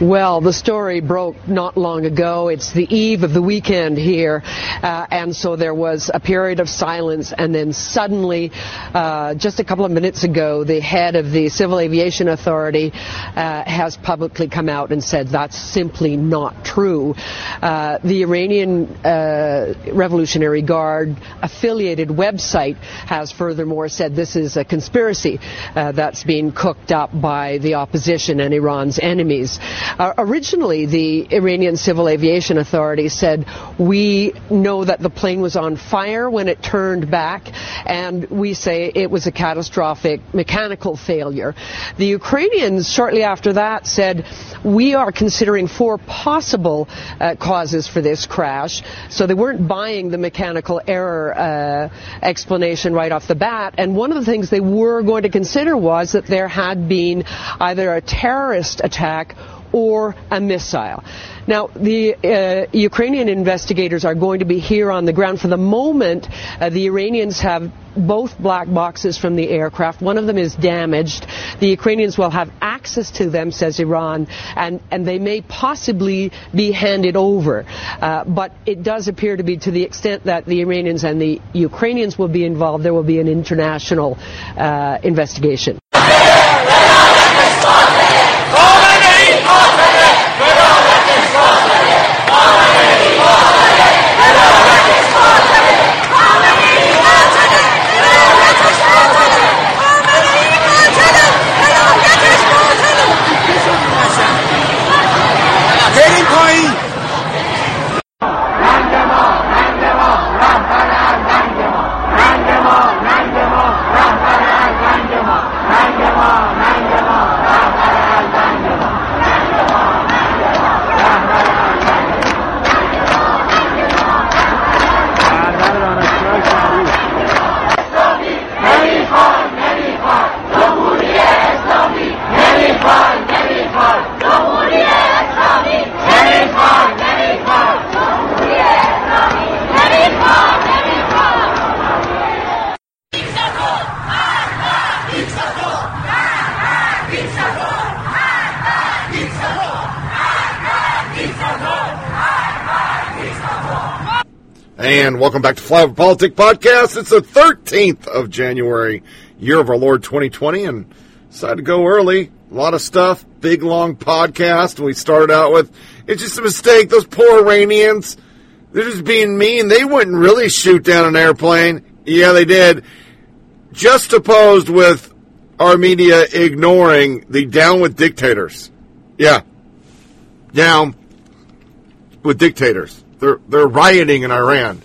Well, the story broke not long ago. It's the eve of the weekend here, uh, and so there was a period of silence, and then suddenly, uh, just a couple of minutes ago, the head of the Civil Aviation Authority uh, has publicly come out and said that's simply not true. Uh, the Iranian uh, Revolutionary Guard affiliated website has furthermore said this is a conspiracy uh, that's being cooked up by the opposition and Iran's enemies. Uh, originally, the Iranian Civil Aviation Authority said, We know that the plane was on fire when it turned back, and we say it was a catastrophic mechanical failure. The Ukrainians, shortly after that, said, We are considering four possible uh, causes for this crash. So they weren't buying the mechanical error uh, explanation right off the bat. And one of the things they were going to consider was that there had been either a terrorist attack or a missile. Now, the uh, Ukrainian investigators are going to be here on the ground. For the moment, uh, the Iranians have both black boxes from the aircraft. One of them is damaged. The Ukrainians will have access to them, says Iran, and, and they may possibly be handed over. Uh, but it does appear to be to the extent that the Iranians and the Ukrainians will be involved, there will be an international uh, investigation. And welcome back to Flyover Politics Podcast. It's the 13th of January, year of our Lord 2020, and decided to go early. A lot of stuff, big long podcast. We started out with, it's just a mistake. Those poor Iranians, they're just being mean. They wouldn't really shoot down an airplane. Yeah, they did. Just opposed with our media ignoring the down with dictators. Yeah. Down with dictators. They're, they're rioting in Iran.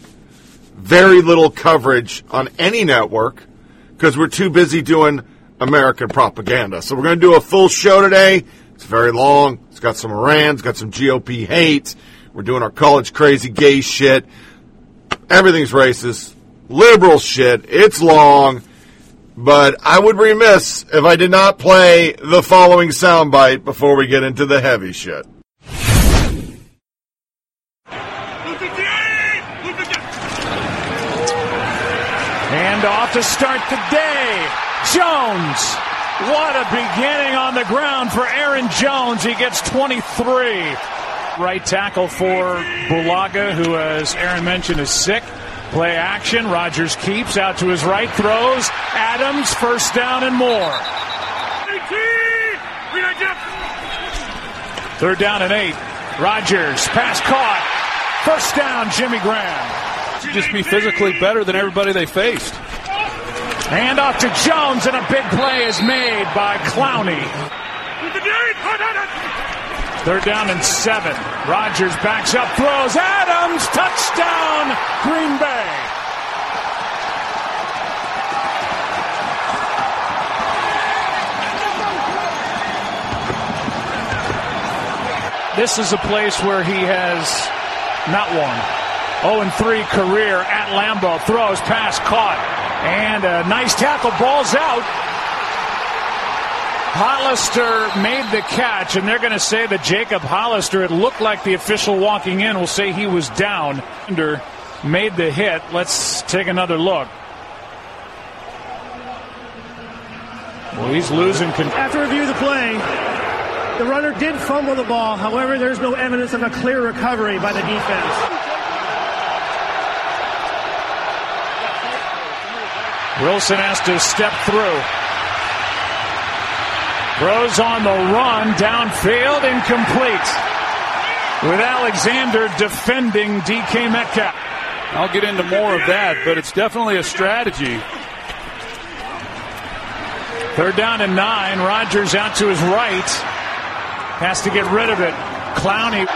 Very little coverage on any network because we're too busy doing American propaganda. So we're going to do a full show today. It's very long. It's got some Iran. It's got some GOP hate. We're doing our college crazy gay shit. Everything's racist. Liberal shit. It's long. But I would remiss if I did not play the following soundbite before we get into the heavy shit. Off to start the day. Jones. What a beginning on the ground for Aaron Jones. He gets 23. Right tackle for Bulaga, who, as Aaron mentioned, is sick. Play action. Rodgers keeps out to his right, throws. Adams, first down and more. Third down and eight. Rodgers, pass caught. First down, Jimmy Graham. Just be physically better than everybody they faced. Hand off to Jones, and a big play is made by Clowney. Third down and seven. Rodgers backs up, throws. Adams, touchdown, Green Bay. this is a place where he has not won. 0 and 3 career at Lambeau. Throws, pass, caught. And a nice tackle. Ball's out. Hollister made the catch, and they're going to say that Jacob Hollister, it looked like the official walking in will say he was down. Made the hit. Let's take another look. Well, he's losing. Con- After review of the play, the runner did fumble the ball. However, there's no evidence of a clear recovery by the defense. Wilson has to step through. Throws on the run, downfield, incomplete. With Alexander defending DK Metcalf. I'll get into more of that, but it's definitely a strategy. Third down and nine. Rodgers out to his right. Has to get rid of it. Clowney.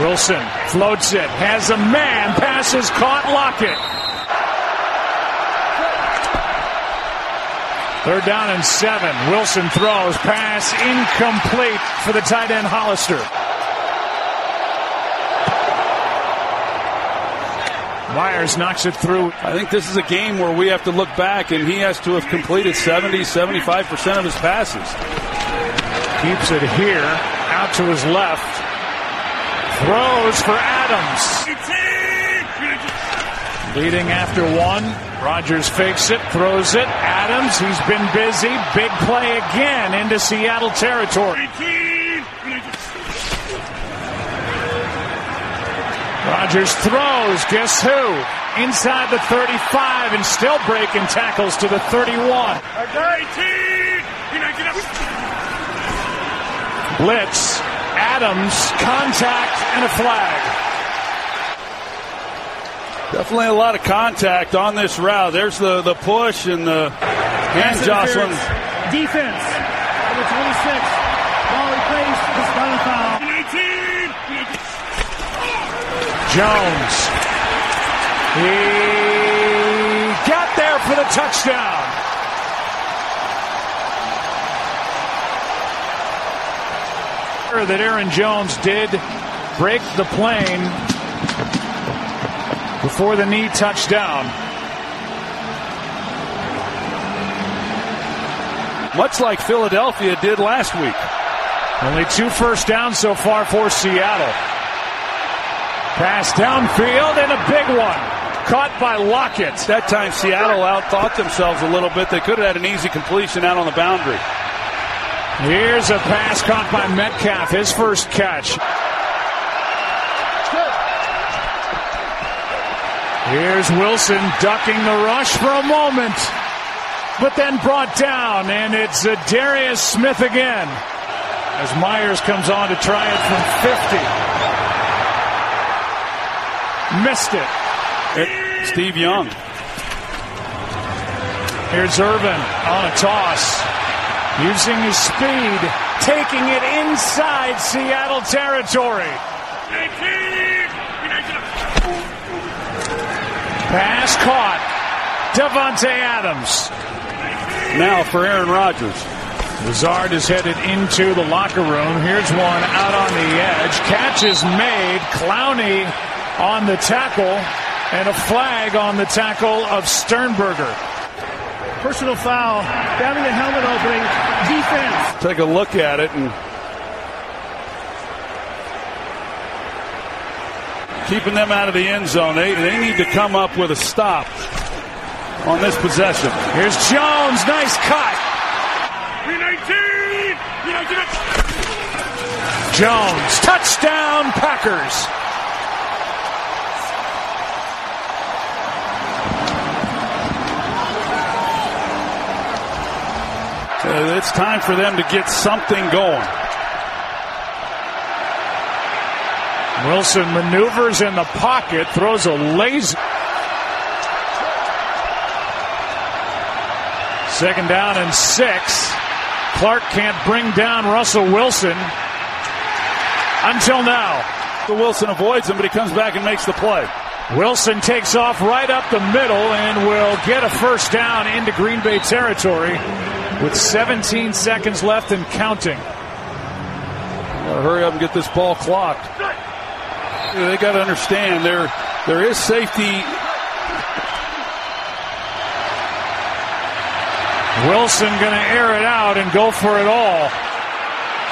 Wilson floats it. Has a man. Passes caught. Lockett. Third down and seven. Wilson throws. Pass incomplete for the tight end Hollister. Myers knocks it through. I think this is a game where we have to look back, and he has to have completed 70, 75% of his passes. Keeps it here, out to his left. Throws for Adams. Leading after one. Rodgers fakes it, throws it. Adams, he's been busy. Big play again into Seattle territory. Rodgers throws. Guess who? Inside the 35 and still breaking tackles to the 31. Blitz. Adams. Contact and a flag. Definitely a lot of contact on this route. There's the, the push and the hand jostling. Defense. Number 26. Ball replaced. It's not a foul. Jones. He got there for the touchdown. That Aaron Jones did break the plane before the knee touchdown. Much like Philadelphia did last week. Only two first downs so far for Seattle. Pass downfield and a big one. Caught by Lockett. That time Seattle outthought themselves a little bit. They could have had an easy completion out on the boundary. Here's a pass caught by Metcalf, his first catch. Here's Wilson ducking the rush for a moment, but then brought down, and it's Darius Smith again as Myers comes on to try it from 50. Missed it. it Steve Young. Here's Ervin on a toss. Using his speed, taking it inside Seattle territory. Pass caught. Davante Adams. Now for Aaron Rodgers. Lazard is headed into the locker room. Here's one out on the edge. Catch is made. Clowney on the tackle. And a flag on the tackle of Sternberger. Personal foul. Down in the helmet opening. Defense. Take a look at it and keeping them out of the end zone. They, they need to come up with a stop on this possession. Here's Jones. Nice cut. Jones. Touchdown, Packers. Uh, it's time for them to get something going. Wilson maneuvers in the pocket, throws a laser. Second down and six. Clark can't bring down Russell Wilson until now. The Wilson avoids him, but he comes back and makes the play. Wilson takes off right up the middle and will get a first down into Green Bay territory. with 17 seconds left and counting. Gotta hurry up and get this ball clocked. They got to understand there there is safety. Wilson going to air it out and go for it all.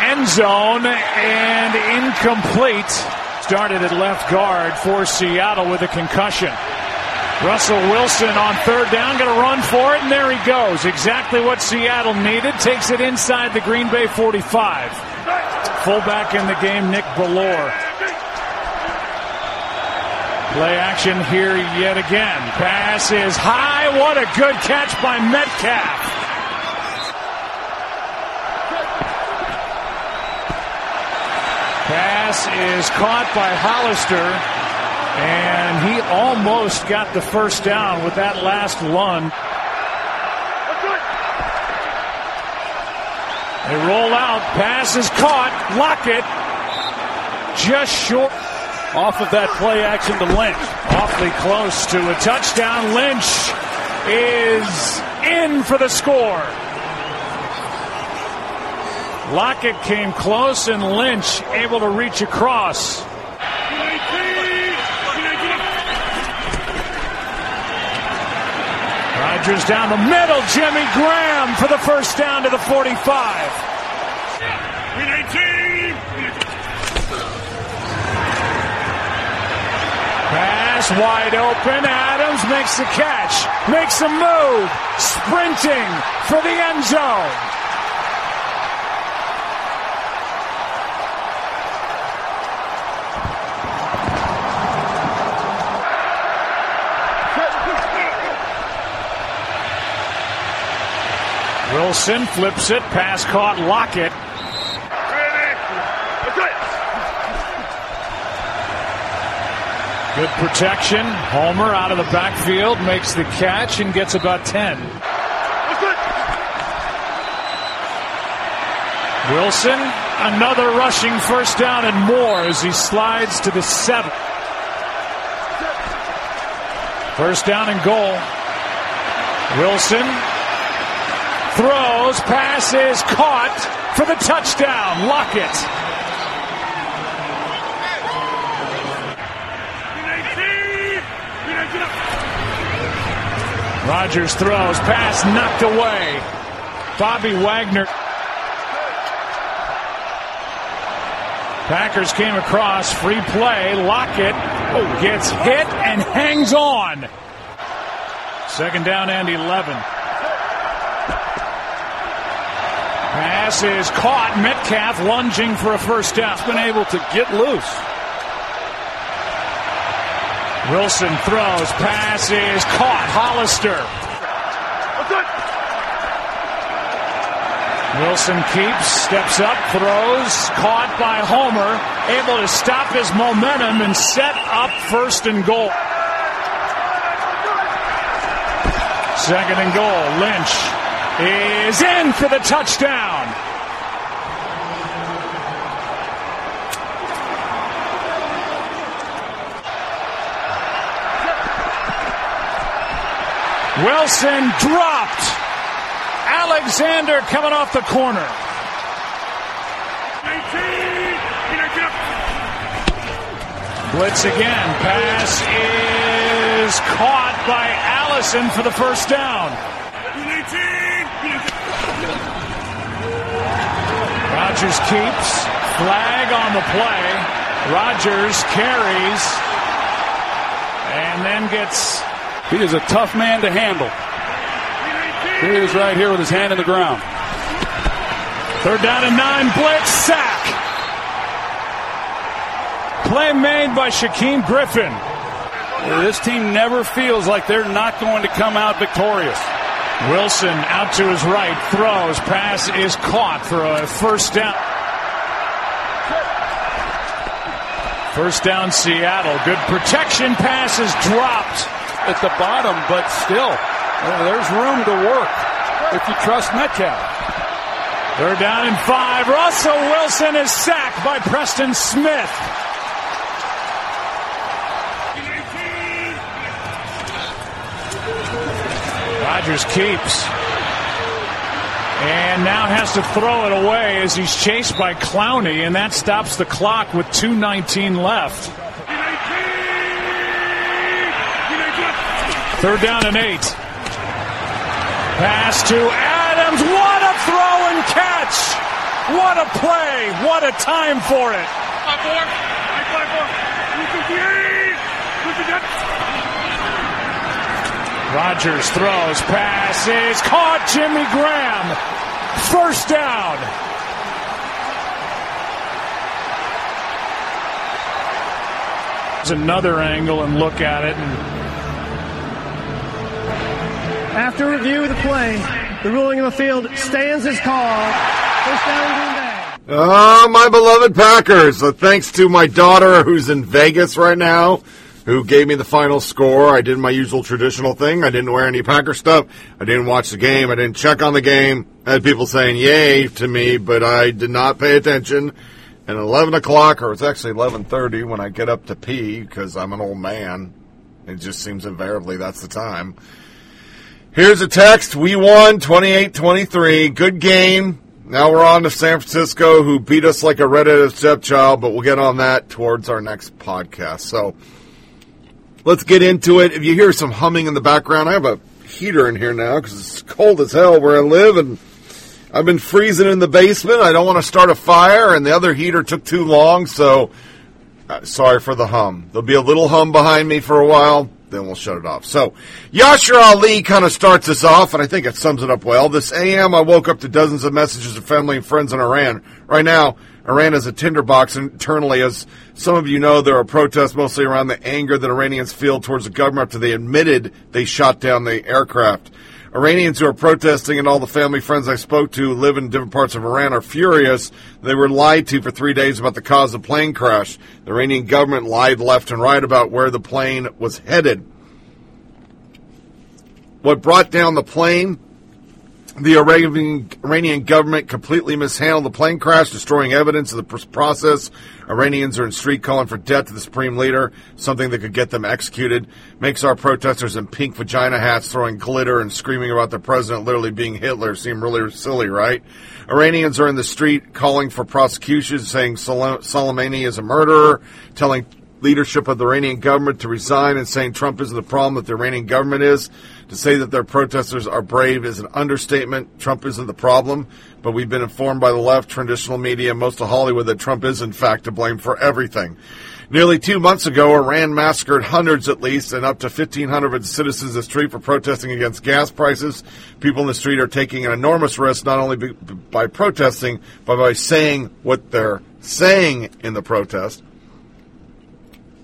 End zone and incomplete. Started at left guard for Seattle with a concussion. Russell Wilson on third down, going to run for it, and there he goes. Exactly what Seattle needed. Takes it inside the Green Bay 45. Fullback in the game, Nick Bellore. Play action here yet again. Pass is high. What a good catch by Metcalf. Pass is caught by Hollister. And he almost got the first down with that last run. They roll out. Pass is caught. Lockett just short. Off of that play action to Lynch. Awfully close to a touchdown. Lynch is in for the score. Lockett came close and Lynch able to reach across. Rodgers down the middle. Jimmy Graham for the first down to the 45. Pass wide open. Adams makes the catch. Makes a move. Sprinting for the end zone. Wilson flips it. Pass caught. Lockett. Good protection. Homer out of the backfield makes the catch and gets about 10. Wilson, another rushing first down and more as he slides to the seven. First down and goal. Wilson throws, passes, caught for the touchdown. Lockett. Rodgers throws, pass knocked away. Bobby Wagner. Packers came across, free play. Lockett oh, gets hit and hangs on. Second down and 11. Pass is caught. Metcalf lunging for a first down. Been able to get loose. Wilson throws. Pass is caught. Hollister. Wilson keeps, steps up, throws, caught by Homer, able to stop his momentum and set up first and goal. Second and goal. Lynch is in for the touchdown. Wilson dropped. Alexander coming off the corner. 19. Blitz again. Pass is caught by Allison for the first down. Rodgers keeps. Flag on the play. Rodgers carries. And then gets. He is a tough man to handle. Here he is right here with his hand in the ground. Third down and nine. Blitz sack. Play made by Shaquem Griffin. This team never feels like they're not going to come out victorious. Wilson out to his right, throws, pass is caught for a first down. First down, Seattle. Good protection. Pass is dropped at the bottom, but still, there's room to work if you trust Metcalf. Third down and five. Russell Wilson is sacked by Preston Smith. Rodgers keeps. And now has to throw it away as he's chased by Clowney, and that stops the clock with 2.19 left. Third down and eight. Pass to Adams. What a throw and catch! What a play! What a time for it! Rodgers throws, passes, caught Jimmy Graham. First down. There's another angle and look at it. And After review of the play, the ruling of the field stands as called. First down. Oh, my beloved Packers. Uh, thanks to my daughter who's in Vegas right now, who gave me the final score. I did my usual traditional thing. I didn't wear any Packer stuff. I didn't watch the game. I didn't check on the game. I had people saying yay to me, but I did not pay attention. And at 11 o'clock, or it's actually 11.30 when I get up to pee, because I'm an old man. It just seems invariably that's the time. Here's a text. We won 28-23. Good game. Now we're on to San Francisco, who beat us like a redheaded stepchild, but we'll get on that towards our next podcast. So let's get into it. If you hear some humming in the background, I have a heater in here now because it's cold as hell where I live, and I've been freezing in the basement. I don't want to start a fire, and the other heater took too long, so uh, sorry for the hum. There'll be a little hum behind me for a while, then we'll shut it off. So, Yashar Ali kind of starts us off, and I think it sums it up well. This AM, I woke up to dozens of messages of family and friends in Iran. Right now, Iran is a tinderbox internally. As some of you know, there are protests mostly around the anger that Iranians feel towards the government after they admitted they shot down the aircraft. Iranians who are protesting and all the family friends I spoke to who live in different parts of Iran are furious. They were lied to for three days about the cause of the plane crash. The Iranian government lied left and right about where the plane was headed. What brought down the plane? The Iranian, Iranian government completely mishandled the plane crash, destroying evidence of the process. Iranians are in street calling for death to the supreme leader, something that could get them executed. Makes our protesters in pink vagina hats throwing glitter and screaming about the president literally being Hitler seem really silly, right? Iranians are in the street calling for prosecution, saying Sol- Soleimani is a murderer, telling leadership of the Iranian government to resign and saying Trump isn't the problem that the Iranian government is. To say that their protesters are brave is an understatement. Trump isn't the problem, but we've been informed by the left, traditional media, most of Hollywood that Trump is in fact to blame for everything. Nearly two months ago, Iran massacred hundreds at least and up to 1,500 of its citizens in the street for protesting against gas prices. People in the street are taking an enormous risk not only by protesting, but by saying what they're saying in the protest.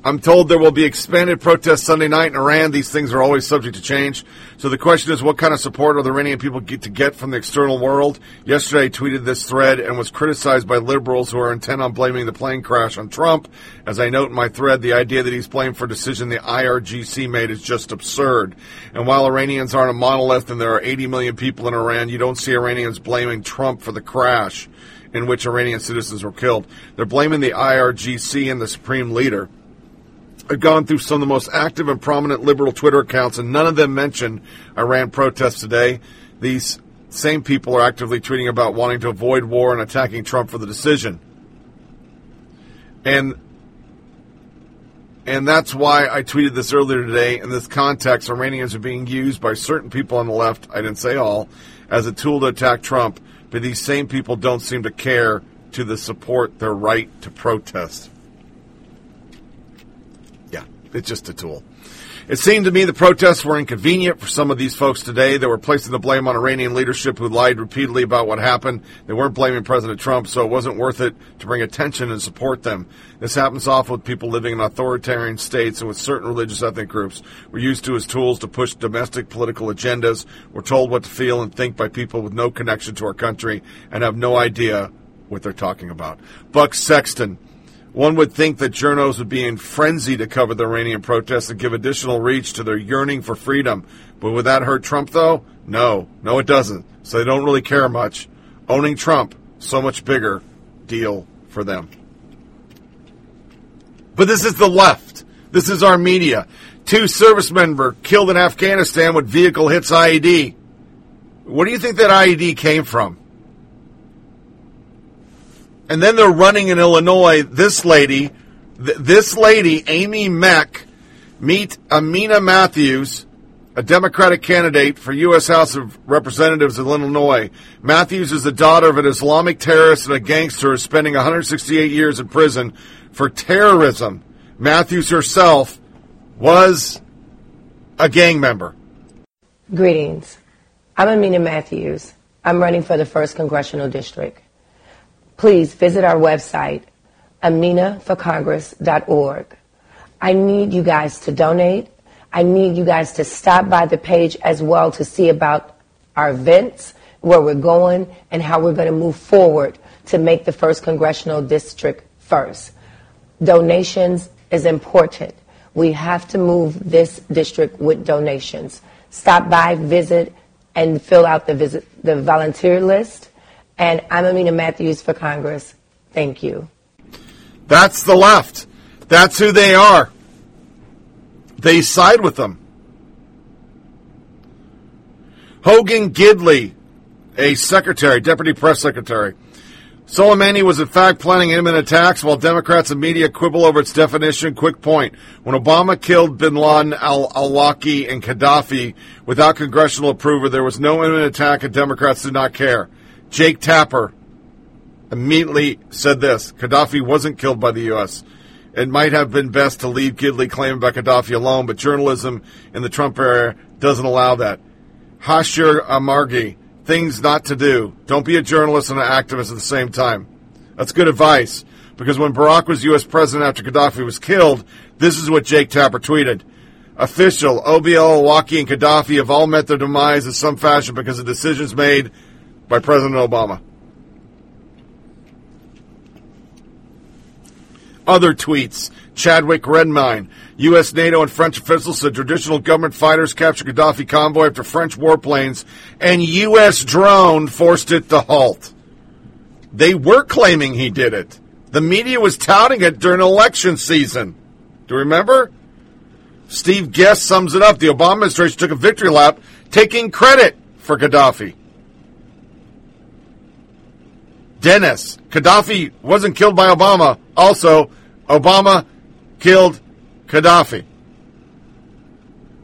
I'm told there will be expanded protests Sunday night in Iran. These things are always subject to change. So the question is, what kind of support are the Iranian people get to get from the external world? Yesterday, I tweeted this thread and was criticized by liberals who are intent on blaming the plane crash on Trump. As I note in my thread, the idea that he's blamed for a decision the IRGC made is just absurd. And while Iranians aren't a monolith and there are 80 million people in Iran, you don't see Iranians blaming Trump for the crash in which Iranian citizens were killed. They're blaming the IRGC and the supreme leader. I've gone through some of the most active and prominent liberal Twitter accounts, and none of them mention Iran protests today. These same people are actively tweeting about wanting to avoid war and attacking Trump for the decision. And and that's why I tweeted this earlier today. In this context, Iranians are being used by certain people on the left, I didn't say all, as a tool to attack Trump, but these same people don't seem to care to the support their right to protest. It's just a tool. It seemed to me the protests were inconvenient for some of these folks today. They were placing the blame on Iranian leadership who lied repeatedly about what happened. They weren't blaming President Trump, so it wasn't worth it to bring attention and support them. This happens often with people living in authoritarian states and with certain religious ethnic groups. We're used to as tools to push domestic political agendas. We're told what to feel and think by people with no connection to our country and have no idea what they're talking about. Buck Sexton. One would think that journos would be in frenzy to cover the Iranian protests and give additional reach to their yearning for freedom. But would that hurt Trump, though? No. No, it doesn't. So they don't really care much. Owning Trump, so much bigger deal for them. But this is the left. This is our media. Two servicemen were killed in Afghanistan when vehicle hits IED. Where do you think that IED came from? And then they're running in Illinois. This lady, th- this lady, Amy Mek, meet Amina Matthews, a Democratic candidate for U.S. House of Representatives in Illinois. Matthews is the daughter of an Islamic terrorist and a gangster spending 168 years in prison for terrorism. Matthews herself was a gang member. Greetings. I'm Amina Matthews. I'm running for the 1st Congressional District. Please visit our website, aminaforcongress.org. I need you guys to donate. I need you guys to stop by the page as well to see about our events, where we're going, and how we're going to move forward to make the 1st Congressional District first. Donations is important. We have to move this district with donations. Stop by, visit, and fill out the visit the volunteer list. And I'm Amina Matthews for Congress. Thank you. That's the left. That's who they are. They side with them. Hogan Gidley, a secretary, deputy press secretary. Soleimani was in fact planning imminent attacks while Democrats and media quibble over its definition. Quick point. When Obama killed bin Laden, al-Awlaki, and Gaddafi without congressional approval, there was no imminent attack and Democrats did not care. Jake Tapper immediately said this. Gaddafi wasn't killed by the U.S. It might have been best to leave Gidley claiming about Gaddafi alone, but journalism in the Trump era doesn't allow that. Hashir Amargi, things not to do. Don't be a journalist and an activist at the same time. That's good advice. Because when Barack was U.S. president after Gaddafi was killed, this is what Jake Tapper tweeted. Official, OBL, Waki, and Gaddafi have all met their demise in some fashion because of decisions made by President Obama. Other tweets. Chadwick Redmine. U.S., NATO, and French officials said traditional government fighters captured Gaddafi convoy after French warplanes and U.S. drone forced it to halt. They were claiming he did it. The media was touting it during election season. Do you remember? Steve Guest sums it up. The Obama administration took a victory lap, taking credit for Gaddafi. Dennis, Gaddafi wasn't killed by Obama. Also, Obama killed Gaddafi.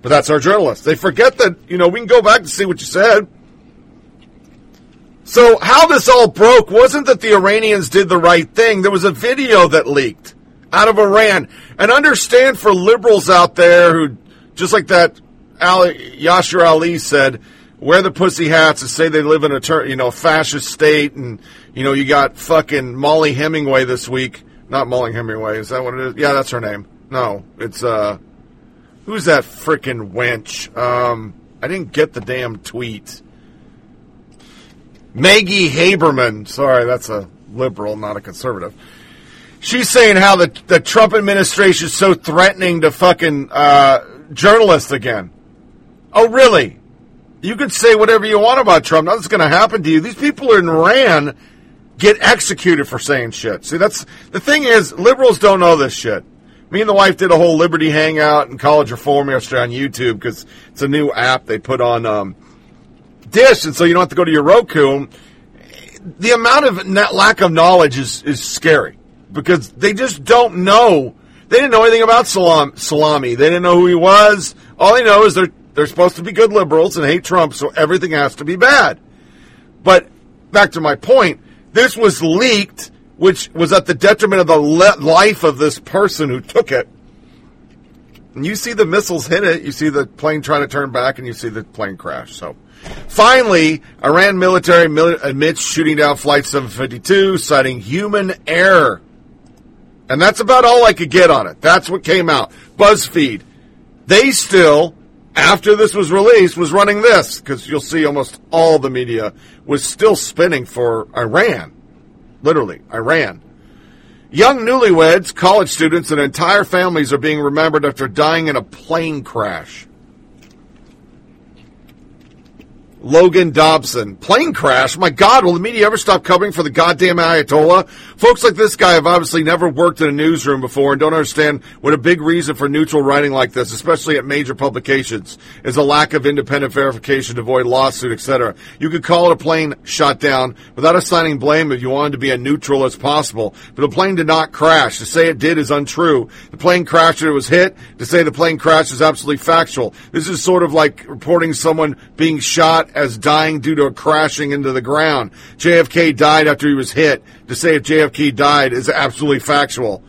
But that's our journalists. They forget that, you know, we can go back and see what you said. So, how this all broke wasn't that the Iranians did the right thing. There was a video that leaked out of Iran. And understand for liberals out there who, just like that Ali, Yashar Ali said, wear the pussy hats and say they live in a, you know, fascist state and, you know, you got fucking Mollie Hemingway this week. Not Mollie Hemingway. Is that what it is? Yeah, that's her name. No, it's, uh, who's that freaking wench? Um, I didn't get the damn tweet. Maggie Haberman. Sorry, that's a liberal, not a conservative. She's saying how the, the Trump administration is so threatening to fucking uh, journalists again. Oh, really? You can say whatever you want about Trump. Nothing's going to happen to you. These people are in Iran get executed for saying shit. See, that's the thing is, liberals don't know this shit. Me and the wife did a whole Liberty Hangout and College Reform yesterday on YouTube because it's a new app they put on um, Dish, and so you don't have to go to your Roku. The amount of lack of knowledge is, is scary because they just don't know. They didn't know anything about Salam, Salami. They didn't know who he was. All they know is they're they're supposed to be good liberals and hate Trump, so everything has to be bad. But back to my point, this was leaked, which was at the detriment of the le- life of this person who took it. And you see the missiles hit it, you see the plane try to turn back, and you see the plane crash. So, finally, Iran military mil- admits shooting down Flight 752, citing human error. And that's about all I could get on it. That's what came out. BuzzFeed. They still, after this was released, was running this, because you'll see almost all the media was still spinning for Iran. Literally, Iran. Young newlyweds, college students, and entire families are being remembered after dying in a plane crash. Logan Dobson. Plane crash? My God, will the media ever stop covering for the goddamn Ayatollah? Folks like this guy have obviously never worked in a newsroom before and don't understand what a big reason for neutral writing like this, especially at major publications, is a lack of independent verification to avoid lawsuit, etc. You could call it a plane shot down without assigning blame if you wanted to be as neutral as possible. But the plane did not crash. To say it did is untrue. The plane crashed and it was hit. To say the plane crashed is absolutely factual. This is sort of like reporting someone being shot as dying due to a crashing into the ground. JFK died after he was hit. To say if JFK died is absolutely factual.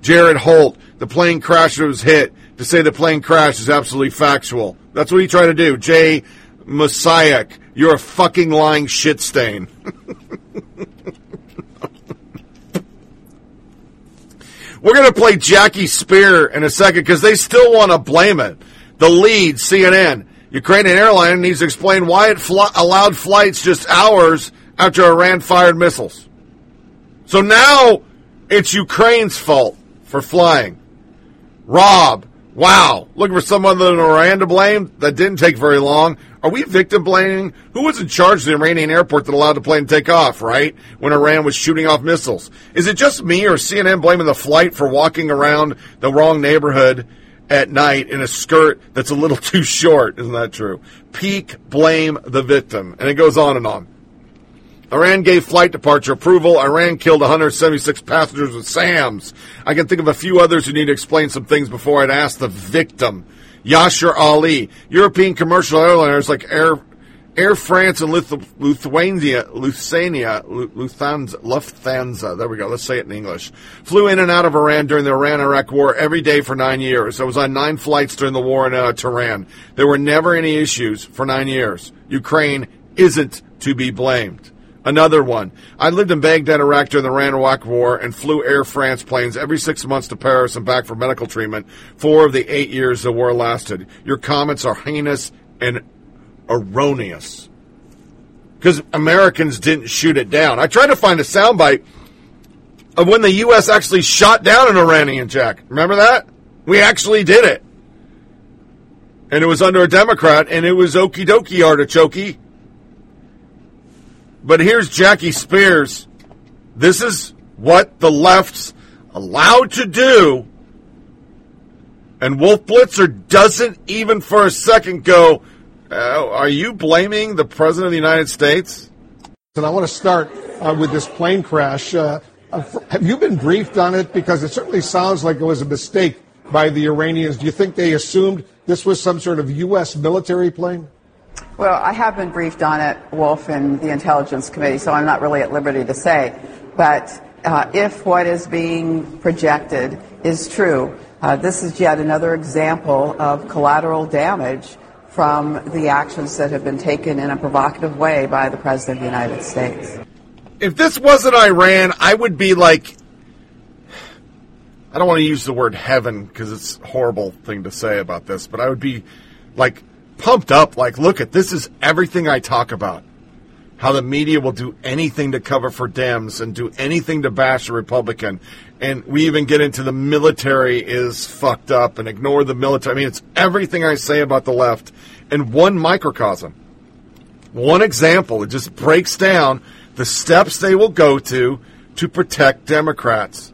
Jared Holt, the plane crashed and was hit. To say the plane crashed is absolutely factual. That's what he tried to do. Jay Messiah, you're a fucking lying shit stain. We're going to play Jackie Speier in a second because they still want to blame it the lead, CNN. Ukrainian airline needs to explain why it fl- allowed flights just hours after Iran fired missiles. So now it's Ukraine's fault for flying. Rob, wow, looking for someone other than Iran to blame? That didn't take very long. Are we victim blaming? Who was in charge of the Iranian airport that allowed the plane to take off, right? When Iran was shooting off missiles. Is it just me or CNN blaming the flight for walking around the wrong neighborhood at night in a skirt that's a little too short. Isn't that true? Peak blame the victim. And it goes on and on. Iran gave flight departure approval. Iran killed 176 passengers with SAMs. I can think of a few others who need to explain some things before I'd ask the victim. Yashar Ali. European commercial airliners like Air Air France and Lithuania, Lufthansa, Lufthansa, Lufthansa, there we go, let's say it in English, flew in and out of Iran during the Iran-Iraq war every day for nine years. I was on nine flights during the war in uh, Tehran. There were never any issues for nine years. Ukraine isn't to be blamed. Another one. I lived in Baghdad, Iraq during the Iran-Iraq war and flew Air France planes every six months to Paris and back for medical treatment four of the eight years the war lasted. Your comments are heinous and erroneous because Americans didn't shoot it down. I tried to find a soundbite of when the U.S. actually shot down an Iranian jet. Remember that? We actually did it. And it was under a Democrat, and it was okie dokie artichoke. But here's Jackie Speiers. This is what the left's allowed to do. And Wolf Blitzer doesn't even for a second go, uh, are you blaming the President of the United States? And I want to start uh, with this plane crash. Uh, uh have you been briefed on it? Because it certainly sounds like it was a mistake by the Iranians. Do you think they assumed this was some sort of U.S. military plane? Well, I have been briefed on it, Wolf, in the Intelligence Committee, so I'm not really at liberty to say. But uh, if what is being projected is true, uh, this is yet another example of collateral damage from the actions that have been taken in a provocative way by the President of the United States. If this wasn't Iran, I would be like, I don't want to use the word heaven because it's a horrible thing to say about this, but I would be like pumped up, like, look at this is everything I talk about. How the media will do anything to cover for Dems and do anything to bash a Republican and we even get into the military is fucked up and ignore the military. I mean, it's everything I say about the left in one microcosm. One example. It just breaks down the steps they will go to to protect Democrats.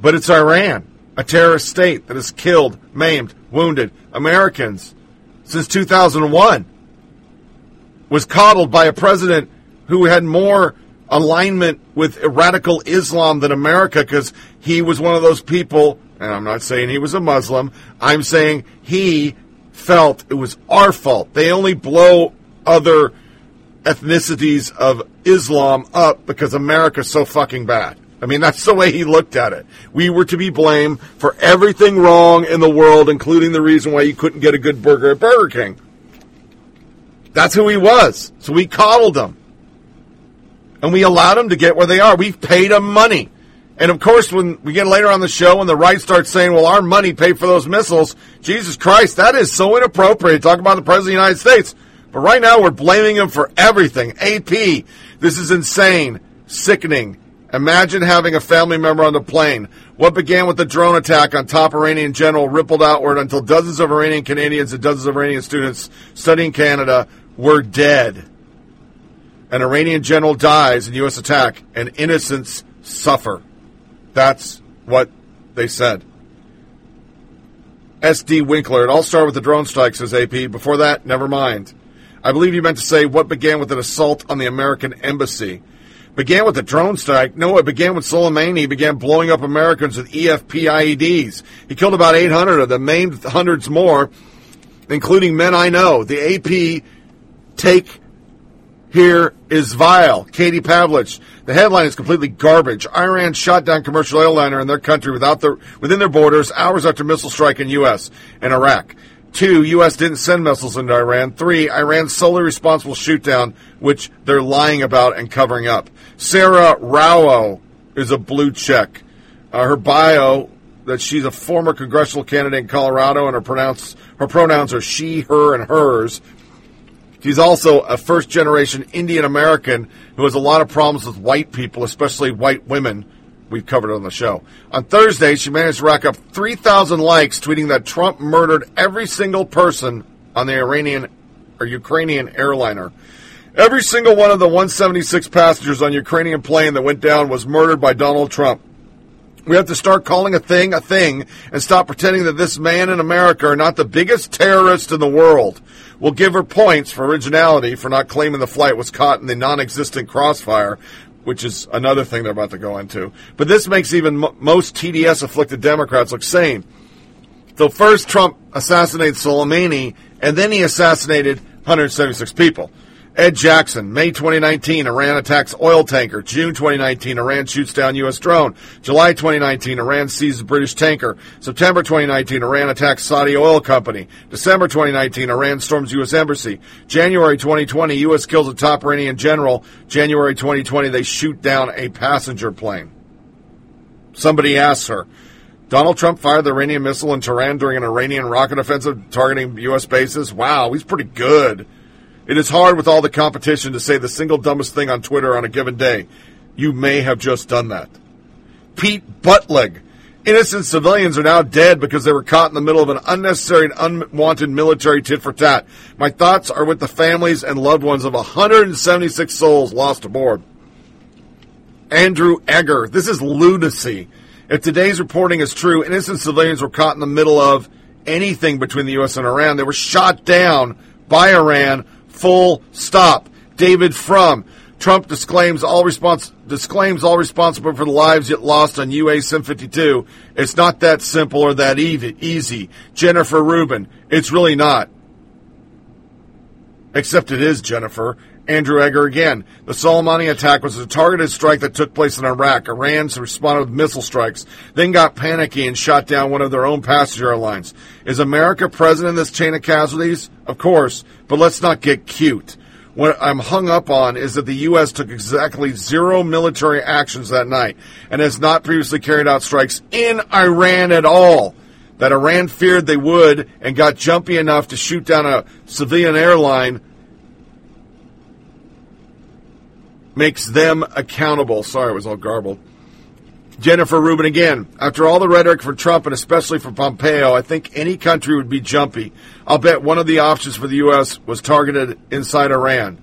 But it's Iran, a terrorist state that has killed, maimed, wounded Americans since 2001, was coddled by a president who had more alignment with radical Islam than America because he was one of those people, and I'm not saying he was a Muslim, I'm saying he felt it was our fault. They only blow other ethnicities of Islam up because America's so fucking bad. I mean, that's the way he looked at it. We were to be blamed for everything wrong in the world, including the reason why you couldn't get a good burger at Burger King. That's who he was. So we coddled him and we allowed them to get where they are. We paid them money. And of course, when we get later on the show and the right starts saying, well, our money paid for those missiles, Jesus Christ, that is so inappropriate. Talk about the President of the United States. But right now, we're blaming him for everything. AP, this is insane, sickening, Imagine having a family member on the plane. What began with the drone attack on top Iranian general rippled outward until dozens of Iranian Canadians and dozens of Iranian students studying Canada were dead. An Iranian general dies in U.S. attack, and innocents suffer. That's what they said. S.D. Winkler. It all started with the drone strike, says AP. Before that, never mind. I believe you meant to say what began with an assault on the American embassy. Began with a drone strike. No, it began with Soleimani. He began blowing up Americans with EFP IEDs. He killed about 800 of them, maimed hundreds more, including men I know. The AP take here is vile. Katie Pavlich. The headline is completely garbage. Iran shot down commercial airliner in their country without their, within their borders hours after missile strike in U.S. and Iraq. Two, U.S. didn't send missiles into Iran. Three, Iran's solely responsible shoot down, which they're lying about and covering up. Saira Rao is a blue check. Uh, her bio that she's a former congressional candidate in Colorado, and her pronouns her pronouns are she, her, and hers. She's also a first generation Indian American who has a lot of problems with white people, especially white women. We've covered on the show. On Thursday, she managed to rack up 3,000 likes tweeting that Trump murdered every single person on the Iranian or Ukrainian airliner. Every single one of the 176 passengers on Ukrainian plane that went down was murdered by Donald Trump. We have to start calling a thing a thing and stop pretending that this man in America are not the biggest terrorist in the world. We'll give her points for originality for not claiming the flight was caught in the non-existent crossfire, which is another thing they're about to go into. But this makes even m- most TDS afflicted Democrats look sane. So first Trump assassinated Soleimani, and then he assassinated 176 people. Ed Jackson, May 2019, Iran attacks oil tanker. June 2019, Iran shoots down U.S. drone. July 2019, Iran seizes British tanker. September 2019, Iran attacks Saudi oil company. December 2019, Iran storms U.S. embassy. January 2020, U.S. kills a top Iranian general. January 2020, they shoot down a passenger plane. Somebody asks her, Donald Trump fired the Iranian missile in Tehran during an Iranian rocket offensive targeting U.S. bases. Wow, he's pretty good. It is hard with all the competition to say the single dumbest thing on Twitter on a given day. You may have just done that. Pete Buttigieg. Innocent civilians are now dead because they were caught in the middle of an unnecessary and unwanted military tit for tat. My thoughts are with the families and loved ones of 176 souls lost aboard. Andrew Egger. This is lunacy. If today's reporting is true, innocent civilians were caught in the middle of anything between the U.S. and Iran. They were shot down by Iran Full stop. David Frum. Trump disclaims all respons- disclaims all responsibility for the lives yet lost on UA Sim 52. It's not that simple or that easy. Jennifer Rubin. It's really not. Except it is, Jennifer. Andrew Egger again. The Soleimani attack was a targeted strike that took place in Iraq. Iran responded with missile strikes, then got panicky and shot down one of their own passenger airlines. Is America present in this chain of casualties? Of course, but let's not get cute. What I'm hung up on is that the U.S. took exactly zero military actions that night and has not previously carried out strikes in Iran at all. That Iran feared they would and got jumpy enough to shoot down a civilian airline makes them accountable. Sorry, it was all garbled. Jennifer Rubin again. After all the rhetoric for Trump and especially for Pompeo, I think any country would be jumpy. I'll bet one of the options for the U.S. was targeted inside Iran.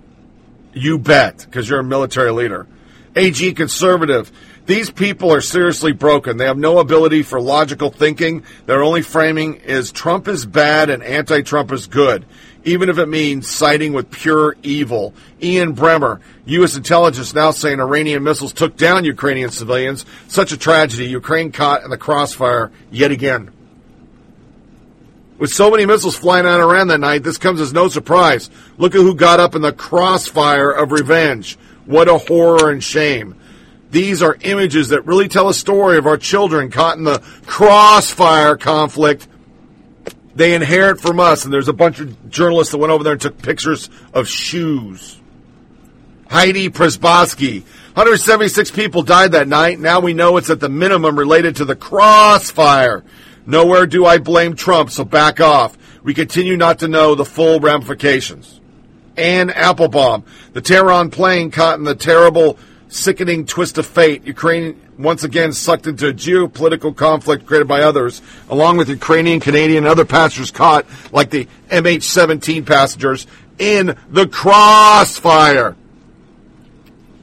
You bet, because you're a military leader. AG conservative. These people are seriously broken. They have no ability for logical thinking. Their only framing is Trump is bad and anti Trump is good even if it means siding with pure evil. Ian Bremmer, U.S. intelligence now saying Iranian missiles took down Ukrainian civilians. Such a tragedy. Ukraine caught in the crossfire yet again. With so many missiles flying of Iran that night, this comes as no surprise. Look at who got up in the crossfire of revenge. What a horror and shame. These are images that really tell a story of our children caught in the crossfire conflict they inherit from us, and there's a bunch of journalists that went over there and took pictures of shoes. Heidi Przybylski. 176 people died that night. Now we know it's at the minimum related to the crossfire. Nowhere do I blame Trump, so back off. We continue not to know the full ramifications. Anne Applebaum. The Tehran plane caught in the terrible sickening twist of fate. Ukraine once again sucked into a geopolitical conflict created by others, along with Ukrainian, Canadian, and other passengers caught, like the MH17 passengers, in the crossfire.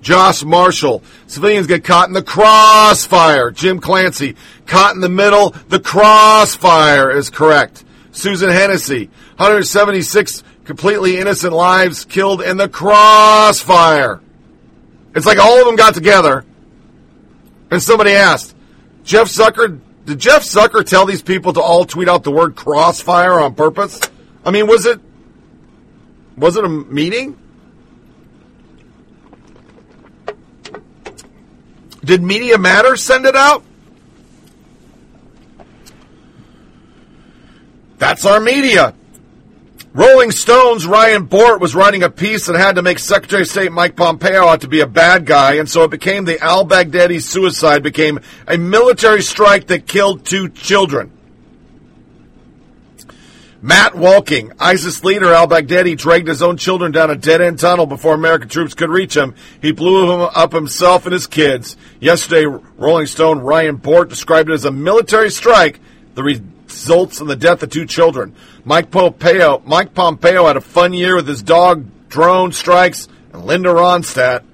Josh Marshall. Civilians get caught in the crossfire. Jim Clancy. Caught in the middle. The crossfire is correct. Susan Hennessey. 176 completely innocent lives killed in the crossfire. It's like all of them got together. And somebody asked, Jeff Zucker, did Jeff Zucker tell these people to all tweet out the word crossfire on purpose? I mean, was it, was it a meeting? Did Media Matter send it out? That's our media. Rolling Stone's Ryan Bort was writing a piece that had to make Secretary of State Mike Pompeo out to be a bad guy, and so it became the al Baghdadi suicide became a military strike that killed two children. Matt Walking, ISIS leader al Baghdadi, dragged his own children down a dead end tunnel before American troops could reach him. He blew them up himself and his kids. Yesterday, Rolling Stone Ryan Bort described it as a military strike the results in the death of two children. Mike Pompeo, Mike Pompeo had a fun year with his dog drone strikes and Linda Ronstadt.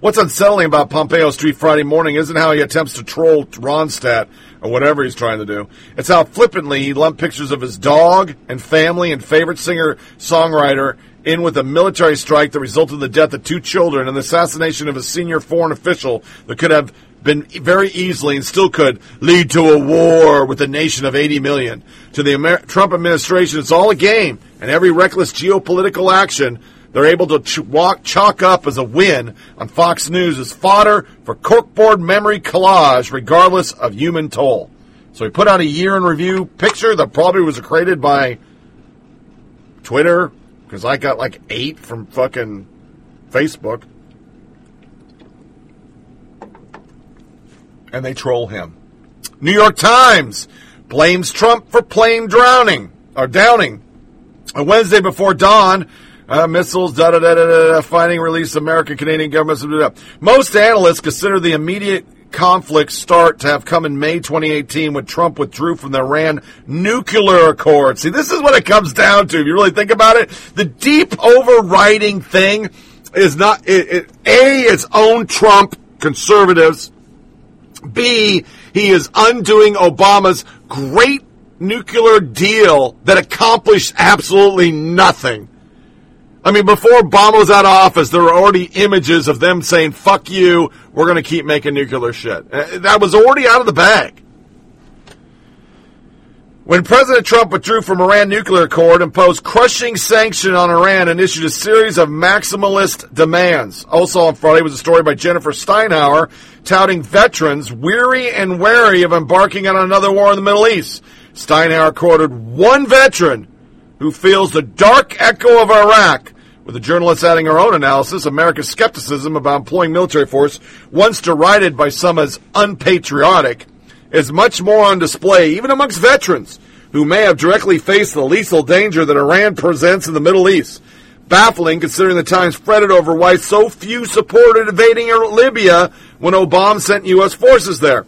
What's unsettling about Pompeo's tweet Friday morning isn't how he attempts to troll Ronstadt or whatever he's trying to do. It's how flippantly he lumped pictures of his dog and family and favorite singer songwriter in with a military strike that resulted in the death of two children and the assassination of a senior foreign official that could have been very easily and still could lead to a war with a nation of 80 million. To the Amer- Trump administration, it's all a game, and every reckless geopolitical action they're able to ch- walk, chalk up as a win on Fox News is fodder for corkboard memory collage, regardless of human toll. So he put out a year in review picture that probably was created by Twitter, because I got like eight from fucking Facebook. And they troll him. New York Times blames Trump for plane drowning or downing. A Wednesday before dawn, uh, missiles, da da da da da, fighting release American Canadian governments. Most analysts consider the immediate conflict start to have come in May 2018 when Trump withdrew from the Iran nuclear accord. See, this is what it comes down to. If you really think about it, the deep overriding thing is not it, it, a its own Trump conservatives. B he is undoing Obama's great nuclear deal that accomplished absolutely nothing. I mean, before Obama was out of office, there were already images of them saying, fuck you, we're going to keep making nuclear shit. Uh, That was already out of the bag. When President Trump withdrew from Iran nuclear accord, imposed crushing sanction on Iran, and issued a series of maximalist demands. Also on Friday was a story by Jennifer Steinhauer touting veterans weary and wary of embarking on another war in the Middle East. Steinhauer quoted one veteran who feels the dark echo of Iraq, with the journalist adding her own analysis, America's skepticism about employing military force, once derided by some as unpatriotic, is much more on display, even amongst veterans who may have directly faced the lethal danger that Iran presents in the Middle East. Baffling considering the Times fretted over why so few supported invading er- Libya when Obama sent U.S. forces there.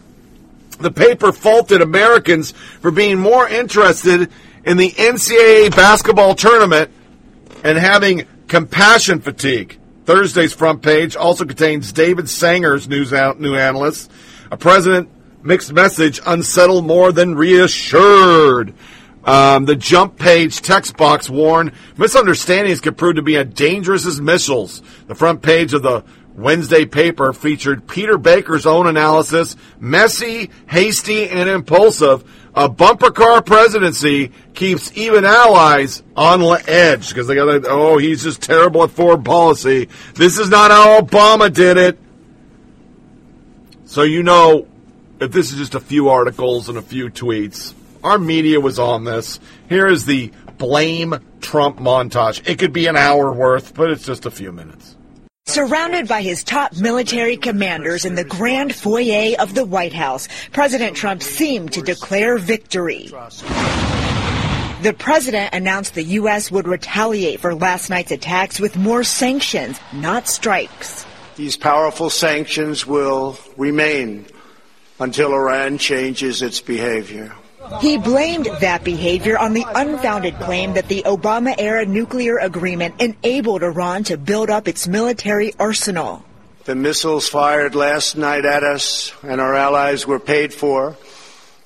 The paper faulted Americans for being more interested in the NCAA basketball tournament and having compassion fatigue. Thursday's front page also contains David Sanger's news out, new analyst. A president mixed message unsettled more than reassured. Um, the jump page text box warned misunderstandings could prove to be as dangerous as missiles. The front page of the Wednesday paper featured Peter Baker's own analysis, messy, hasty, and impulsive. A bumper car presidency keeps even allies on edge because they got, oh, he's just terrible at foreign policy. This is not how Obama did it. So you know, if this is just a few articles and a few tweets, our media was on this. Here is the blame Trump montage. It could be an hour worth, but it's just a few minutes. Surrounded by his top military commanders in the grand foyer of the White House, President Trump seemed to declare victory. The president announced the U.S. would retaliate for last night's attacks with more sanctions, not strikes. These powerful sanctions will remain until Iran changes its behavior. He blamed that behavior on the unfounded claim that the Obama era nuclear agreement enabled Iran to build up its military arsenal. The missiles fired last night at us and our allies were paid for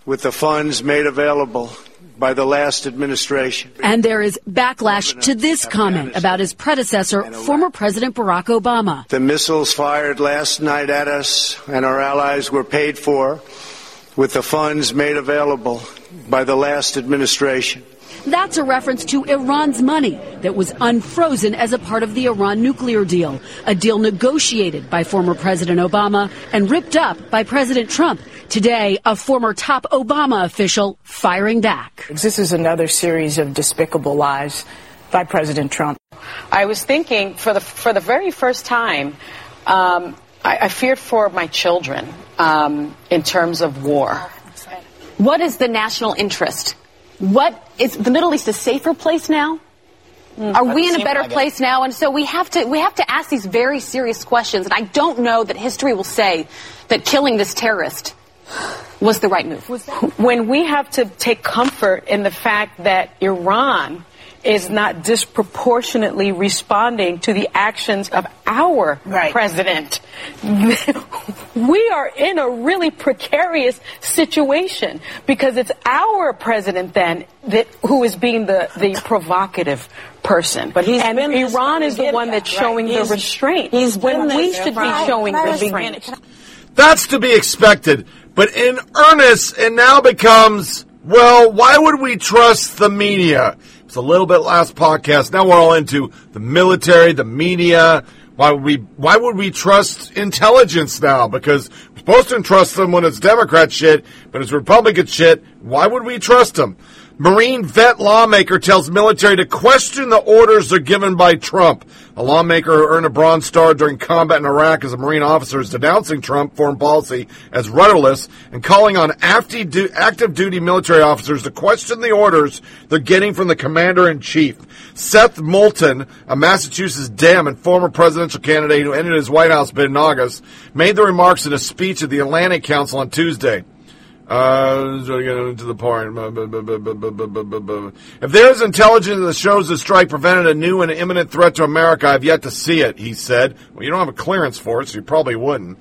with the funds made available by the last administration. And there is backlash to this comment about his predecessor, former President Barack Obama. The missiles fired last night at us and our allies were paid for with the funds made available by the last administration. That's a reference to Iran's money that was unfrozen as a part of the Iran nuclear deal, a deal negotiated by former President Obama and ripped up by President Trump. Today, a former top Obama official firing back. This is another series of despicable lies by President Trump. I was thinking for the for the very first time, um, I, I, feared for my children um, in terms of war. What is the national interest? What is the Middle East a safer place now? Mm, Are we in a better like place it. now? And so we have to we have to ask these very serious questions. And I don't know that history will say that killing this terrorist was the right move. When we have to take comfort in the fact that Iran is not disproportionately responding to the actions of our right. president. we are in a really precarious situation because it's our president then that who is being the, the provocative person. But he's and Iran is the one that's showing right. the restraint. He's when we should be showing the restraint. That's to be expected. But in earnest, it now becomes, well, why would we trust the media? It's a little bit last podcast. Now we're all into the military, the media. Why would we, why would we trust intelligence now? Because we're supposed to trust them when it's Democrat shit, but it's Republican shit. Why would we trust them? Marine vet lawmaker tells military to question the orders they're given by Trump. A lawmaker who earned a Bronze Star during combat in Iraq as a Marine officer is denouncing Trump foreign policy as rudderless and calling on active duty military officers to question the orders they're getting from the commander in chief. Seth Moulton, a Massachusetts Dem and former presidential candidate who ended his White House bid in August, made the remarks in a speech at the Atlantic Council on Tuesday. Uh, to get into the point. If there is intelligence that shows the strike prevented a new and imminent threat to America, I've yet to see it, he said. Well, you don't have a clearance for it, so you probably wouldn't.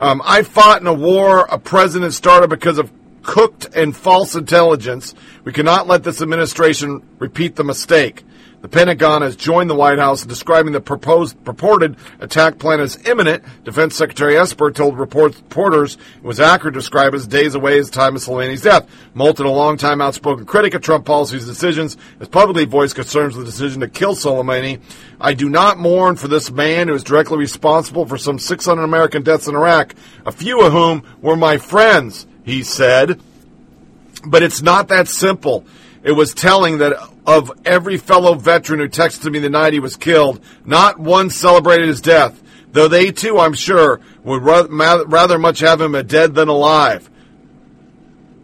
Um, I fought in a war a president started because of cooked and false intelligence. We cannot let this administration repeat the mistake. The Pentagon has joined the White House in describing the proposed purported attack plan as imminent. Defense Secretary Esper told reporters it was accurate to describe as days away as time of Soleimani's death. Moulton, a longtime outspoken critic of Trump policies and decisions, has publicly voiced concerns with the decision to kill Soleimani. I do not mourn for this man who is directly responsible for some 600 American deaths in Iraq, a few of whom were my friends, he said. But it's not that simple. It was telling that of every fellow veteran who texted me the night he was killed, not one celebrated his death, though they too, I'm sure, would rather much have him dead than alive.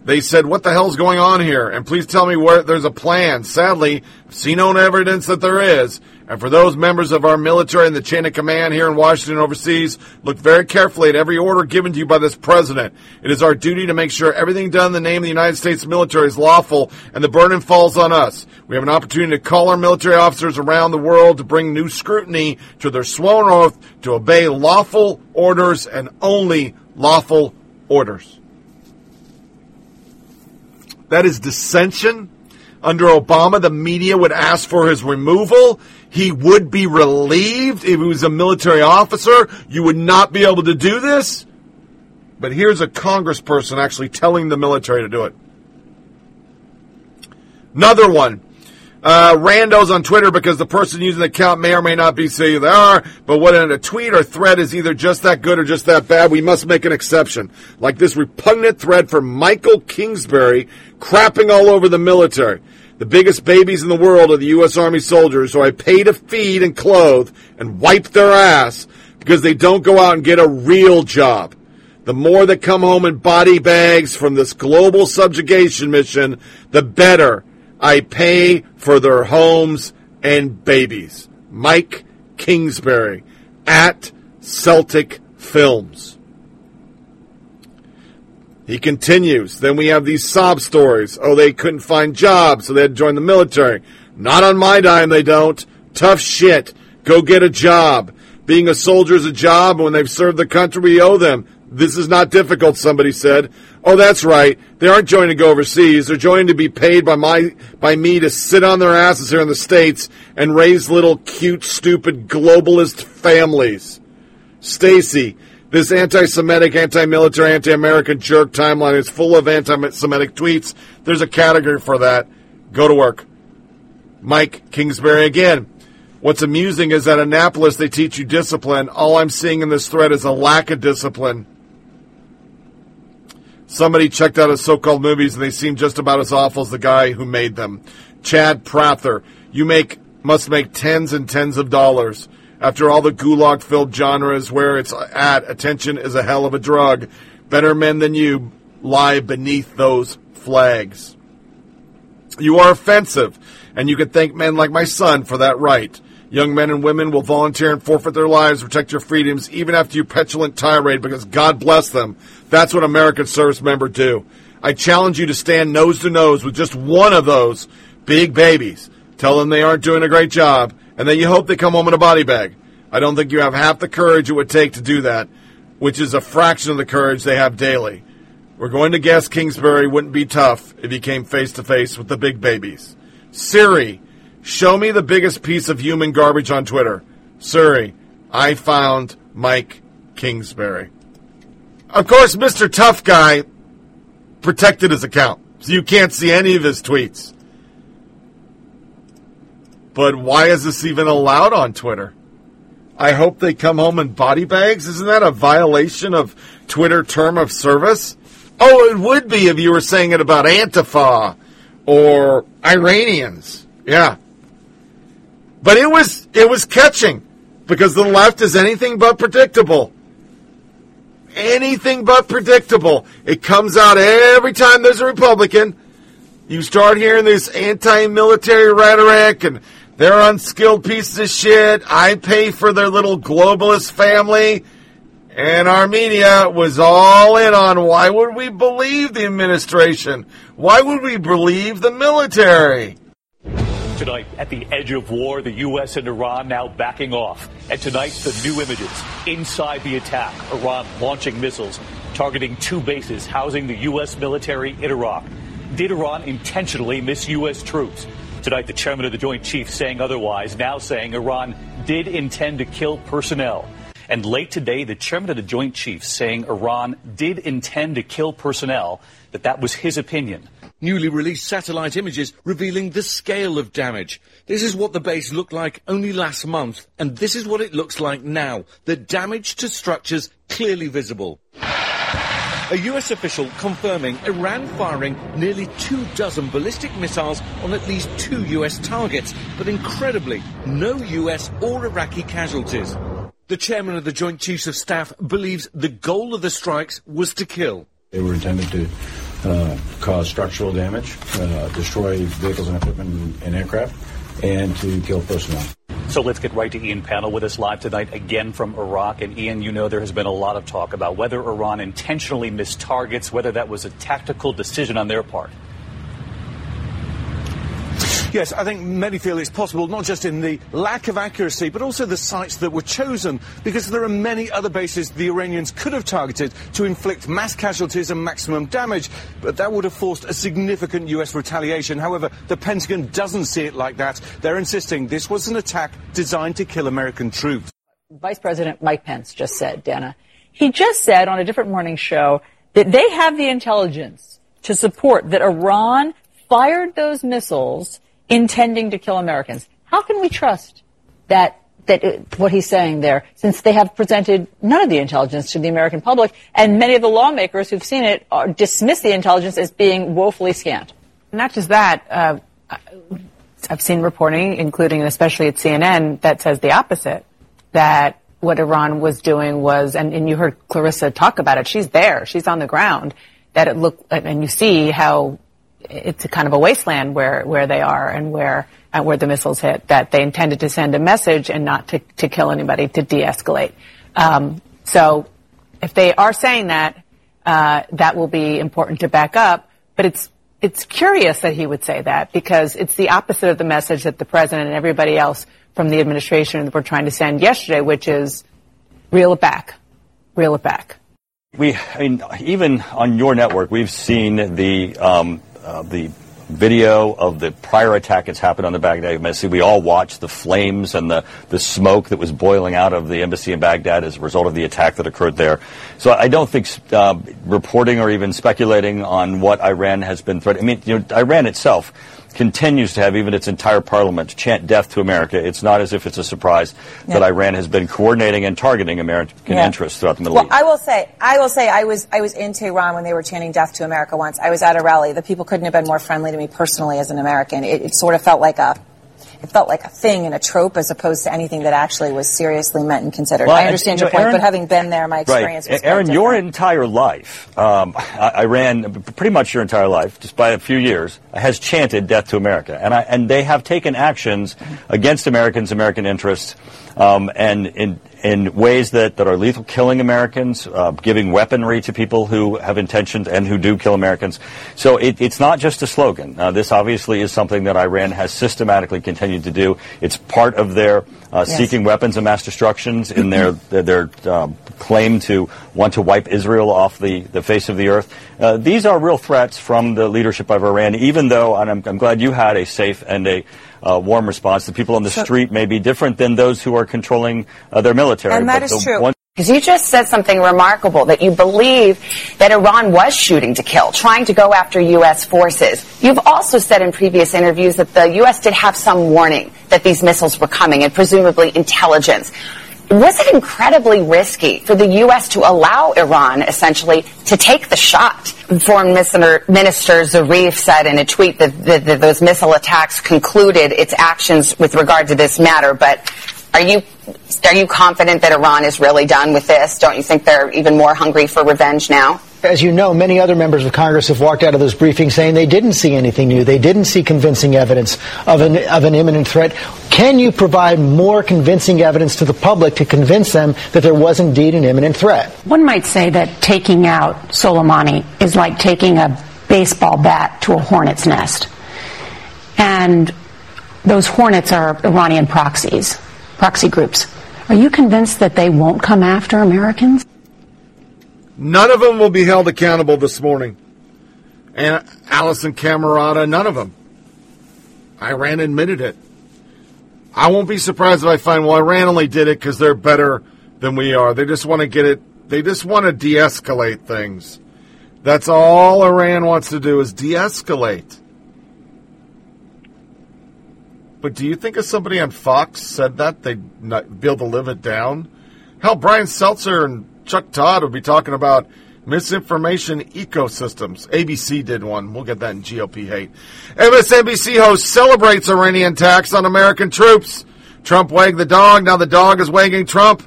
They said, What the hell's going on here? And please tell me where there's a plan. Sadly, I've seen no evidence that there is. And for those members of our military and the chain of command here in Washington overseas, look very carefully at every order given to you by this president. It is our duty to make sure everything done in the name of the United States military is lawful and the burden falls on us. We have an opportunity to call our military officers around the world to bring new scrutiny to their sworn oath to obey lawful orders and only lawful orders. That is dissension. Under Obama, the media would ask for his removal. He would be relieved if he was a military officer. You would not be able to do this. But here's a congressperson actually telling the military to do it. Another one. Uh, randos on Twitter because the person using the account may or may not be saying they are, but what in a tweet or thread is either just that good or just that bad, we must make an exception. Like this repugnant thread from Michael Kingsbury crapping all over the military. The biggest babies in the world are the U.S. Army soldiers who I pay to feed and clothe and wipe their ass because they don't go out and get a real job. The more that come home in body bags from this global subjugation mission, the better. I pay for their homes and babies. Mike Kingsbury at Celtic Films. He continues. Then we have these sob stories. Oh, they couldn't find jobs, so they had to join the military. Not on my dime, they don't. Tough shit. Go get a job. Being a soldier is a job, and when they've served the country, we owe them. This is not difficult, somebody said. Oh, that's right. They aren't joining to go overseas. They're joining to be paid by my by me to sit on their asses here in the States and raise little cute, stupid globalist families. Stacy, this anti-Semitic, anti-military, anti-American jerk timeline is full of anti-Semitic tweets. There's a category for that. Go to work. Mike Kingsbury again. What's amusing is at Annapolis they teach you discipline. All I'm seeing in this thread is a lack of discipline. Somebody checked out his so-called movies and they seem just about as awful as the guy who made them. Chad Prather, you make must make tens and tens of dollars. After all the gulag-filled genres where it's at, attention is a hell of a drug. Better men than you lie beneath those flags. You are offensive, and you can thank men like my son for that right. Young men and women will volunteer and forfeit their lives to protect your freedoms even after you petulant tirade because God bless them. That's what American service members do. I challenge you to stand nose to nose with just one of those big babies. Tell them they aren't doing a great job and then you hope they come home in a body bag. I don't think you have half the courage it would take to do that, which is a fraction of the courage they have daily. We're going to guess Kingsbury wouldn't be tough if he came face to face with the big babies. Siri, show me the biggest piece of human garbage on Twitter. Siri, I found Mike Kingsbury. Of course, Mr. Tough Guy protected his account, so you can't see any of his tweets. But why is this even allowed on Twitter? I hope they come home in body bags. Isn't that a violation of Twitter term of service? Oh, it would be if you were saying it about Antifa or Iranians. Yeah. But it was it was catching because the left is anything but predictable. Anything but predictable. It comes out every time there's a Republican. You start hearing this anti-military rhetoric and they're unskilled pieces of shit. I pay for their little globalist family. And Armenia was all in on why would we believe the administration? Why would we believe the military? Tonight, at the edge of war, the U.S. and Iran now backing off. And tonight, the new images inside the attack. Iran launching missiles targeting two bases housing the U.S. military in Iraq. Did Iran intentionally miss U.S. troops? Tonight, the chairman of the Joint Chiefs saying otherwise, now saying Iran did intend to kill personnel. And late today, the chairman of the Joint Chiefs saying Iran did intend to kill personnel, that that was his opinion. Newly released satellite images revealing the scale of damage. This is what the base looked like only last month, and this is what it looks like now. The damage to structures clearly visible. A US official confirming Iran firing nearly two dozen ballistic missiles on at least two US targets, but incredibly, no US or Iraqi casualties. The chairman of the Joint Chiefs of Staff believes the goal of the strikes was to kill. They were intended to uh, cause structural damage, uh, destroy vehicles and equipment and aircraft, and to kill personnel. So let's get right to Ian Pannell with us live tonight again from Iraq. And Ian, you know there has been a lot of talk about whether Iran intentionally missed targets, whether that was a tactical decision on their part. Yes, I think many feel it's possible, not just in the lack of accuracy, but also the sites that were chosen, because there are many other bases the Iranians could have targeted to inflict mass casualties and maximum damage, but that would have forced a significant US retaliation. However, the Pentagon doesn't see it like that. They're insisting this was an attack designed to kill American troops. Vice President Mike Pence just said, Dana, he just said on a different morning show that they have the intelligence to support that Iran fired those missiles intending to kill Americans. How can we trust that that what he's saying there, since they have presented none of the intelligence to the American public, and many of the lawmakers who've seen it are, dismiss the intelligence as being woefully scant. Not just that. Uh, I've seen reporting, including and especially at CNN, that says the opposite. That what Iran was doing was, and, and you heard Clarissa talk about it. She's there. She's on the ground. That it looked, and you see how it's kind of a wasteland where, where they are and where uh, where the missiles hit. That they intended to send a message and not to, to kill anybody to de-escalate. Um, so if they are saying that, uh, that will be important to back up. But it's it's curious that he would say that because it's the opposite of the message that the president and everybody else from the administration were trying to send yesterday, which is reel it back, reel it back. We, I mean, even on your network, we've seen the um, uh, the video of the prior attack that's happened on the Baghdad embassy. We all watched the flames and the, the smoke that was boiling out of the embassy in Baghdad as a result of the attack that occurred there. So I don't think uh, reporting or even speculating on what Iran has been threatening. I mean, you know, Iran itself continues to have even its entire parliament chant death to America. It's not as if it's a surprise yeah. that Iran has been coordinating and targeting American yeah. interests throughout the Middle well, East. I will say, I will say, I was I was in Tehran when they were chanting death to America once. I was at a rally. The people couldn't have been more friendly to me personally as an American. It, it sort of felt like a it felt like a thing and a trope as opposed to anything that actually was seriously meant and considered. Well, I understand your know, point, Aaron, but having been there, my experience right. Aaron, your entire life, um, Iran, pretty much your entire life, just by a few years, has chanted death to America. And, I, and they have taken actions against Americans, American interests, um, and in, in ways that, that are lethal, killing Americans, uh, giving weaponry to people who have intentions and who do kill Americans. So it, it's not just a slogan. Uh, this obviously is something that Iran has systematically continued to do. It's part of their uh, yes. seeking weapons of mass destructions in their their, their um, claim to want to wipe Israel off the, the face of the earth. Uh, these are real threats from the leadership of Iran, even though, and I'm, I'm glad you had a safe and a uh, warm response. The people on the so, street may be different than those who are controlling uh, their military. And that is true. One- because you just said something remarkable that you believe that Iran was shooting to kill, trying to go after U.S. forces. You've also said in previous interviews that the U.S. did have some warning that these missiles were coming and presumably intelligence was it incredibly risky for the U.S. to allow Iran essentially to take the shot? Foreign Minister, Minister Zarif said in a tweet that, that, that those missile attacks concluded its actions with regard to this matter. But are you are you confident that Iran is really done with this? Don't you think they're even more hungry for revenge now? As you know, many other members of Congress have walked out of those briefings saying they didn't see anything new. They didn't see convincing evidence of an, of an imminent threat. Can you provide more convincing evidence to the public to convince them that there was indeed an imminent threat? One might say that taking out Soleimani is like taking a baseball bat to a hornet's nest. And those hornets are Iranian proxies, proxy groups. Are you convinced that they won't come after Americans? None of them will be held accountable this morning. And Alisyn Camerota, none of them. Iran admitted it. I won't be surprised if I find, well, Iran only did it because they're better than we are. They just want to get it, they just want to de escalate things. That's all Iran wants to do is de escalate. But do you think if somebody on Fox said that, they'd be able to live it down? Hell, Brian Stelter and Chuck Todd will be talking about misinformation ecosystems. ABC did one. We'll get that in GOP hate. MSNBC host celebrates Iranian attacks on American troops. Trump wagged the dog. Now the dog is wagging Trump.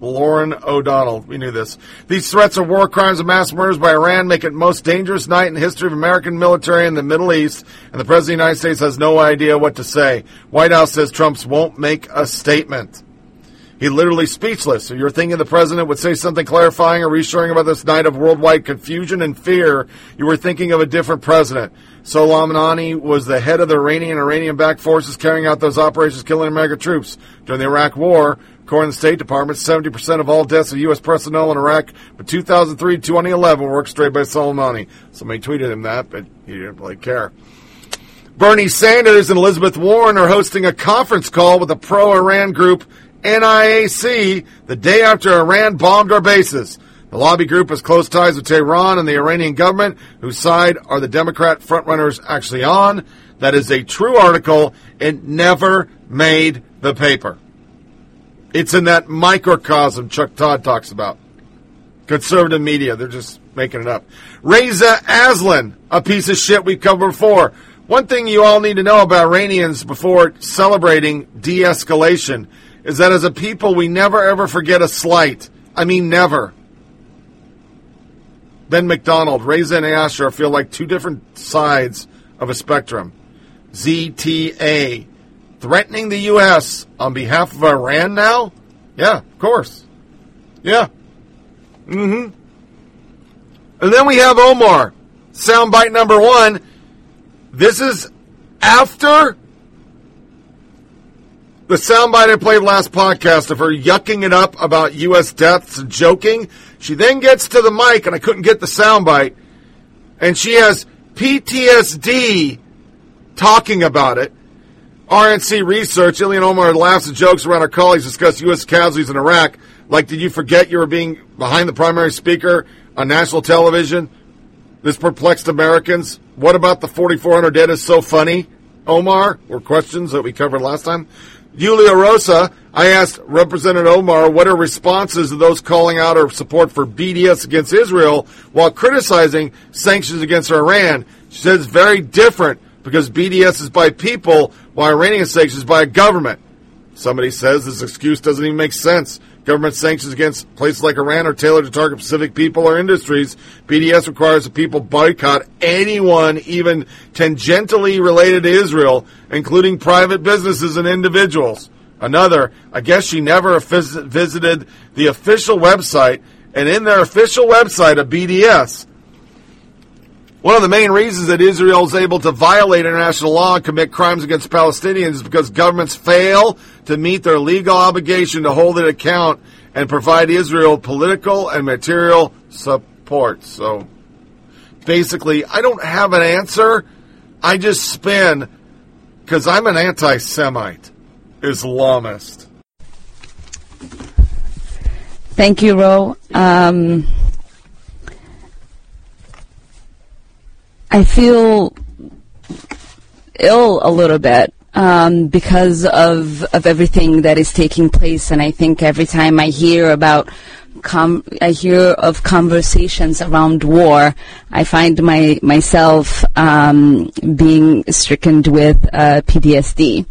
Lawrence O'Donnell. We knew this. These threats of war crimes and mass murders by Iran make it most dangerous night in the history of American military in the Middle East, and the President of the United States has no idea what to say. White House says Trump's won't make a statement. He literally speechless. So you're thinking the president would say something clarifying or reassuring about this night of worldwide confusion and fear. You were thinking of a different president. Soleimani was the head of the Iranian Iranian-backed forces carrying out those operations killing American troops during the Iraq War. According to the State Department, 70% of all deaths of U.S. personnel in Iraq from 2003 to 2011 were orchestrated by Soleimani. Somebody tweeted him that, but he didn't really care. Bernie Sanders and Elizabeth Warren are hosting a conference call with a pro-Iran group NIAC the day after Iran bombed our bases. The lobby group has close ties with Tehran and the Iranian government, whose side are the Democrat frontrunners actually on. That is a true article. It never made the paper. It's in that microcosm Chuck Todd talks about. Conservative media, they're just making it up. Reza Aslan, a piece of shit we've covered before. One thing you all need to know about Iranians before celebrating de escalation is that as a people, we never ever forget a slight. I mean, never. Ben McDonald, Reza and Asher feel like two different sides of a spectrum. ZTA, threatening the U.S. on behalf of Iran now? Yeah, of course. Yeah. Mm-hmm. And then we have Omar, soundbite number one. This is after the soundbite I played last podcast of her yucking it up about U.S. deaths and joking. She then gets to the mic, and I couldn't get the soundbite, and she has PTSD talking about it. RNC research, Ilhan Omar laughs and jokes around her colleagues discuss U.S. casualties in Iraq. Like, did you forget you were being behind the primary speaker on national television? This perplexed Americans. What about the 4,400 dead is so funny? Omar, were questions that we covered last time. Julio Rosas, I asked Representative Omar what her responses to those calling out her support for BDS against Israel while criticizing sanctions against Iran. She says it's very different because BDS is by people while Iranian sanctions is by a government. Somebody says this excuse doesn't even make sense. Government sanctions against places like Iran are tailored to target specific people or industries. BDS requires that people boycott anyone even tangentially related to Israel, including private businesses and individuals. Another, I guess she never visited the official website, and in their official website of BDS, one of the main reasons that Israel is able to violate international law and commit crimes against Palestinians is because governments fail to meet their legal obligation to hold it account and provide Israel political and material support. So basically, I don't have an answer. I just spin because I'm an anti Semite, Islamist. Thank you, Ro. Um, I feel ill a little bit um, because of of everything that is taking place, and I think every time I hear about Com- I hear of conversations around war, I find my myself um, being stricken with uh, PTSD,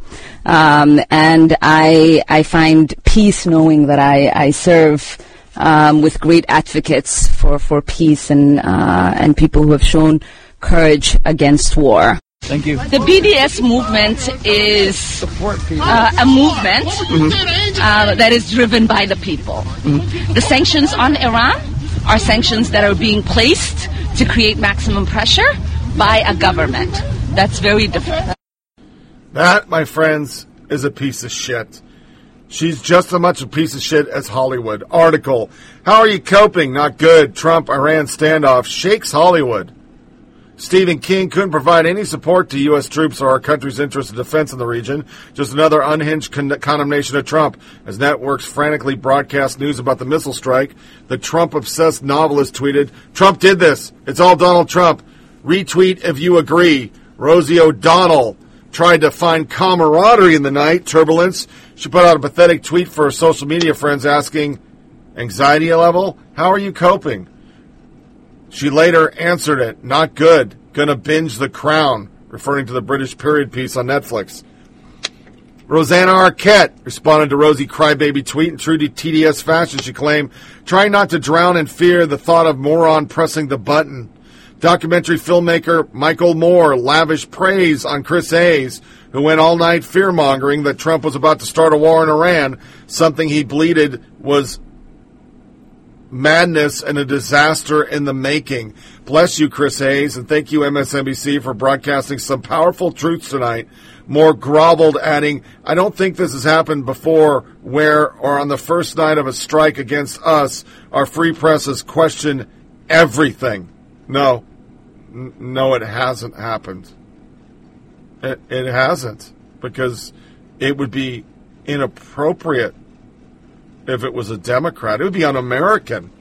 um, and I I find peace knowing that I I serve. Um, with great advocates for, for peace and uh, and people who have shown courage against war. Thank you. The BDS movement is uh, a movement mm-hmm. uh, that is driven by the people. Mm-hmm. The sanctions on Iran are sanctions that are being placed to create maximum pressure by a government. That's very different. That, my friends, is a piece of shit. She's just as much a piece of shit as Hollywood. Article How are you coping? Not good. Trump Iran standoff shakes Hollywood. Stephen King couldn't provide any support to U.S. troops or our country's interest in defense in the region. Just another unhinged con- condemnation of Trump. As networks frantically broadcast news about the missile strike, the Trump obsessed novelist tweeted, Trump did this. It's all Donald Trump. Retweet if you agree. Rosie O'Donnell tried to find camaraderie in the night, turbulence. She put out a pathetic tweet for her social media friends asking, Anxiety level? How are you coping? She later answered it, not good, gonna binge The Crown, referring to the British period piece on Netflix. Rosanna Arquette responded to Rosie Crybaby tweet in true to TDS fashion. She claimed, trying not to drown in fear the thought of moron pressing the button. Documentary filmmaker Michael Moore lavished praise on Chris Hayes, who went all night fear mongering that Trump was about to start a war in Iran, something he bleated was madness and a disaster in the making. Bless you, Chris Hayes, and thank you, MSNBC, for broadcasting some powerful truths tonight. Moore groveled, adding, I don't think this has happened before where, or on the first night of a strike against us, our free press has questioned everything. No. N- no, it hasn't happened. It, it hasn't, because it would be inappropriate if it was a Democrat. It would be un American.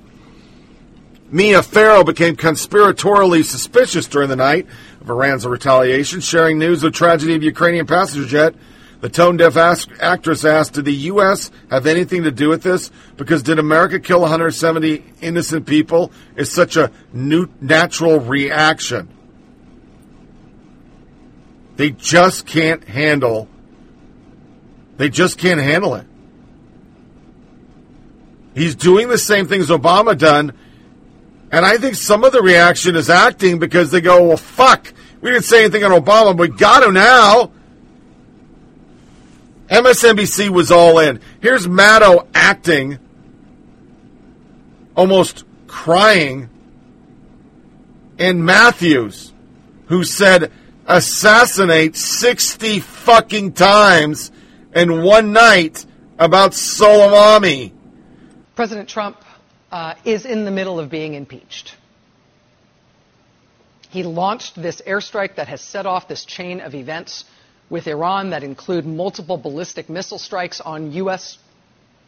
Mia Farrow became conspiratorially suspicious during the night of Iran's retaliation, sharing news of the tragedy of Ukrainian passenger jet. The tone deaf actress asked, Did the U.S. have anything to do with this? Because did America kill 170 innocent people? Is such a new, natural reaction. They just can't handle. They just can't handle it. He's doing the same things Obama done And I think some of the reaction is acting because they go, well, fuck, we didn't say anything on Obama, but we got him now. MSNBC was all in. Here's Maddow acting, almost crying, and Matthews, who said, assassinate 60 fucking times in one night about Soleimani. President Trump uh, is in the middle of being impeached. He launched this airstrike that has set off this chain of events with Iran that include multiple ballistic missile strikes on U.S.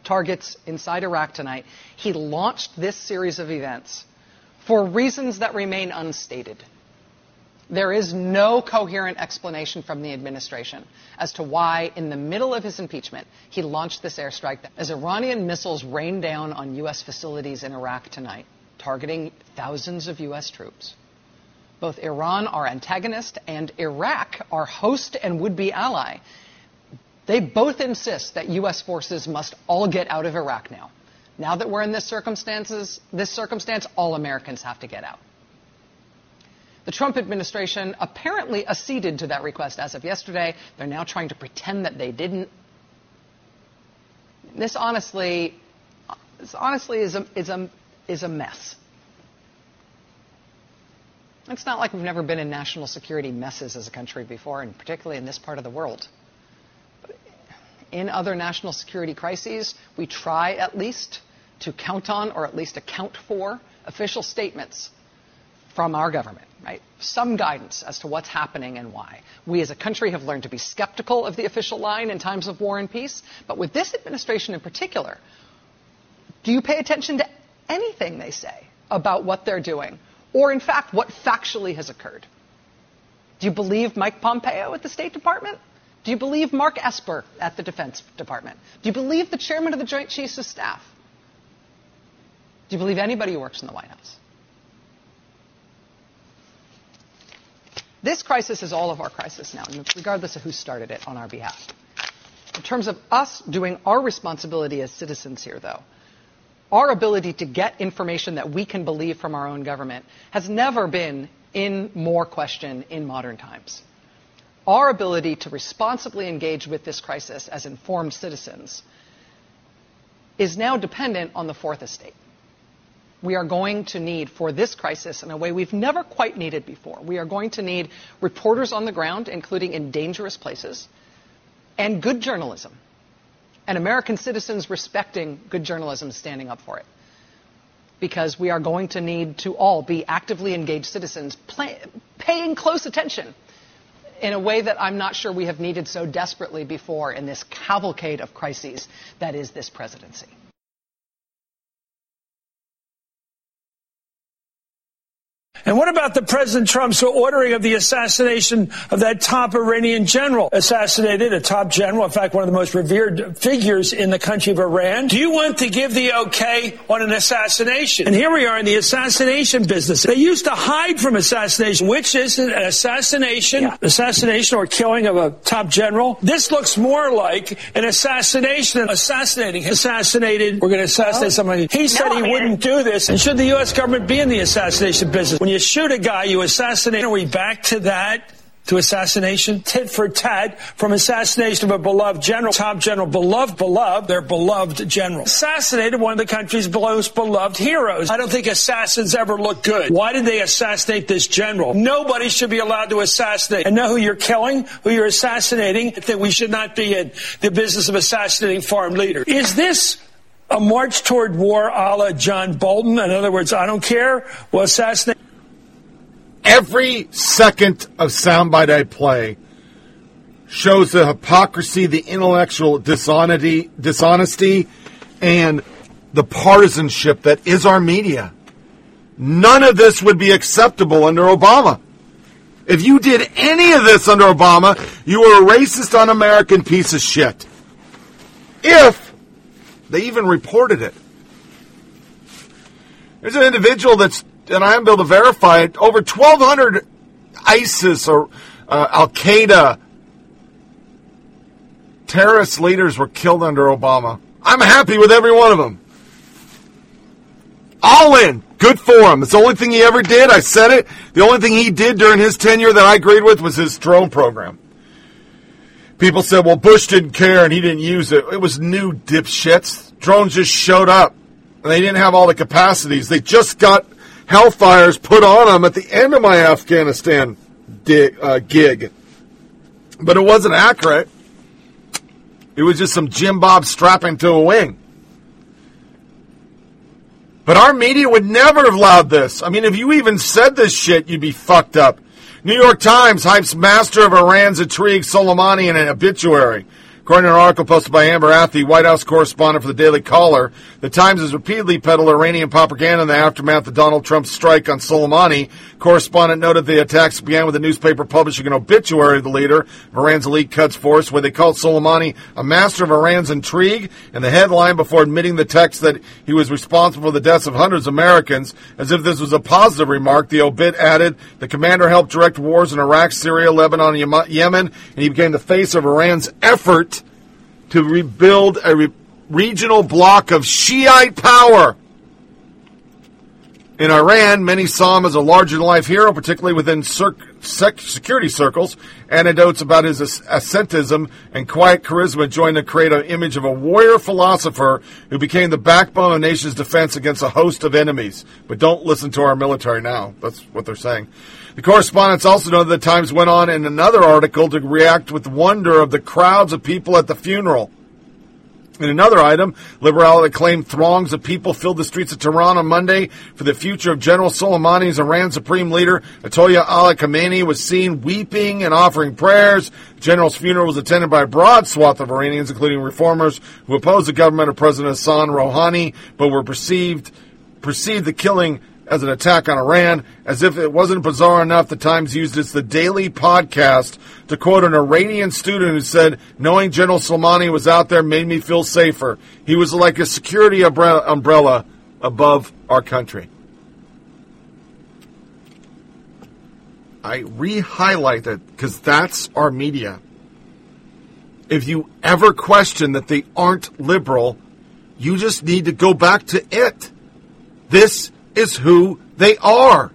targets inside Iraq tonight. He launched this series of events for reasons that remain unstated. There is no coherent explanation from the administration as to why, in the middle of his impeachment, he launched this airstrike as Iranian missiles rained down on U.S. facilities in Iraq tonight, targeting thousands of U.S. troops. Both Iran, our antagonist, and Iraq, our host and would be ally, they both insist that U.S. forces must all get out of Iraq now. Now that we're in this circumstances, this circumstance, all Americans have to get out. The Trump administration apparently acceded to that request as of yesterday. They're now trying to pretend that they didn't. This honestly, this honestly is a, is a, is a mess. It's not like we've never been in national security messes as a country before, and particularly in this part of the world. In other national security crises, we try at least to count on or at least account for official statements from our government, right? Some guidance as to what's happening and why. We as a country have learned to be skeptical of the official line in times of war and peace, but with this administration in particular, do you pay attention to anything they say about what they're doing? or in fact what factually has occurred. Do you believe Mike Pompeo at the State Department? Do you believe Mark Esper at the Defense Department? Do you believe the chairman of the Joint Chiefs of Staff? Do you believe anybody who works in the White House? This crisis is all of our crisis now, regardless of who started it on our behalf. In terms of us doing our responsibility as citizens here, though, our ability to get information that we can believe from our own government has never been in more question in modern times. Our ability to responsibly engage with this crisis as informed citizens is now dependent on the fourth estate. We are going to need for this crisis in a way we've never quite needed before. We are going to need reporters on the ground, including in dangerous places, and good journalism and American citizens respecting good journalism standing up for it. Because we are going to need to all be actively engaged citizens, play, paying close attention in a way that I'm not sure we have needed so desperately before in this cavalcade of crises that is this presidency. And what about the President Trump's ordering of the assassination of that top Iranian general assassinated, a top general, in fact, one of the most revered figures in the country of Iran? Do you want to give the okay on an assassination? And here we are in the assassination business. They used to hide from assassination, which is an assassination, yeah. assassination or killing of a top general. This looks more like an assassination, assassinating, assassinated. We're going to assassinate oh. somebody. He said no, he wouldn't do this. And should the U.S. government be in the assassination business? When you shoot a guy, you assassinate. Are we back to that? To assassination, tit for tat, from assassination of a beloved general, top general, beloved, beloved, their beloved general. Assassinated one of the country's most beloved heroes. I don't think assassins ever look good. Why did they assassinate this general? Nobody should be allowed to assassinate. And know who you're killing, who you're assassinating, that we should not be in the business of assassinating foreign leaders. Is this a march toward war a la John Bolton? In other words, I don't care, we'll assassinate every second of soundbite I play shows the hypocrisy, the intellectual dishonesty, dishonesty, and the partisanship that is our media. None of this would be acceptable under Obama. If you did any of this under Obama, you were a racist, un American piece of shit. If they even reported it. There's an individual that's and I am able to verify it, over 1,200 ISIS or uh, Al Qaeda terrorist leaders were killed under Obama. I'm happy with every one of them. All in. Good for him. It's the only thing he ever did. I said it. The only thing he did during his tenure that I agreed with was his drone program. People said, well, Bush didn't care and he didn't use it. It was new dipshits. Drones just showed up and they didn't have all the capacities. They just got hellfires put on them at the end of my Afghanistan dig, uh, gig. But it wasn't accurate. It was just some Jim Bob strapping to a wing. But our media would never have allowed this. I mean, if you even said this shit, you'd be fucked up. New York Times hypes master of Iran's intrigue Soleimani in an obituary. According to an article posted by Amber Athey, White House correspondent for the Daily Caller, the Times has repeatedly peddled Iranian propaganda in the aftermath of Donald Trump's strike on Soleimani. Correspondent noted the attacks began with the newspaper publishing an obituary of the leader of Iran's elite Quds Force, where they called Soleimani a master of Iran's intrigue, and the headline before admitting the text that he was responsible for the deaths of hundreds of Americans, as if this was a positive remark. The obit added, the commander helped direct wars in Iraq, Syria, Lebanon, and Yemen, and he became the face of Iran's effort to rebuild a re- regional bloc of Shiite power. In Iran, many saw him as a larger than life hero, particularly within cir- sec- security circles. Anecdotes about his ascetism and quiet charisma joined to create an image of a warrior philosopher who became the backbone of the nation's defense against a host of enemies. But don't listen to our military now. That's what they're saying. The correspondents also know that the Times went on in another article to react with wonder of the crowds of people at the funeral. In another item, liberality claimed throngs of people filled the streets of Tehran on Monday for the future of General Soleimani's Iran Supreme Leader Ayatollah Ali Khamenei was seen weeping and offering prayers. The general's funeral was attended by a broad swath of Iranians, including reformers who opposed the government of President Hassan Rouhani, but were perceived perceived the killing as an attack on Iran. As if it wasn't bizarre enough, the Times used its The Daily podcast to quote an Iranian student who said, knowing General Soleimani was out there made me feel safer. He was like a security umbrella above our country. I re-highlight that because that's our media. If you ever question that they aren't liberal, you just need to go back to it. This is who they are.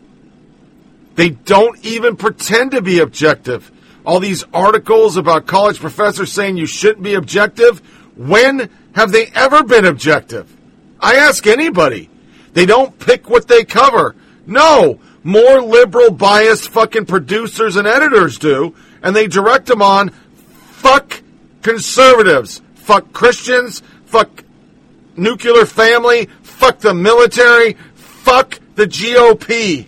They don't even pretend to be objective. All these articles about college professors saying you shouldn't be objective. When have they ever been objective? I ask anybody. They don't pick what they cover. No, more liberal biased fucking producers and editors do, and they direct them on fuck conservatives, fuck Christians, fuck nuclear family, fuck the military, Fuck the GOP.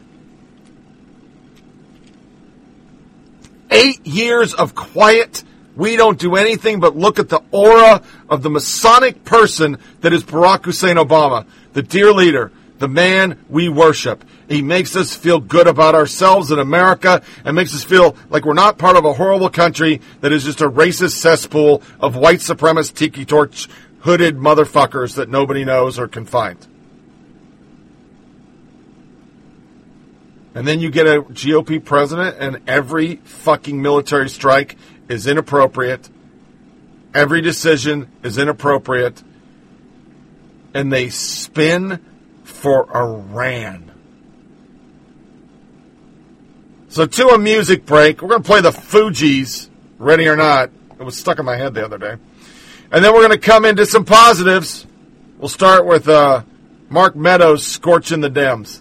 Eight years of quiet. We don't do anything but look at the aura of the Masonic person that is Barack Hussein Obama, the dear leader, the man we worship. He makes us feel good about ourselves in America and makes us feel like we're not part of a horrible country that is just a racist cesspool of white supremacist tiki torch hooded motherfuckers that nobody knows or can find. And then you get a GOP president, and every fucking military strike is inappropriate. Every decision is inappropriate. And they spin for Iran. So, to a music break, we're going to play the Fugees, ready or not. It was stuck in my head the other day. And then we're going to come into some positives. We'll start with uh, Mark Meadows scorching the Dems.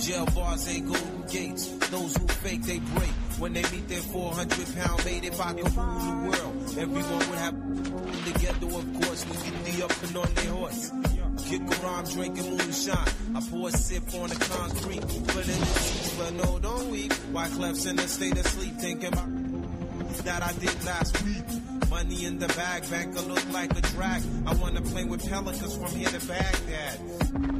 Jail bars ain't golden gates. Those who fake, they break. When they meet their 400 pound mate, if I could rule the world, everyone would have together, of course, We get the up and on their horse. Kick around, drinking moonshine. I pour a sip on the concrete, put in the seats, but no, don't weep. Why Clef's in a state of sleep, thinking about that I did last week. Money in the bag, banker look like a drag. I wanna play with pelicans from here to Baghdad.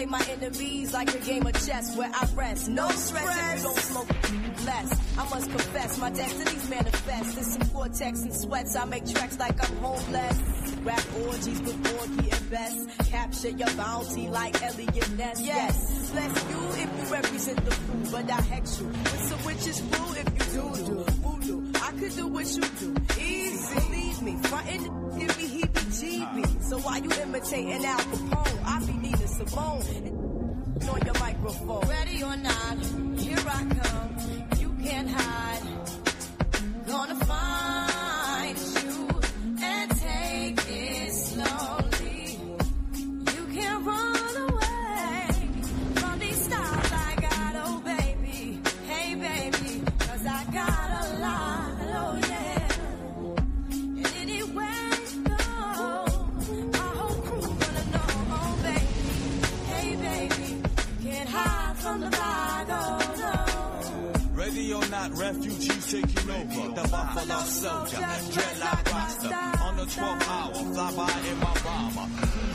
play my enemies like a game of chess where I rest. No stress if you don't smoke less. I must confess, my destinies manifest. In some cortex and sweats, I make tracks like I'm homeless. Rap orgies with Porgy and. Capture your bounty like Eliot Ness. Yes, bless you if you represent the fool, but I hex you with some witches brew if you do do voodoo. I could do what you do, easy. leave me, frontin' give me heebie-jeebie. So why you imitating Al Capone? I be Nina Simone on your microphone. Ready or not, here I come. You can't hide. Gonna find refugees taking over. The Buffalo Soldier, dreadlock Rasta. On the 12th hour, fly by in my bomber.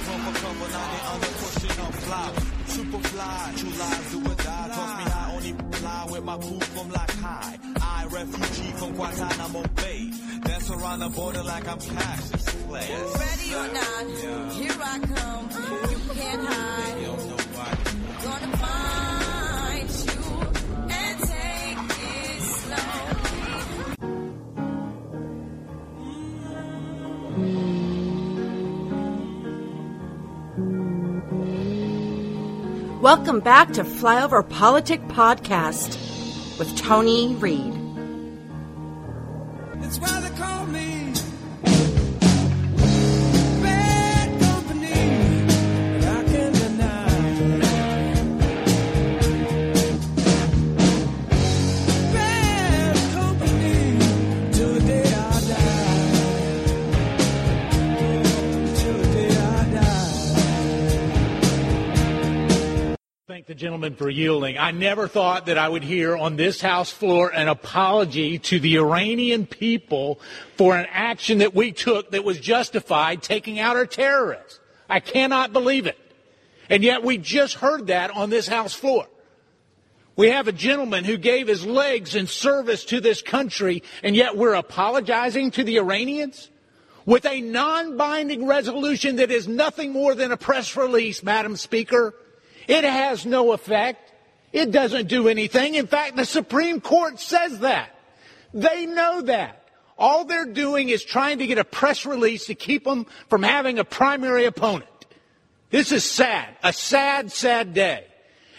From a cover, now they under pushing up flower. Super fly, true lies do or die. Toss me high, only fly with my poop from like high. I, refugee from Guantanamo Bay. Dance around the border like I'm Cassius Clay. Ready or not, here I come. You can't hide. Welcome back to Flyover Politic Podcast with Tony Reed. Thank the gentleman for yielding. I never thought that I would hear on this House floor an apology to the Iranian people for an action that we took that was justified taking out our terrorists. I cannot believe it. And yet we just heard that on this House floor. We have a gentleman who gave his legs in service to this country, and yet we're apologizing to the Iranians? With a non-binding resolution that is nothing more than a press release, Madam Speaker. It has no effect. It doesn't do anything. In fact, the Supreme Court says that. They know that. All they're doing is trying to get a press release to keep them from having a primary opponent. This is sad. A sad, sad day.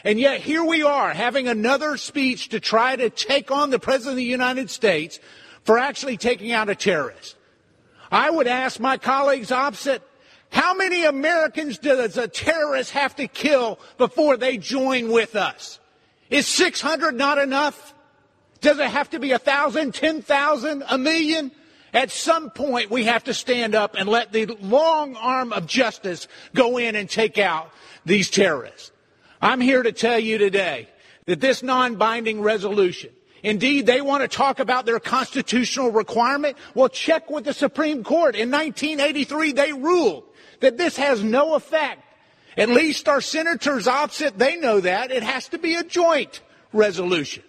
And yet here we are having another speech to try to take on the President of the United States for actually taking out a terrorist. I would ask my colleagues opposite, how many Americans does a terrorist have to kill before they join with us? Is 600 not enough? Does it have to be a thousand, ten thousand, a million? At some point, we have to stand up and let the long arm of justice go in and take out these terrorists. I'm here to tell you today that this non-binding resolution, indeed, they want to talk about their constitutional requirement. Well, check with the Supreme Court. In 1983, they ruled that this has no effect. At least our senators opposite, they know that. It has to be a joint resolution.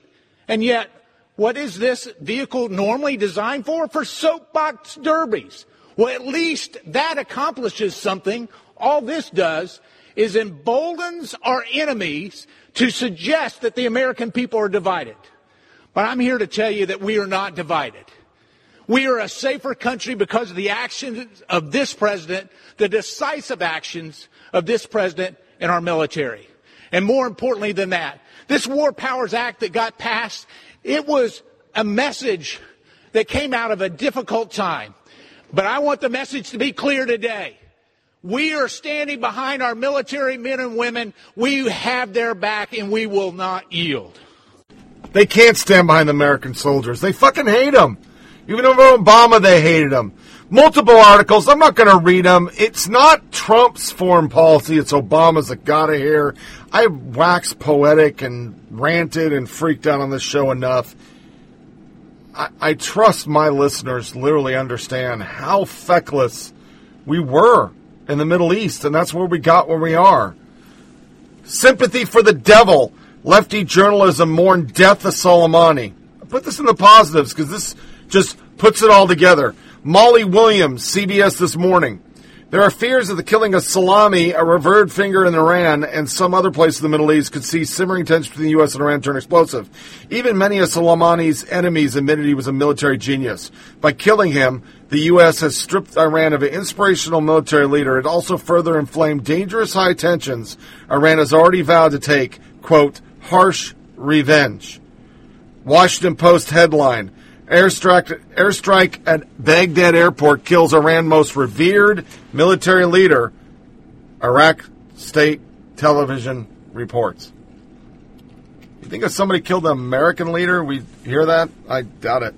And yet, what is this vehicle normally designed for? For soapbox derbies. Well, at least that accomplishes something. All this does is emboldens our enemies to suggest that the American people are divided. But I'm here to tell you that we are not divided. We are a safer country because of the actions of this president, the decisive actions of this president and our military. And more importantly than that, this War Powers Act that got passed, it was a message that came out of a difficult time. But I want the message to be clear today. We are standing behind our military men and women. We have their back and we will not yield. They can't stand behind the American soldiers. They fucking hate them. Even over Obama, they hated him. Multiple articles. I'm not going to read them. It's not Trump's foreign policy. It's Obama's that got it here. I waxed poetic and ranted and freaked out on this show enough. I, I trust my listeners literally understand how feckless we were in the Middle East, and that's where we got where we are. Sympathy for the devil. Lefty journalism mourned death of Soleimani. I put this in the positives because this just puts it all together. Molly Williams, CBS this morning. There are fears that the killing of Salami, a revered figure in Iran, and some other place in the Middle East could see simmering tensions between the U.S. and Iran turn explosive. Even many of Soleimani's enemies admitted he was a military genius. By killing him, the U.S. has stripped Iran of an inspirational military leader. It also further inflamed dangerous high tensions Iran has already vowed to take, quote, harsh revenge. Washington Post headline Airstrike, airstrike at Baghdad airport kills Iran's most revered military leader, Iraq state television reports. You think if somebody killed an American leader, we hear that? I doubt it.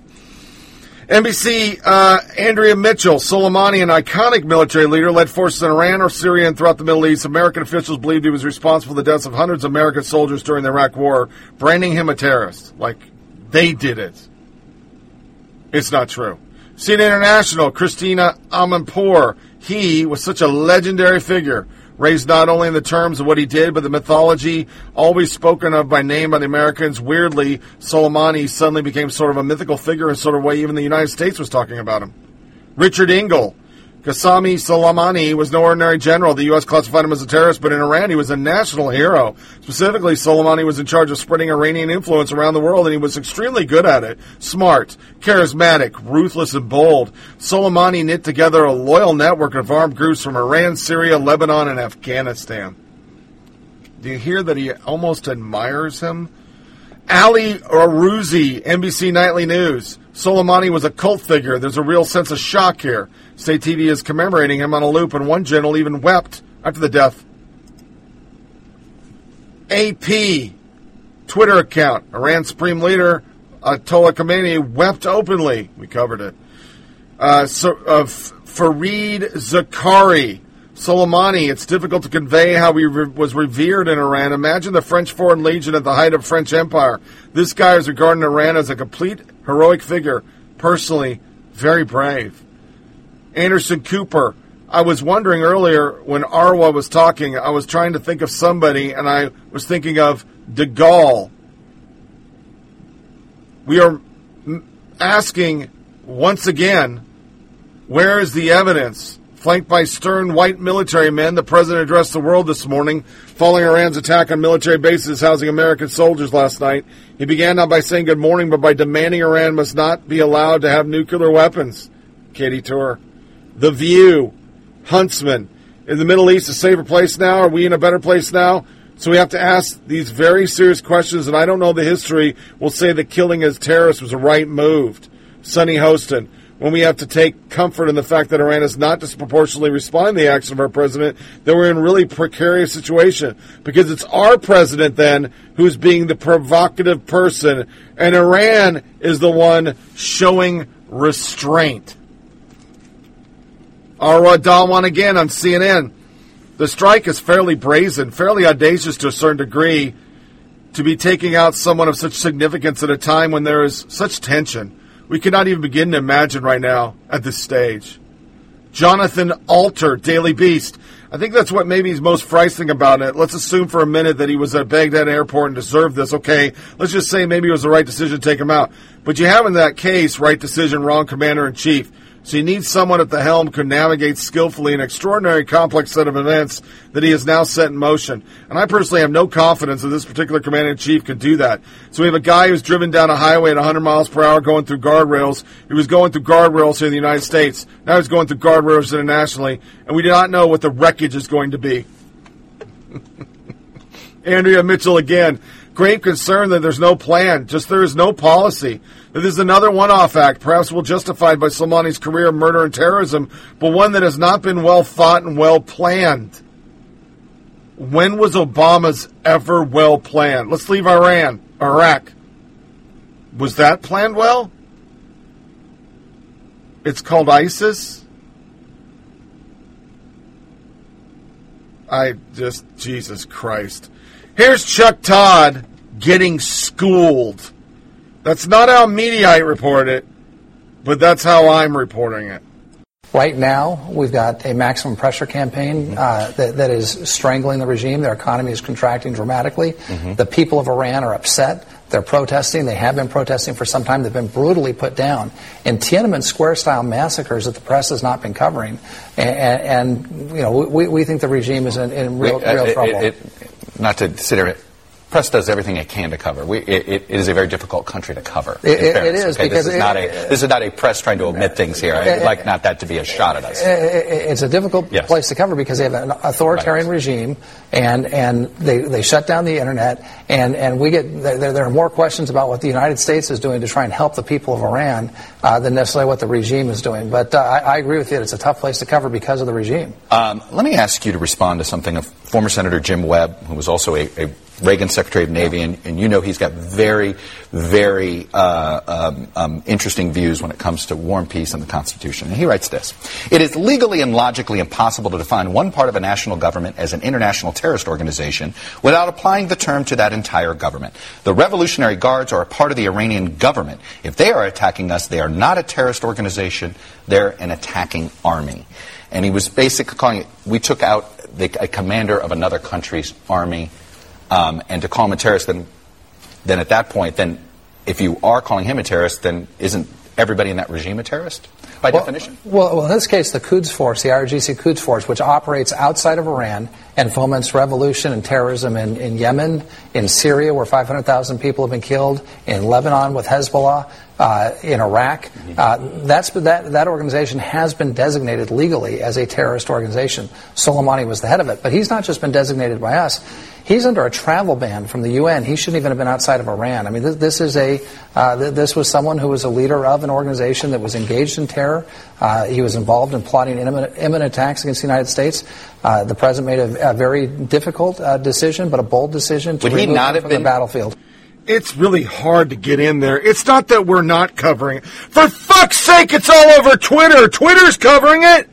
NBC, uh, Andrea Mitchell, Soleimani, an iconic military leader, led forces in Iran or Syria and throughout the Middle East. American officials believed he was responsible for the deaths of hundreds of American soldiers during the Iraq War, branding him a terrorist. Like, they did it. It's not true. CNN International, Christina Amanpour. He was such a legendary figure, raised not only in the terms of what he did, but the mythology always spoken of by name by the Americans. Weirdly, Soleimani suddenly became sort of a mythical figure in sort of way even the United States was talking about him. Richard Engel. Qasem Soleimani was no ordinary general. The U.S. classified him as a terrorist, but in Iran he was a national hero. Specifically, Soleimani was in charge of spreading Iranian influence around the world, and he was extremely good at it. Smart, charismatic, ruthless, and bold. Soleimani knit together a loyal network of armed groups from Iran, Syria, Lebanon, and Afghanistan. Do you hear that he almost admires him? Ali Arouzi, NBC Nightly News. Soleimani was a cult figure. There's a real sense of shock here. State TV is commemorating him on a loop, and one general even wept after the death. AP Twitter account. Iran Supreme Leader Ayatollah Khamenei wept openly. We covered it. Uh, so, uh, Fareed Zakaria. Soleimani, it's difficult to convey how he re- was revered in Iran. Imagine the French Foreign Legion at the height of French Empire. This guy is regarded in Iran as a complete heroic figure. Personally, very brave. Anderson Cooper. I was wondering earlier when Arwa was talking, I was trying to think of somebody, and I was thinking of De Gaulle. We are asking once again, where is the evidence? Flanked by stern white military men, the president addressed the world this morning, following Iran's attack on military bases housing American soldiers last night. He began not by saying good morning, but by demanding Iran must not be allowed to have nuclear weapons. Katy Tur. The View. Huntsman. In the Middle East a safer place now? Are we in a better place now? So we have to ask these very serious questions, and I don't know the history. We'll say that killing as terrorists was a right move. Sunny Hostin when we have to take comfort in the fact that Iran is not disproportionately responding to the action of our president, then we're in a really precarious situation because it's our president then who's being the provocative person, and Iran is the one showing restraint. Arwa Damon again on CNN. The strike is fairly brazen, fairly audacious to a certain degree to be taking out someone of such significance at a time when there is such tension we cannot even begin to imagine right now at this stage. Jonathan Alter, Daily Beast. I think that's what maybe is most frightening about it. Let's assume for a minute that he was at Baghdad airport and deserved this. Okay, let's just say maybe it was the right decision to take him out. But you have in that case, right decision, wrong commander in chief. So you need someone at the helm who can navigate skillfully an extraordinary complex set of events that he has now set in motion. And I personally have no confidence that this particular commander in chief can do that. So we have a guy who's driven down a highway at 100 miles per hour going through guardrails. He was going through guardrails here in the United States. Now he's going through guardrails internationally. And we do not know what the wreckage is going to be. Andrea Mitchell again. Great concern that there's no plan, just there is no policy. This is another one-off act, perhaps well justified by Soleimani's career murder and terrorism, but one that has not been well thought and well planned. When was Obama's ever well planned? Let's leave Iran, Iraq. Was that planned well? It's called ISIS. I just, Jesus Christ. Here's Chuck Todd getting schooled. That's not how Mediaite report it, but that's how I'm reporting it. Right now, we've got a maximum pressure campaign uh, that, that is strangling the regime. Their economy is contracting dramatically. Mm-hmm. The people of Iran are upset. They're protesting. They have been protesting for some time. They've been brutally put down. in Tiananmen Square style massacres that the press has not been covering. And, and you know, we, we think the regime is in, in real, Wait, uh, real it- trouble. it- it- not to sit here. Press does everything it can to cover. We, it, it is a very difficult country to cover. It- it- it okay? because this is not a this is not a press trying to omit things here. I'd like not that to be a shot at us. It's a difficult Yes. place to cover because they have an authoritarian regime, and and they, they shut down the internet, and, and we get there, there are more questions about what the United States is doing to try and help the people of Iran uh, than necessarily what the regime is doing. But uh, I, I agree with you; that it's a tough place to cover because of the regime. Um, let me ask you to respond to something of former Senator Jim Webb, who was also a, a Reagan Secretary of Navy, and, and you know he's got very, very uh, um, um, interesting views when it comes to war and peace and the Constitution. And he writes this It is legally and logically impossible to define one part of a national government as an international terrorist organization without applying the term to that entire government. The Revolutionary Guards are a part of the Iranian government. If they are attacking us, they are not a terrorist organization, they're an attacking army. And he was basically calling it, we took out the, a commander of another country's army, um, and to call him a terrorist, then, then at that point, then if you are calling him a terrorist, then isn't everybody in that regime a terrorist by Well- definition? Well, well, in this case, the Quds Force, the IRGC Quds Force, which operates outside of Iran and foments revolution and terrorism in, in Yemen, in Syria, where 500,000 people have been killed, in Lebanon with Hezbollah, uh, in Iraq. Uh, that's, that, that organization has been designated legally as a terrorist organization. Soleimani was the head of it. But he's not just been designated by us. He's under a travel ban from the UN. He shouldn't even have been outside of Iran. I mean, this, this is a uh, th- this was someone who was a leader of an organization that was engaged in terror. Uh, he was involved in plotting imminent, imminent attacks against the United States. Uh, the president made a, a very difficult uh, decision, but a bold decision to Would he not him have from been- the battlefield. It's really hard to get in there. It's not that we're not covering it. For fuck's sake, it's all over Twitter. Twitter's covering it.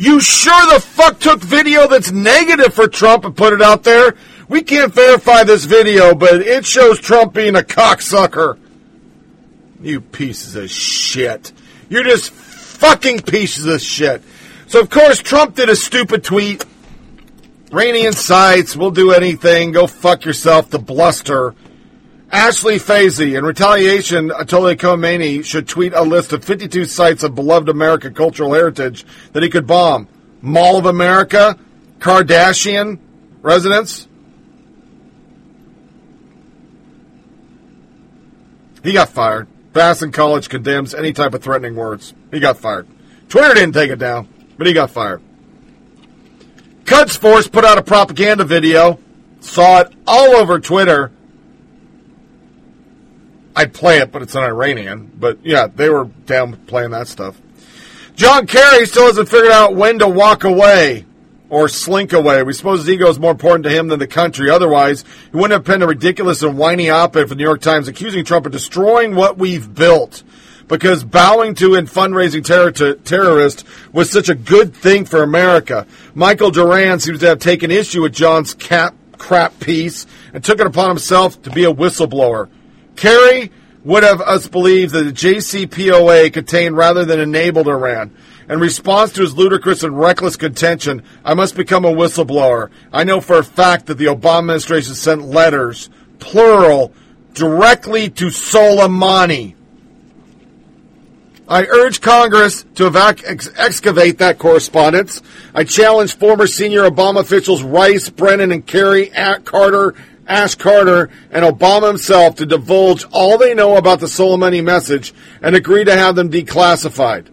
You sure the fuck took video that's negative for Trump and put it out there? We can't verify this video, but it shows Trump being a cocksucker. You pieces of shit. You're just fucking pieces of shit. So, of course, Trump did a stupid tweet. Rainy sites, we'll do anything. Go fuck yourself. The bluster. Asheen Phansey, in retaliation, Ayatollah Khomeini should tweet a list of 52 sites of beloved American cultural heritage that he could bomb. Mall of America, Kardashian residence. He got fired. Babson College condemns any type of threatening words. He got fired. Twitter didn't take it down, but he got fired. Quds Force put out a propaganda video. Saw it all over Twitter. I'd play it, but it's an Iranian. But yeah, they were down playing that stuff. John Kerry still hasn't figured out when to walk away or slink away. We suppose his ego is more important to him than the country. Otherwise, he wouldn't have penned a ridiculous and whiny op-ed for the New York Times accusing Trump of destroying what we've built. Because bowing to and fundraising terror to terrorists was such a good thing for America. Michael Doran seems to have taken issue with John's cap crap piece and took it upon himself to be a whistleblower. Kerry would have us believe that the JCPOA contained rather than enabled Iran. In response to his ludicrous and reckless contention, I must become a whistleblower. I know for a fact that the Obama administration sent letters, plural, directly to Soleimani. I urge Congress to evac- ex- excavate that correspondence. I challenge former senior Obama officials Rice, Brennan, and Kerry, at Carter, Ash Carter, and Obama himself to divulge all they know about the Soleimani message and agree to have them declassified.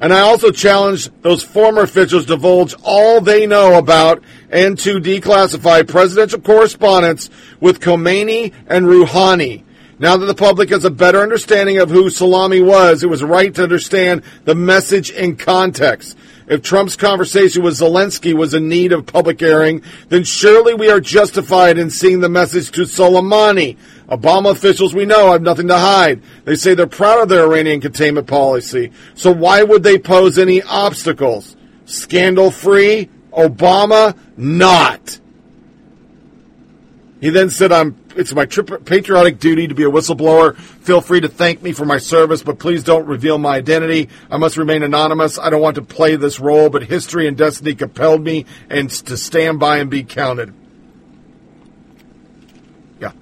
And I also challenge those former officials to divulge all they know about and to declassify presidential correspondence with Khomeini and Rouhani. Now that the public has a better understanding of who Salami was, it was right to understand the message in context. If Trump's conversation with Zelensky was in need of public airing, then surely we are justified in seeing the message to Soleimani. Obama officials we know have nothing to hide. They say they're proud of their Iranian containment policy. So why would they pose any obstacles? Scandal free? Obama? Not. He then said, I'm, it's my tri- patriotic duty to be a whistleblower. Feel free to thank me for my service, but please don't reveal my identity. I must remain anonymous. I don't want to play this role, but history and destiny compelled me and to stand by and be counted. Yeah.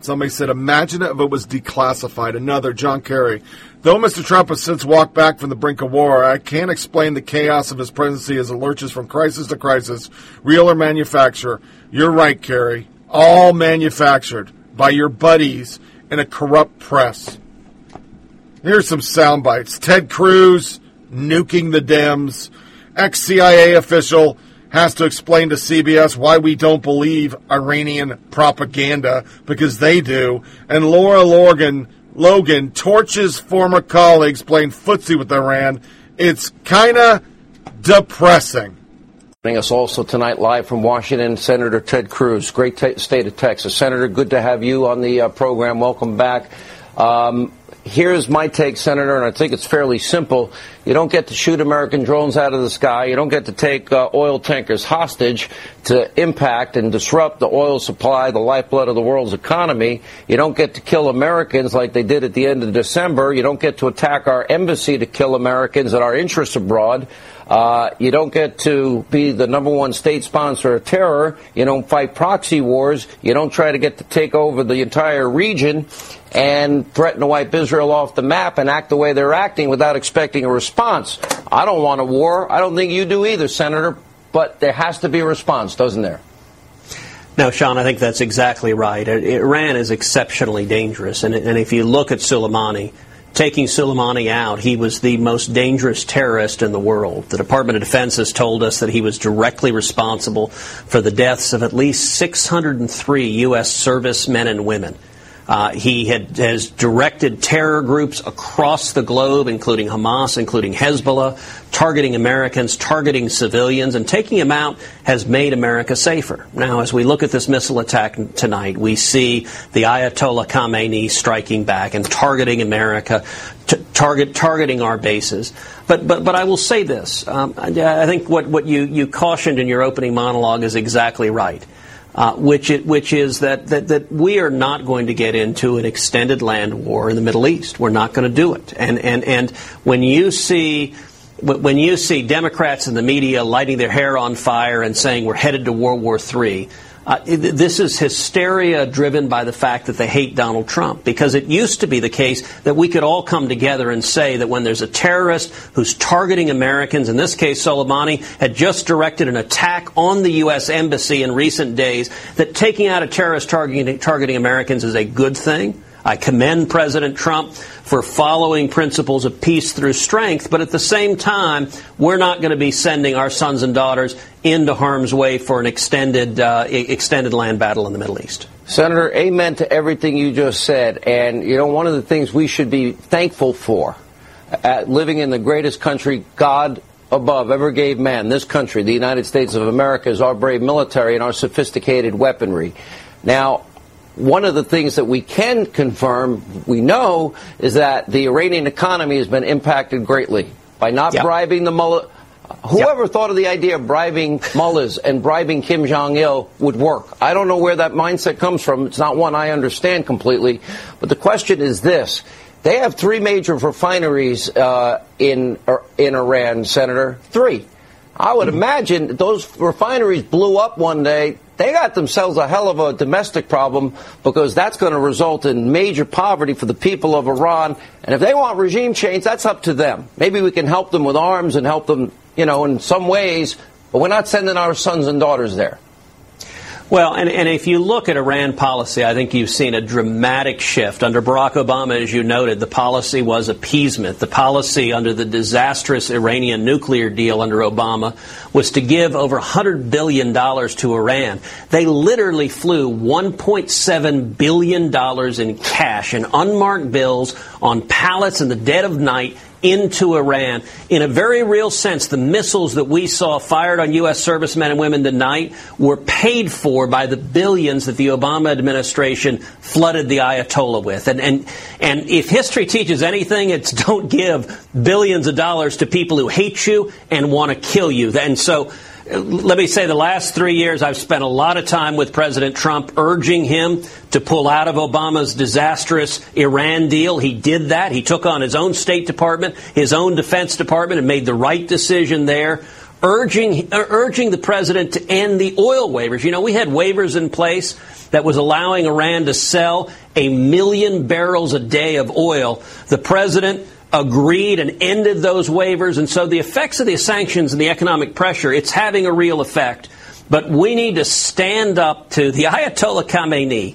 Somebody said, imagine if it was declassified. Another, John Kerry. Though Mr. Trump has since walked back from the brink of war, I can't explain the chaos of his presidency as it lurches from crisis to crisis, real or manufacture. You're right, Kerry. All manufactured by your buddies in a corrupt press. Here's some sound bites. Ted Cruz nuking the Dems. Ex CIA official has to explain to CBS why we don't believe Iranian propaganda because they do. And Lara Logan, Logan torches former colleagues playing footsie with Iran. It's kind of depressing. Joining us also tonight live from Washington, Senator Ted Cruz, great t- state of Texas. Senator, good to have you on the uh, program. Welcome back. Um, here's my take, Senator, and I think it's fairly simple. You don't get to shoot American drones out of the sky. You don't get to take uh, oil tankers hostage to impact and disrupt the oil supply, the lifeblood of the world's economy. You don't get to kill Americans like they did at the end of December. You don't get to attack our embassy to kill Americans and our interests abroad. Uh, you don't get to be the number one state sponsor of terror. You don't fight proxy wars. You don't try to get to take over the entire region and threaten to wipe Israel off the map and act the way they're acting without expecting a response. I don't want a war. I don't think you do either, Senator. But there has to be a response, doesn't there? No, Sean, I think that's exactly right. Iran is exceptionally dangerous. And, and if you look at Soleimani, taking Soleimani out, he was the most dangerous terrorist in the world. The Department of Defense has told us that he was directly responsible for the deaths of at least 603 U.S. servicemen and women. Uh, he had, has directed terror groups across the globe, including Hamas, including Hezbollah, targeting Americans, targeting civilians, and taking him out has made America safer. Now, as we look at this missile attack tonight, we see the Ayatollah Khamenei striking back and targeting America, target, targeting our bases. But, but, but I will say this. Um, I, I think what, what you, you cautioned in your opening monologue is exactly right uh, which, it, which is that, that, that we are not going to get into an extended land war in the Middle East. We're not going to do it. And, and, and when you see when you see Democrats in the media lighting their hair on fire and saying we're headed to World War III, uh, this is hysteria driven by the fact that they hate Donald Trump. Because it used to be the case that we could all come together and say that when there's a terrorist who's targeting Americans, in this case Soleimani had just directed an attack on the U.S. Embassy in recent days, that taking out a terrorist targeting, targeting Americans is a good thing. I commend President Trump for following principles of peace through strength, but at the same time, we're not going to be sending our sons and daughters into harm's way for an extended, uh, extended land battle in the Middle East. Senator, amen to everything you just said. And, you know, one of the things we should be thankful for, uh, living in the greatest country God above ever gave man, this country, the United States of America, is our brave military and our sophisticated weaponry. Now, one of the things that we can confirm, we know, is that the Iranian economy has been impacted greatly by not yep. bribing the mullah. Whoever yep. thought of the idea of bribing mullahs and bribing Kim Jong il would work? I don't know where that mindset comes from. It's not one I understand completely. But the question is this. They have three major refineries uh, in, er, in Iran, Senator. Three. I would mm-hmm. imagine those refineries blew up one day they got themselves a hell of a domestic problem because that's going to result in major poverty for the people of Iran. And if they want regime change, that's up to them. Maybe we can help them with arms and help them, you know, in some ways, but we're not sending our sons and daughters there. Well, and, and if you look at Iran policy, I think you've seen a dramatic shift. Under Barack Obama, as you noted, the policy was appeasement. The policy under the disastrous Iranian nuclear deal under Obama was to give over $100 billion to Iran. They literally flew $1.7 billion in cash in unmarked bills on pallets in the dead of night into Iran. In a very real sense, the missiles that we saw fired on U.S. servicemen and women tonight were paid for by the billions that the Obama administration flooded the Ayatollah with. And, and, and if history teaches anything, it's don't give billions of dollars to people who hate you and want to kill you. And so, let me say the last three years I've spent a lot of time with President Trump urging him to pull out of Obama's disastrous Iran deal. He did that. He took on his own State Department, his own Defense Department, and made the right decision there. Urging, uh, urging the president to end the oil waivers. You know, we had waivers in place that was allowing Iran to sell a million barrels a day of oil. The president agreed and ended those waivers. And so the effects of the sanctions and the economic pressure, it's having a real effect. But we need to stand up to the Ayatollah Khamenei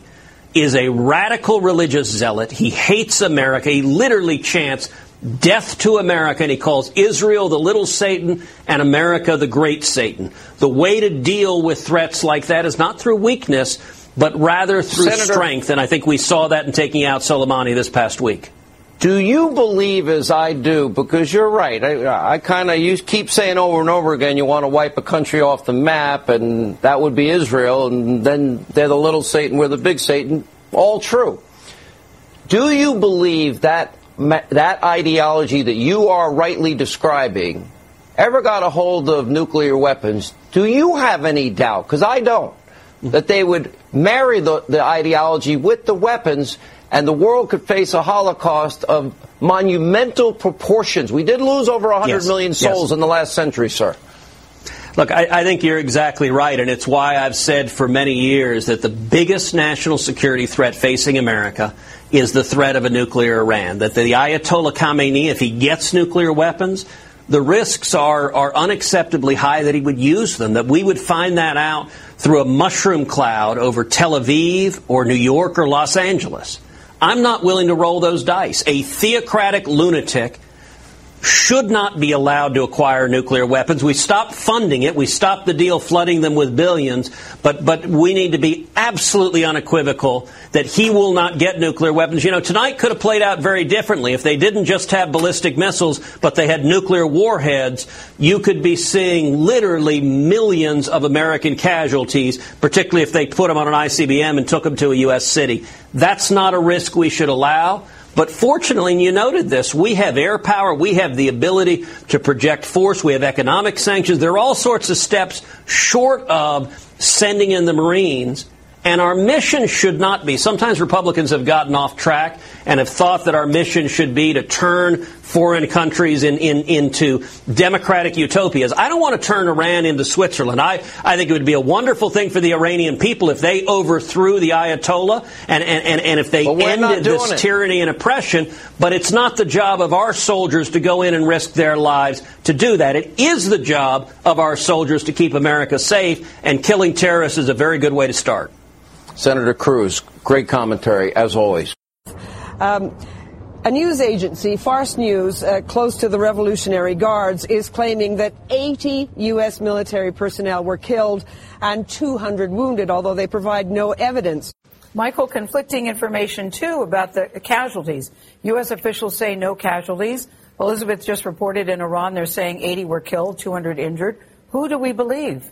is a radical religious zealot. He hates America. He literally chants death to America, and he calls Israel the little Satan and America the great Satan. The way to deal with threats like that is not through weakness, but rather through Senator- strength. And I think we saw that in taking out Soleimani this past week. Do you believe, as I do, because you're right, I, I kind of you keep saying over and over again you want to wipe a country off the map, and that would be Israel, and then they're the little Satan, we're the big Satan. All true. Do you believe that that ideology that you are rightly describing ever got a hold of nuclear weapons? Do you have any doubt? Because I don't. Hmm. That they would marry the, the ideology with the weapons and the world could face a holocaust of monumental proportions. We did lose over 100 Yes, million yes. souls in the last century, sir. Look, I, I think you're exactly right, and it's why I've said for many years that the biggest national security threat facing America is the threat of a nuclear Iran. That the Ayatollah Khamenei, if he gets nuclear weapons, the risks are, are unacceptably high that he would use them, that we would find that out through a mushroom cloud over Tel Aviv or New York or Los Angeles. I'm not willing to roll those dice. A theocratic lunatic should not be allowed to acquire nuclear weapons. We stopped funding it. We stopped the deal flooding them with billions. But, but we need to be absolutely unequivocal that he will not get nuclear weapons. You know, tonight could have played out very differently. If they didn't just have ballistic missiles, but they had nuclear warheads, you could be seeing literally millions of American casualties, particularly if they put them on an ICBM and took them to a U.S. city. That's not a risk we should allow. But fortunately, and you noted this, we have air power, we have the ability to project force, we have economic sanctions. There are all sorts of steps short of sending in the Marines. And our mission should not be. Sometimes Republicans have gotten off track and have thought that our mission should be to turn foreign countries in, in, into democratic utopias. I don't want to turn Iran into Switzerland. I, I think it would be a wonderful thing for the Iranian people if they overthrew the Ayatollah and, and, and, and if they But we're not ended this it. tyranny and oppression. But it's not the job of our soldiers to go in and risk their lives to do that. It is the job of our soldiers to keep America safe, and killing terrorists is a very good way to start. Senator Cruz, great commentary, as always. Um, a news agency, Fars News, uh, close to the Revolutionary Guards, is claiming that 80 U.S. military personnel were killed and 200 wounded, although they provide no evidence. Michael, conflicting information too about the casualties. U.S. officials say no casualties. Elizabeth just reported in Iran they're saying 80 were killed, 200 injured. Who do we believe?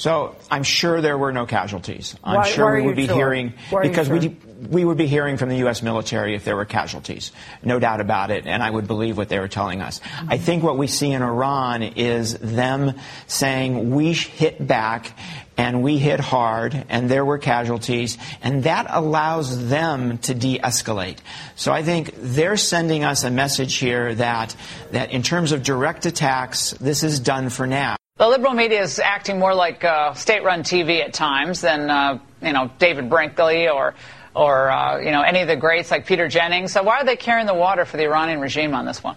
So I'm sure there were no casualties. I'm Why- sure why we would be sure? hearing Why because sure? we we would be hearing from the U.S. military if there were casualties, no doubt about it, and I would believe what they were telling us. I mm-hmm. think what we see in Iran is them saying we hit back and we hit hard and there were casualties and that allows them to de-escalate. So I think they're sending us a message here that that in terms of direct attacks, this is done for now. The liberal media is acting more like uh, state-run TV at times than uh, you know David Brinkley or or uh, you know any of the greats like Peter Jennings. So why are they carrying the water for the Iranian regime on this one?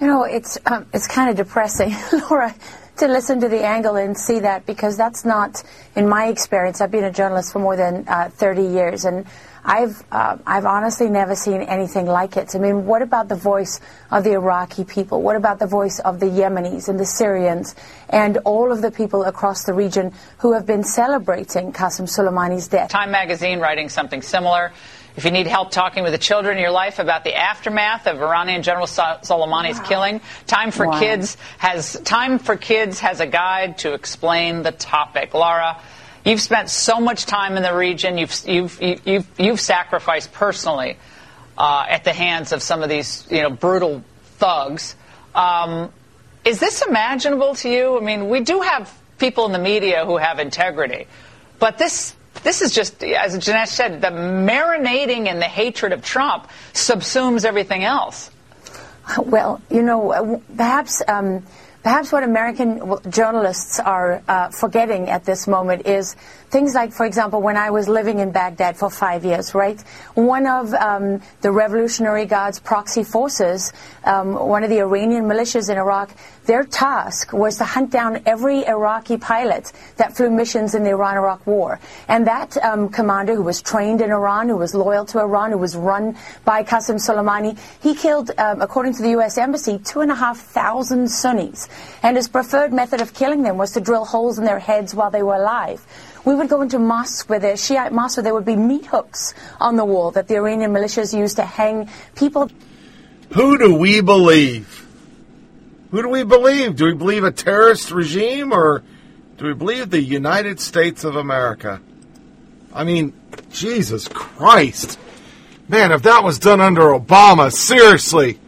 You know, it's um, it's kind of depressing, Laura. to listen to the angle and see that because that's not, in my experience, I've been a journalist for more than uh, 30 years, and I've uh, I've honestly never seen anything like it. I mean, what about the voice of the Iraqi people? What about the voice of the Yemenis and the Syrians and all of the people across the region who have been celebrating Qasem Soleimani's death? Time magazine writing something similar. If you need help talking with the children in your life about the aftermath of Iranian General Soleimani's wow. killing, Time for wow. Kids has Time for Kids has a guide to explain the topic. Laura, You've spent so much time in the region. You've you've you've you've sacrificed personally uh, at the hands of some of these you know brutal thugs. Um, is this imaginable to you? I mean, we do have people in the media who have integrity, but this this is just, as Dinesh said, the marinating in the hatred of Trump subsumes everything else. Well, you know, perhaps. Um, Perhaps what American journalists are uh, forgetting at this moment is things like, for example, when I was living in Baghdad for five years, right? One of um, the Revolutionary Guard's proxy forces, um, one of the Iranian militias in Iraq, their task was to hunt down every Iraqi pilot that flew missions in the Iran-Iraq war. And that um, commander, who was trained in Iran, who was loyal to Iran, who was run by Qasem Soleimani, he killed, um, according to the U.S. Embassy, two and a half thousand Sunnis. And his preferred method of killing them was to drill holes in their heads while they were alive. We would go into mosques where there, Shiite mosques where there would be meat hooks on the wall that the Iranian militias used to hang people. Who do we believe? Who do we believe? Do we believe a terrorist regime or do we believe the United States of America? I mean, Jesus Christ. Man, if that was done under Obama, seriously.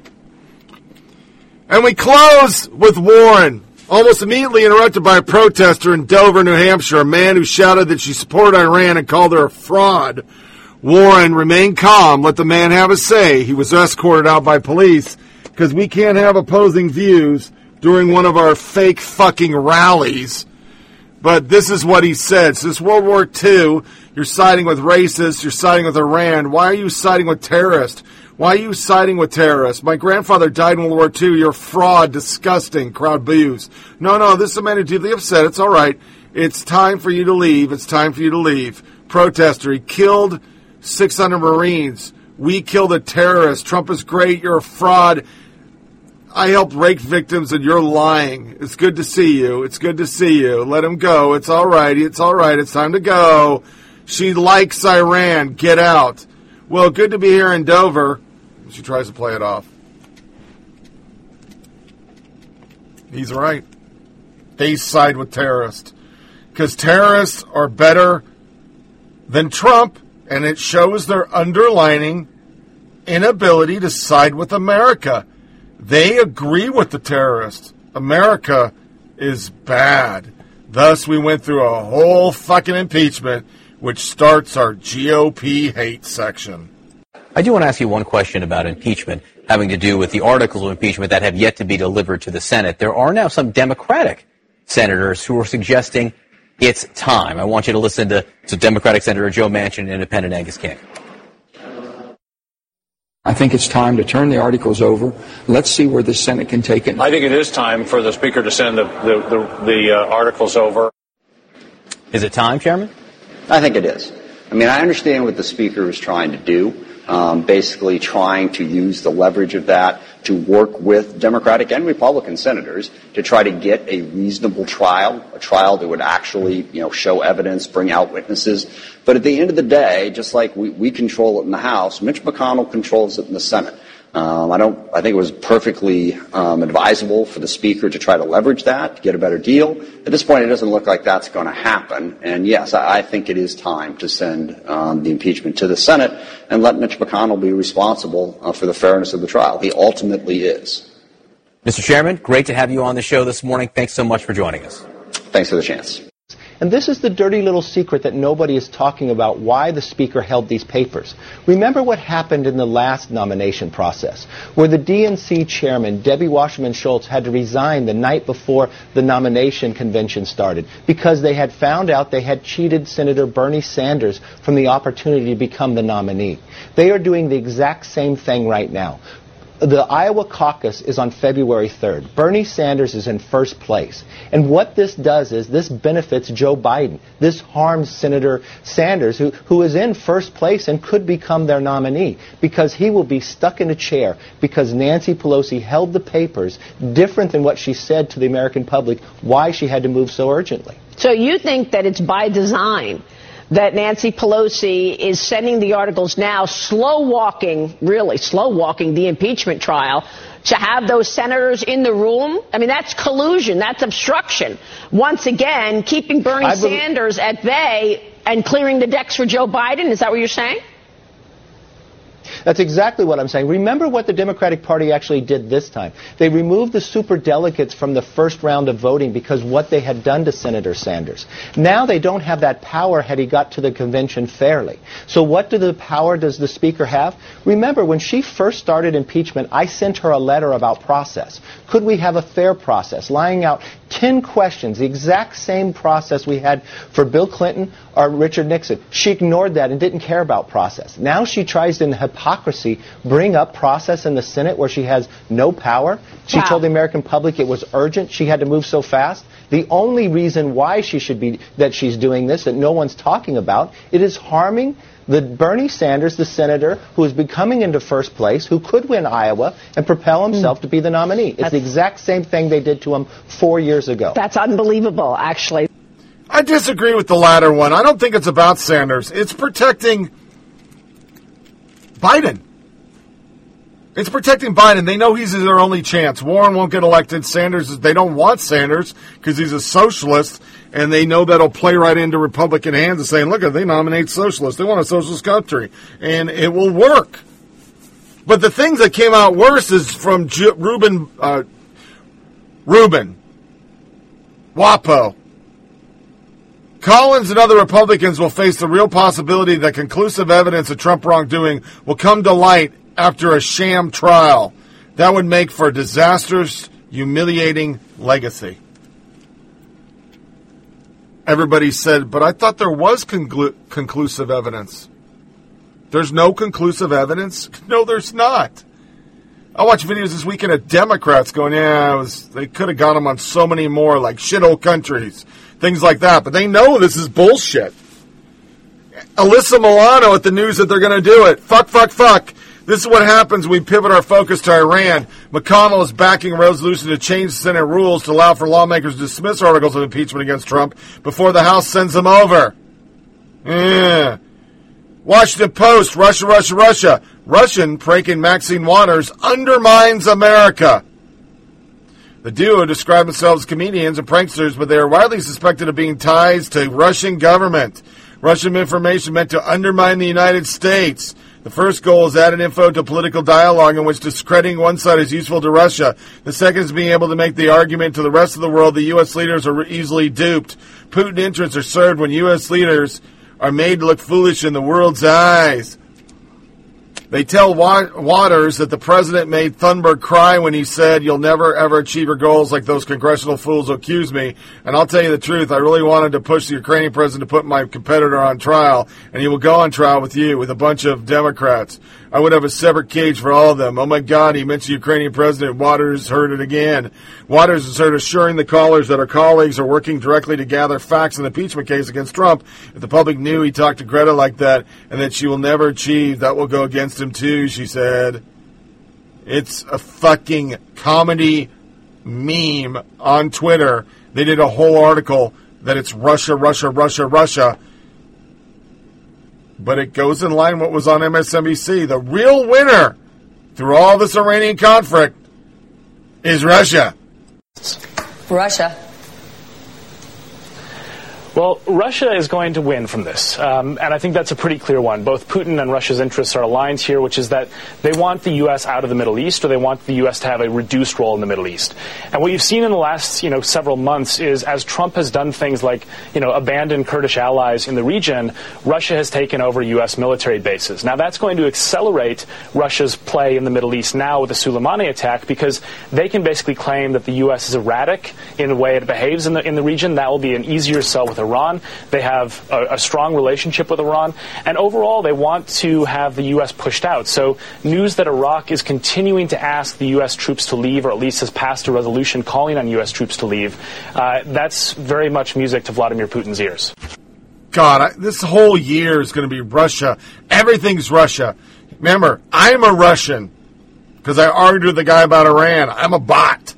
And we close with Warren, almost immediately interrupted by a protester in Dover, New Hampshire, a man who shouted that she supported Iran and called her a fraud. Warren remained calm, let the man have his say. He was escorted out by police because we can't have opposing views during one of our fake fucking rallies. But this is what he said. Since World War II, you're siding with racists, you're siding with Iran. Why are you siding with terrorists? Why are you siding with terrorists? My grandfather died in World War II. You're fraud, disgusting. Crowd boos. No, no, this is a man who's deeply upset. It's all right. It's time for you to leave. It's time for you to leave. Protester. He killed 600 Marines. We killed a terrorist. Trump is great. You're a fraud. I helped rape victims and you're lying. It's good to see you. It's good to see you. Let him go. It's all right. It's all right. It's time to go. She likes Iran. Get out. Well, good to be here in Dover. She tries to play it off. He's right. They side with terrorists. Because terrorists are better than Trump, and it shows their underlining inability to side with America. They agree with the terrorists. America is bad. Thus, we went through a whole fucking impeachment, which starts our GOP hate section. I do want to ask you one question about impeachment having to do with the articles of impeachment that have yet to be delivered to the Senate. There are now some Democratic senators who are suggesting it's time. I want you to listen to, to Democratic Senator Joe Manchin and Independent Angus King. I think it's time to turn the articles over. Let's see where the Senate can take it. I think it is time for the Speaker to send the, the, the, the uh, articles over. Is it time, Chairman? I think it is. I mean, I understand what the Speaker is trying to do um, basically trying to use the leverage of that to work with Democratic and Republican senators to try to get a reasonable trial, a trial that would actually, you know, show evidence, bring out witnesses. But at the end of the day, just like we, we control it in the House, Mitch McConnell controls it in the Senate. Um, I don't. I think it was perfectly um, advisable for the speaker to try to leverage that to get a better deal. At this point, it doesn't look like that's going to happen. And yes, I, I, think it is time to send um, the impeachment to the Senate and let Mitch McConnell be responsible uh, for the fairness of the trial. He ultimately is. Mr. Chairman, great to have you on the show this morning. Thanks so much for joining us. Thanks for the chance. And this is the dirty little secret that nobody is talking about why the Speaker held these papers. Remember what happened in the last nomination process, where the DNC chairman, Debbie Wasserman Schultz, had to resign the night before the nomination convention started because they had found out they had cheated Senator Bernie Sanders from the opportunity to become the nominee. They are doing the exact same thing right now the Iowa caucus is on February 3rd. Bernie Sanders is in first place. And what this does is this benefits Joe Biden. This harms Senator Sanders, who, who is in first place and could become their nominee, because he will be stuck in a chair because Nancy Pelosi held the papers different than what she said to the American public why she had to move so urgently. So you think that it's by design that Nancy Pelosi is sending the articles now, slow walking, really slow walking the impeachment trial to have those senators in the room? I mean, that's collusion. That's obstruction. Once again, keeping Bernie Sanders at bay and clearing the decks for Joe Biden. Is that what you're saying? That's exactly what I'm saying. Remember what the Democratic Party actually did this time. They removed the super delegates from the first round of voting because what they had done to Senator Sanders. Now they don't have that power had he got to the convention fairly. So what do the power does the speaker have? Remember when she first started impeachment, I sent her a letter about process. Could we have a fair process, Lying out 10 questions, the exact same process we had for Bill Clinton or Richard Nixon. She ignored that and didn't care about process. Now she tries in hypocrisy bring up process in the Senate where she has no power. She Wow. told the American public it was urgent. She had to move so fast. The only reason why she should be that she's doing this that no one's talking about, it is harming the Bernie Sanders, the senator who is becoming into first place, who could win Iowa and propel himself hmm. to be the nominee. It's the exact same thing they did to him four years ago. That's unbelievable, actually. I disagree with the latter one. I don't think it's about Sanders. It's protecting Biden. It's protecting Biden. They know he's their only chance. Warren won't get elected. Sanders, they don't want Sanders because he's a socialist, and they know that'll play right into Republican hands of saying, look, they nominate socialists. They want a socialist country, and it will work. But the things that came out worse is from Ju- Rubin, uh, Rubin, WAPO, Collins and other Republicans will face the real possibility that conclusive evidence of Trump wrongdoing will come to light after a sham trial. That would make for a disastrous, humiliating legacy. Everybody said, but I thought there was conclu- conclusive evidence. There's no conclusive evidence? No, there's not. I watched videos this weekend of Democrats going, yeah, was, they could have got them on so many more, like shithole countries, things like that. But they know this is bullshit. Alyssa Milano at the news that they're going to do it. Fuck, fuck, fuck. This is what happens when we pivot our focus to Iran. McConnell is backing a resolution to change Senate rules to allow for lawmakers to dismiss articles of impeachment against Trump before the House sends them over. Yeah. Washington Post, Russia, Russia, Russia. Russian pranking Maxine Waters undermines America. The duo describe themselves as comedians and pranksters, but they are widely suspected of being ties to Russian government. Russian information meant to undermine the United States. The first goal is added info to political dialogue in which discrediting one side is useful to Russia. The second is being able to make the argument to the rest of the world that U.S. leaders are easily duped. Putin interests are served when U.S. leaders are made to look foolish in the world's eyes. They tell Wa- Waters that the president made Thunberg cry when he said, You'll never ever achieve your goals like those congressional fools accuse me. And I'll tell you the truth, I really wanted to push the Ukrainian president to put my competitor on trial, and he will go on trial with you, with a bunch of Democrats. I would have a separate cage for all of them. Oh my God, he mentioned Ukrainian President. Waters heard it again. Waters is heard assuring the callers that our colleagues are working directly to gather facts in the impeachment case against Trump. If the public knew he talked to Greta like that and that she will never achieve, that will go against him too, she said. It's a fucking comedy meme on Twitter. They did a whole article that it's Russia, Russia, Russia, Russia. But it goes in line what was on MSNBC. The real winner through all this Iranian conflict is Russia. Russia. Well, Russia is going to win from this, um, and I think that's a pretty clear one. Both Putin and Russia's interests are aligned here, which is that they want the U.S. out of the Middle East, or they want the U.S. to have a reduced role in the Middle East. And what you've seen in the last, you know, several months is as Trump has done things like, you know, abandon Kurdish allies in the region, Russia has taken over U.S. military bases. Now that's going to accelerate Russia's play in the Middle East now with the Soleimani attack because they can basically claim that the U.S. is erratic in the way it behaves in the in the region. That will be an easier sell with Iran. They have a, a strong relationship with Iran, and overall, they want to have the U.S. pushed out. So, news that Iraq is continuing to ask the U.S. troops to leave, or at least has passed a resolution calling on U.S. troops to leave, uh, that's very much music to Vladimir Putin's ears. God, I, this whole year is going to be Russia. Everything's Russia. Remember, I'm a Russian because I argued with the guy about Iran. I'm a bot.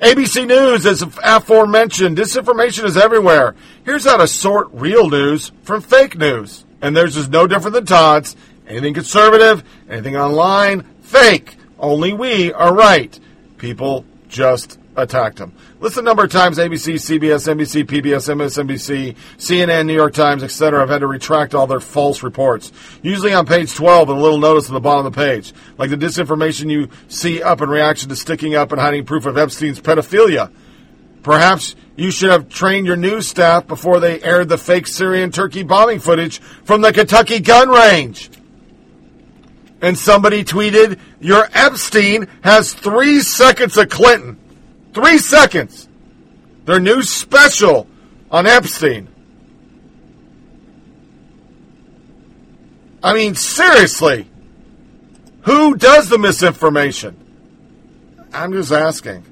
ABC News, as aforementioned, disinformation is everywhere. Here's how to sort real news from fake news. And theirs is no different than Todd's. Anything conservative, anything online, fake. Only we are right. People just attacked him. Listen, number of times ABC, CBS, NBC, PBS, MSNBC, CNN, New York Times, etc. have had to retract all their false reports. Usually on page 12 and a little notice at the bottom of the page. Like the disinformation you see up in reaction to sticking up and hiding proof of Epstein's pedophilia. Perhaps you should have trained your news staff before they aired the fake Syrian Turkey bombing footage from the Kentucky gun range. And somebody tweeted, Your Epstein has three seconds of Clinton. Three seconds. Their new special on Epstein. I mean, seriously. Who does the misinformation? I'm just asking.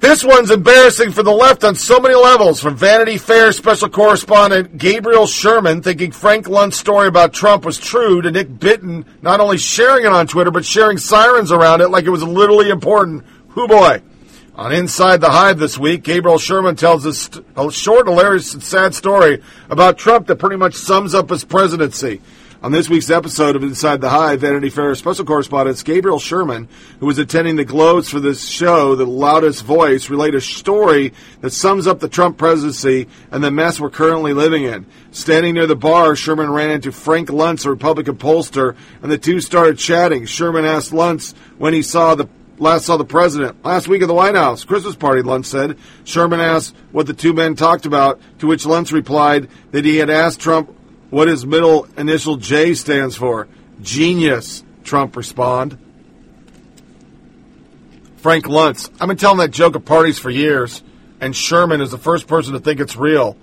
This one's embarrassing for the left on so many levels. From Vanity Fair special correspondent Gabriel Sherman thinking Frank Lunt's story about Trump was true to Nick Bilton not only sharing it on Twitter, but sharing sirens around it like it was literally important Hoo boy. On Inside the Hive this week, Gabriel Sherman tells us a short, hilarious, and sad story about Trump that pretty much sums up his presidency. On this week's episode of Inside the Hive, Vanity Fair special correspondent Gabriel Sherman, who was attending the Globes for this show, The Loudest Voice, relate a story that sums up the Trump presidency and the mess we're currently living in. Standing near the bar, Sherman ran into Frank Luntz, a Republican pollster, and the two started chatting. Sherman asked Luntz when he saw the last saw the president last week at the White House. Christmas party, Luntz said. Sherman asked what the two men talked about, to which Luntz replied that he had asked Trump what his middle initial J stands for. Genius, Trump responded. Frank Luntz. I've been telling that joke at parties for years, and Sherman is the first person to think it's real.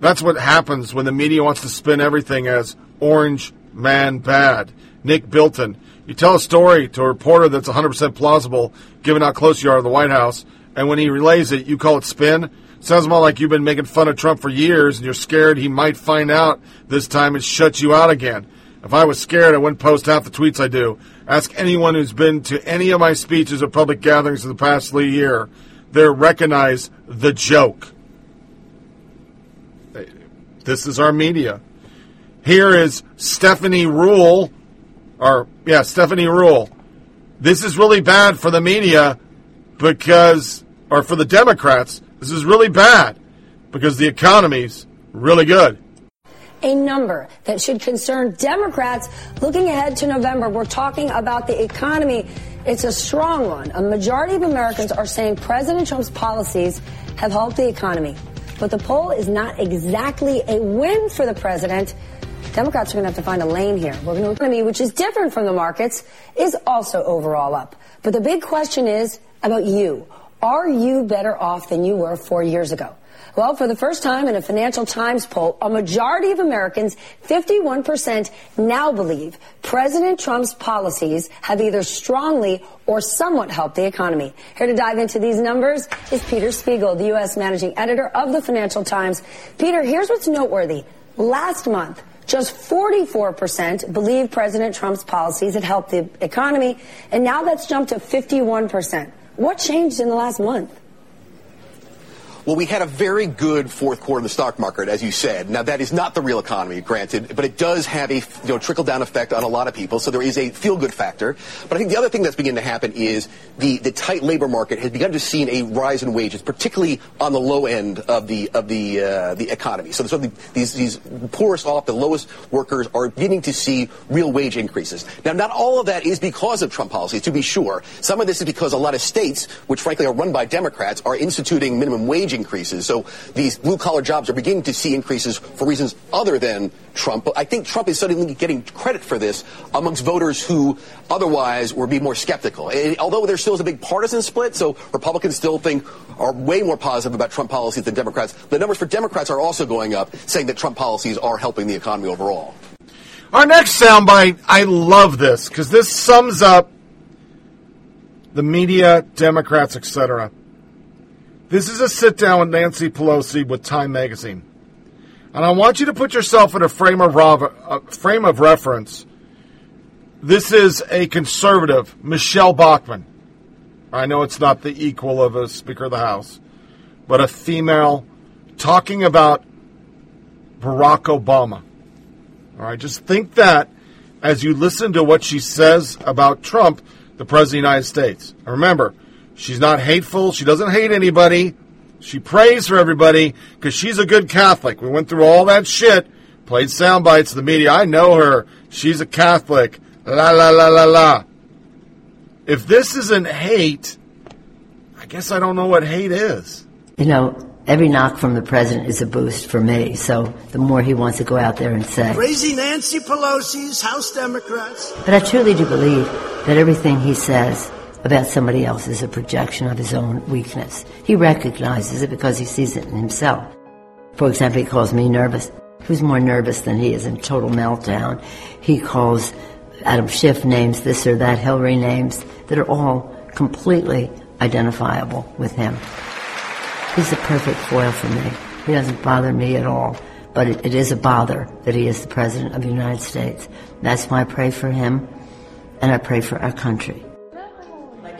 That's what happens when the media wants to spin everything as orange man bad. Nick Bilton. You tell a story to a reporter that's 100% plausible, given how close you are to the White House, and when he relays it, you call it spin. Sounds more like you've been making fun of Trump for years, and you're scared he might find out this time and shut you out again. If I was scared, I wouldn't post half the tweets I do. Ask anyone who's been to any of my speeches or public gatherings in the past year. They recognize the joke. This is our media. Here is Stephanie Ruhle or yeah, Stephanie Ruhle. This is really bad for the media because, or for the Democrats, this is really bad because the economy's really good. A number that should concern Democrats looking ahead to November. We're talking about the economy. It's a strong one. A majority of Americans are saying President Trump's policies have helped the economy. But the poll is not exactly a win for the president. Democrats are going to have to find a lane here. To economy, which is different from the markets, is also overall up. But the big question is about you. Are you better off than you were four years ago? Well, for the first time in a Financial Times poll, a majority of Americans, 51%, now believe President Trump's policies have either strongly or somewhat helped the economy. Here to dive into these numbers is Peter Spiegel, the U.S. managing editor of the Financial Times. Peter, here's what's noteworthy. Last month, just 44% believe President Trump's policies had helped the economy, and now that's jumped to 51%. What changed in the last month? Well, we had a very good fourth quarter in the stock market, as you said. Now, that is not the real economy, granted, but it does have a you know, trickle down effect on a lot of people. So there is a feel good factor. But I think the other thing that's beginning to happen is the, the tight labor market has begun to see a rise in wages, particularly on the low end of the of the uh, the economy. So sort of these these poorest off, the lowest workers are beginning to see real wage increases. Now, not all of that is because of Trump policies, to be sure. Some of this is because a lot of states, which frankly are run by Democrats, are instituting minimum wage increases. So these blue collar jobs are beginning to see increases for reasons other than Trump. But I think Trump is suddenly getting credit for this amongst voters who otherwise would be more skeptical. And although there still is a big partisan split, so Republicans still think are way more positive about Trump policies than Democrats. The numbers for Democrats are also going up, saying that Trump policies are helping the economy overall. Our next soundbite, I love this because this sums up the media, Democrats, etc. This is a sit down with Nancy Pelosi with Time Magazine. And I want you to put yourself in a frame of, frame of reference. This is a conservative, Michelle Bachmann. I know it's not the equal of a Speaker of the House, but a female talking about Barack Obama. All right, just think that as you listen to what she says about Trump, the President of the United States. Remember, she's not hateful. She doesn't hate anybody. She prays for everybody because she's a good Catholic. We went through all that shit, played sound bites to the media. I know her. She's a Catholic. La la la la la. If this isn't hate, I guess I don't know what hate is. You know, every knock from the president is a boost for me. So the more he wants to go out there and say. Crazy Nancy Pelosi's House Democrats. But I truly do believe that everything he says about somebody else is a projection of his own weakness. He recognizes it because he sees it in himself. For example, he calls me nervous. Who's more nervous than he is in total meltdown? He calls Adam Schiff names, this or that, Hillary names that are all completely identifiable with him. He's the perfect foil for me. He doesn't bother me at all. But it, it is a bother that he is the President of the United States. That's why I pray for him, and I pray for our country.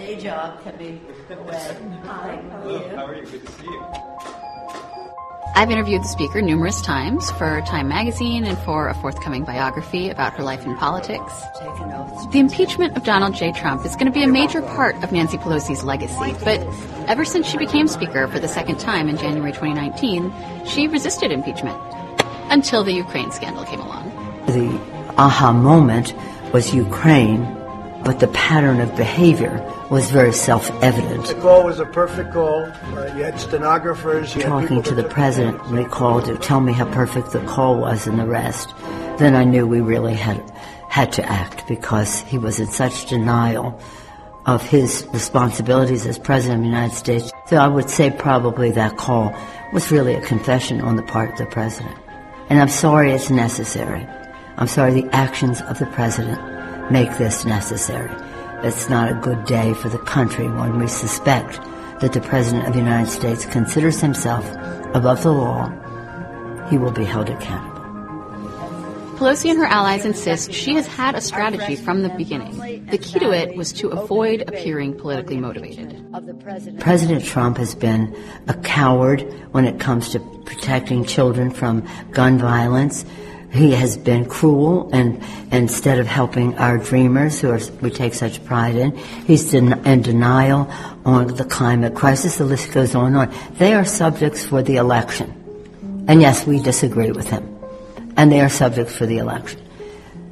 My day job can be away. Hi, how are you? How are you? Good to see you. I've interviewed the speaker numerous times for Time magazine and for a forthcoming biography about her life in politics. The impeachment of Donald J. Trump is going to be a major part of Nancy Pelosi's legacy, but ever since she became speaker for the second time in January 2019, she resisted impeachment until the Ukraine scandal came along. The aha moment was Ukraine but the pattern of behavior was very self-evident. The call was a perfect call. Uh, you had stenographers. You Talking to the president when he called to tell me how perfect the call was and the rest, then I knew we really had had to act because he was in such denial of his responsibilities as president of the United States. So I would say probably that call was really a confession on the part of the president. And I'm sorry it's necessary. I'm sorry the actions of the president make this necessary. It's not a good day for the country when we suspect that the President of the United States considers himself above the law. He will be held accountable. Pelosi and her allies insist she has had a strategy from the beginning. The key to it was to avoid appearing politically motivated. President Trump has been a coward when it comes to protecting children from gun violence. He has been cruel, and instead of helping our dreamers, who are, we take such pride in, he's den- in denial on the climate crisis. The list goes on and on. They are subjects for the election, and yes, we disagree with him, and they are subjects for the election.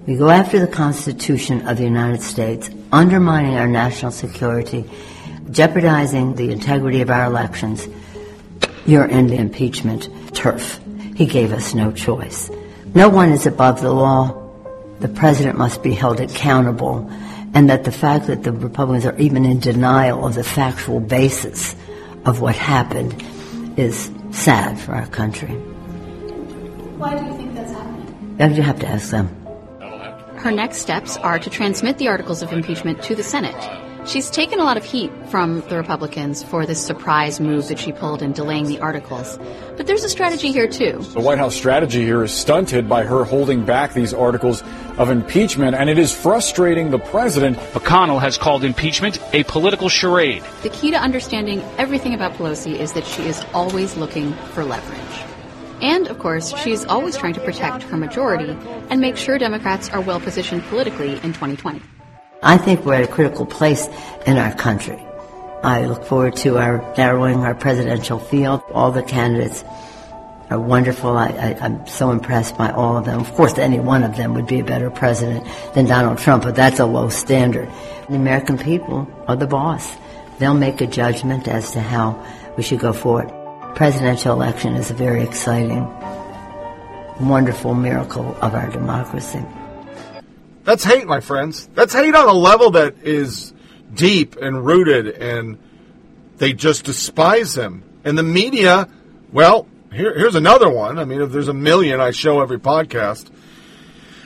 We go after the Constitution of the United States, undermining our national security, jeopardizing the integrity of our elections. You're in the impeachment turf. He gave us no choice. No one is above the law. The president must be held accountable. And that the fact that the Republicans are even in denial of the factual basis of what happened is sad for our country. Why do you think that's happening? You have to ask them. Her next steps are to transmit the articles of impeachment to the Senate. She's taken a lot of heat from the Republicans for this surprise move that she pulled in delaying the articles. But there's a strategy here, too. The White House strategy here is stunted by her holding back these articles of impeachment, and it is frustrating the president. McConnell has called impeachment a political charade. The key to understanding everything about Pelosi is that she is always looking for leverage. And, of course, she's always trying to protect her majority and make sure Democrats are well positioned politically in 2020. I think we're at a critical place in our country. I look forward to our narrowing our presidential field. All the candidates are wonderful. I, am so impressed by all of them. Of course, any one of them would be a better president than Donald Trump, but that's a low standard. The American people are the boss. They'll make a judgment as to how we should go forward. presidential election is a very exciting, wonderful miracle of our democracy. That's hate, my friends. That's hate on a level that is deep and rooted, and they just despise him. And the media, well, here, here's another one. I mean, if there's a million, I show every podcast.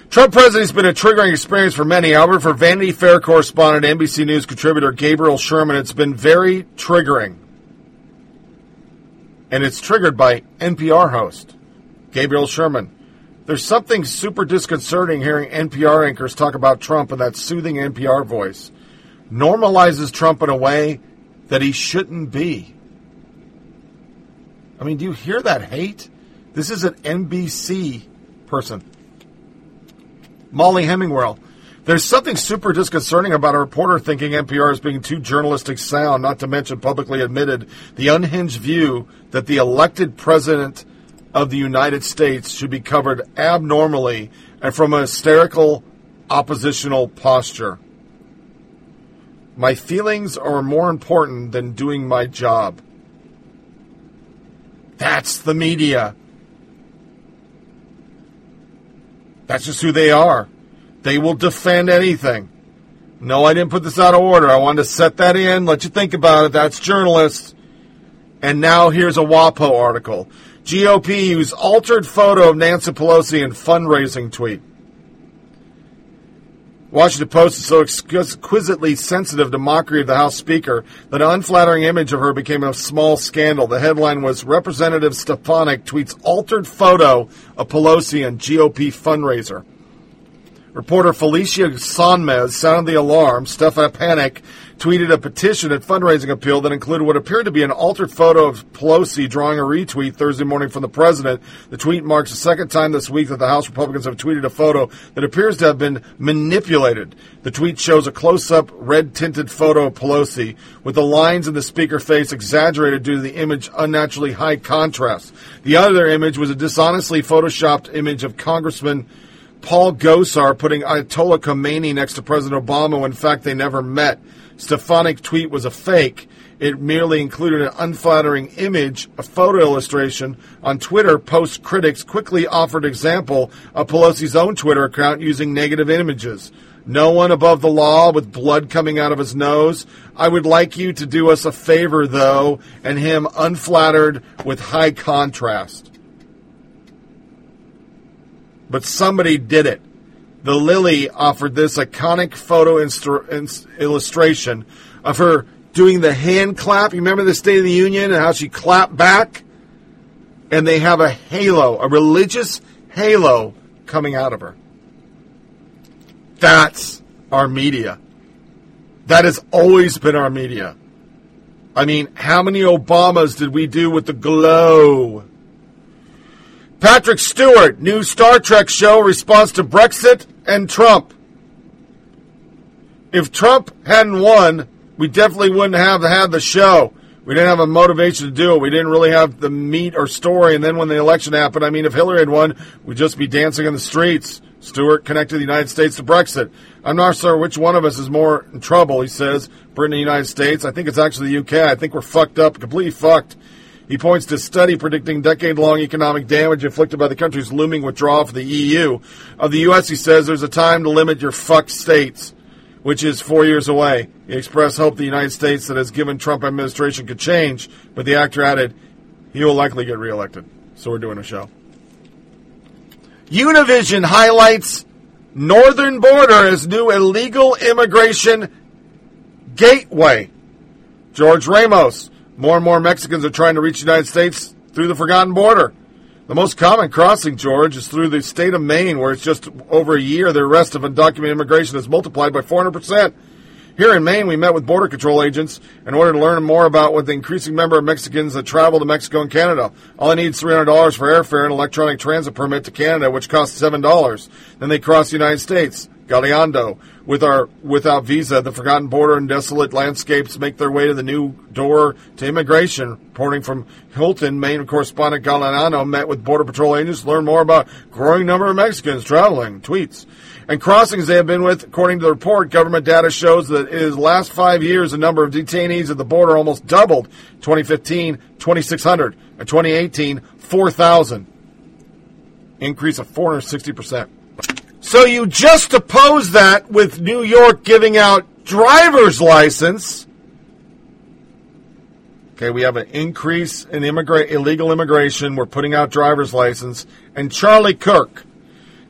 Trump presidency has been a triggering experience for many. However, for Vanity Fair correspondent, NBC News contributor Gabriel Sherman, it's been very triggering. And it's triggered by NPR host Gabriel Sherman. There's something super disconcerting hearing NPR anchors talk about Trump in that soothing NPR voice. Normalizes Trump in a way that he shouldn't be. I mean, do you hear that hate? This is an NBC person. Mollie Hemingway. There's something super disconcerting about a reporter thinking NPR is being too journalistic sound, not to mention publicly admitted the unhinged view that the elected president of the United States should be covered abnormally and from a hysterical oppositional posture. My feelings are more important than doing my job. That's the media. That's just who they are. They will defend anything. No, I didn't put this out of order. I wanted to set that in, let you think about it. That's journalists. And now here's a WAPO article. GOP used altered photo of Nancy Pelosi in fundraising tweet. Washington Post is so exquisitely sensitive to mockery of the House Speaker that an unflattering image of her became a small scandal. The headline was Representative Stefanik tweets altered photo of Pelosi and GOP fundraiser. Reporter Felicia Sonmez sounded the alarm. Stefanik tweeted a petition and fundraising appeal that included what appeared to be an altered photo of Pelosi drawing a retweet Thursday morning from the president. The tweet marks the second time this week that the House Republicans have tweeted a photo that appears to have been manipulated. The tweet shows a close-up red-tinted photo of Pelosi with the lines in the speaker face exaggerated due to the image unnaturally high contrast. The other image was a dishonestly photoshopped image of Congressman Paul Gosar putting Ayatollah Khomeini next to President Obama when in fact they never met. Stefanik tweet was a fake. It merely included an unflattering image, a photo illustration. On Twitter, post critics quickly offered example of Pelosi's own Twitter account using negative images. No one above the law with blood coming out of his nose. I would like you to do us a favor, though, and him unflattered with high contrast. But somebody did it. The Lily offered this iconic photo illustration of her doing the hand clap. You remember the State of the Union and how she clapped back? And they have a halo, a religious halo coming out of her. That's our media. That has always been our media. I mean, how many Obamas did we do with the glow? Patrick Stewart, new Star Trek show response to Brexit and Trump. If Trump hadn't won, we definitely wouldn't have had the show. We didn't have a motivation to do it. We didn't really have the meat or story. And then when the election happened, I mean, if Hillary had won, we'd just be dancing in the streets. Stewart connected the United States to Brexit. I'm not sure which one of us is more in trouble, he says. Britain and the United States. I think it's actually the UK. I think we're fucked up, completely fucked. He points to study predicting decade-long economic damage inflicted by the country's looming withdrawal from the EU. Of the U.S., he says there's a time to limit your fucked states, which is four years away. He expressed hope the United States that has given Trump administration could change, but the actor added, he will likely get reelected. So we're doing a show. Univision highlights northern border as new illegal immigration gateway. George Ramos, more and more Mexicans are trying to reach the United States through the forgotten border. The most common crossing, George, is through the state of Maine, where it's just over a year the arrest of undocumented immigration has multiplied by 400%. Here in Maine, we met with Border Control agents in order to learn more about what the increasing number of Mexicans that travel to Mexico and Canada. All I need is $300 for airfare and electronic transit permit to Canada, which costs $7. Then they cross the United States. Galeando. With our without visa, the forgotten border and desolate landscapes make their way to the new door to immigration. Reporting from Houlton, Maine correspondent Galeano met with Border Patrol agents to learn more about growing number of Mexicans traveling. Tweets. And crossings they have been with, according to the report, government data shows that in the last five years, the number of detainees at the border almost doubled. 2015, 2,600. And 2018, 4,000. Increase of 460%. So you just oppose that with New York giving out driver's license. Okay, we have an increase in immigra- illegal immigration. We're putting out driver's license. And Charlie Kirk,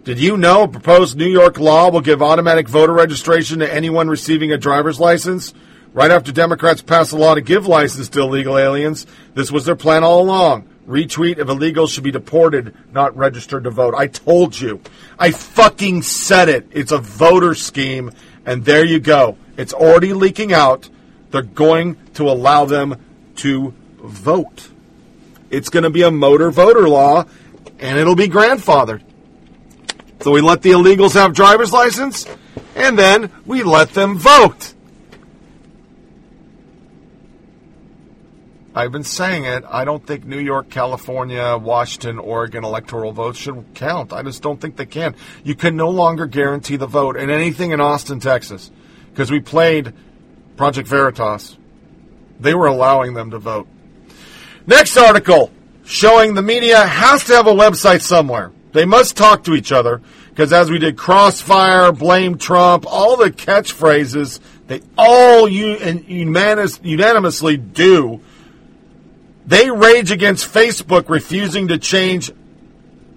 did you know a proposed New York law will give automatic voter registration to anyone receiving a driver's license? Right after Democrats passed a law to give license to illegal aliens, this was their plan all along. Retweet if illegals should be deported, not registered to vote. I told you. I fucking said it. It's a voter scheme, and there you go. It's already leaking out. They're going to allow them to vote. It's going to be a motor voter law, and it'll be grandfathered. So we let the illegals have driver's license, and then we let them vote. I've been saying it. I don't think New York, California, Washington, Oregon electoral votes should count. I just don't think they can. You can no longer guarantee the vote in anything in Austin, Texas, because we played Project Veritas. They were allowing them to vote. Next article showing the media has to have a website somewhere. They must talk to each other because as we did Crossfire, Blame Trump, all the catchphrases they all unus unanimously do they rage against Facebook refusing to change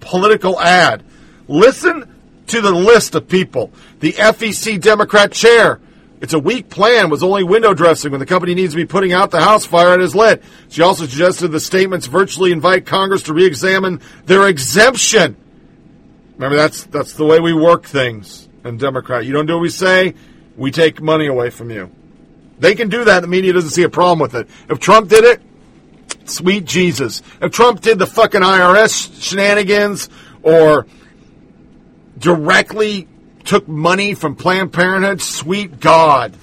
political ad. Listen to the list of people. The FEC Democrat chair. It's a weak plan, was only window dressing when the company needs to be putting out the house fire it is lit. She also suggested the statements virtually invite Congress to re-examine their exemption. Remember, that's, that's the way we work things in Democrat. You don't do what we say, we take money away from you. They can do that, the media doesn't see a problem with it. If Trump did it, Sweet Jesus. If Trump did the fucking IRS shenanigans or directly took money from Planned Parenthood, sweet God.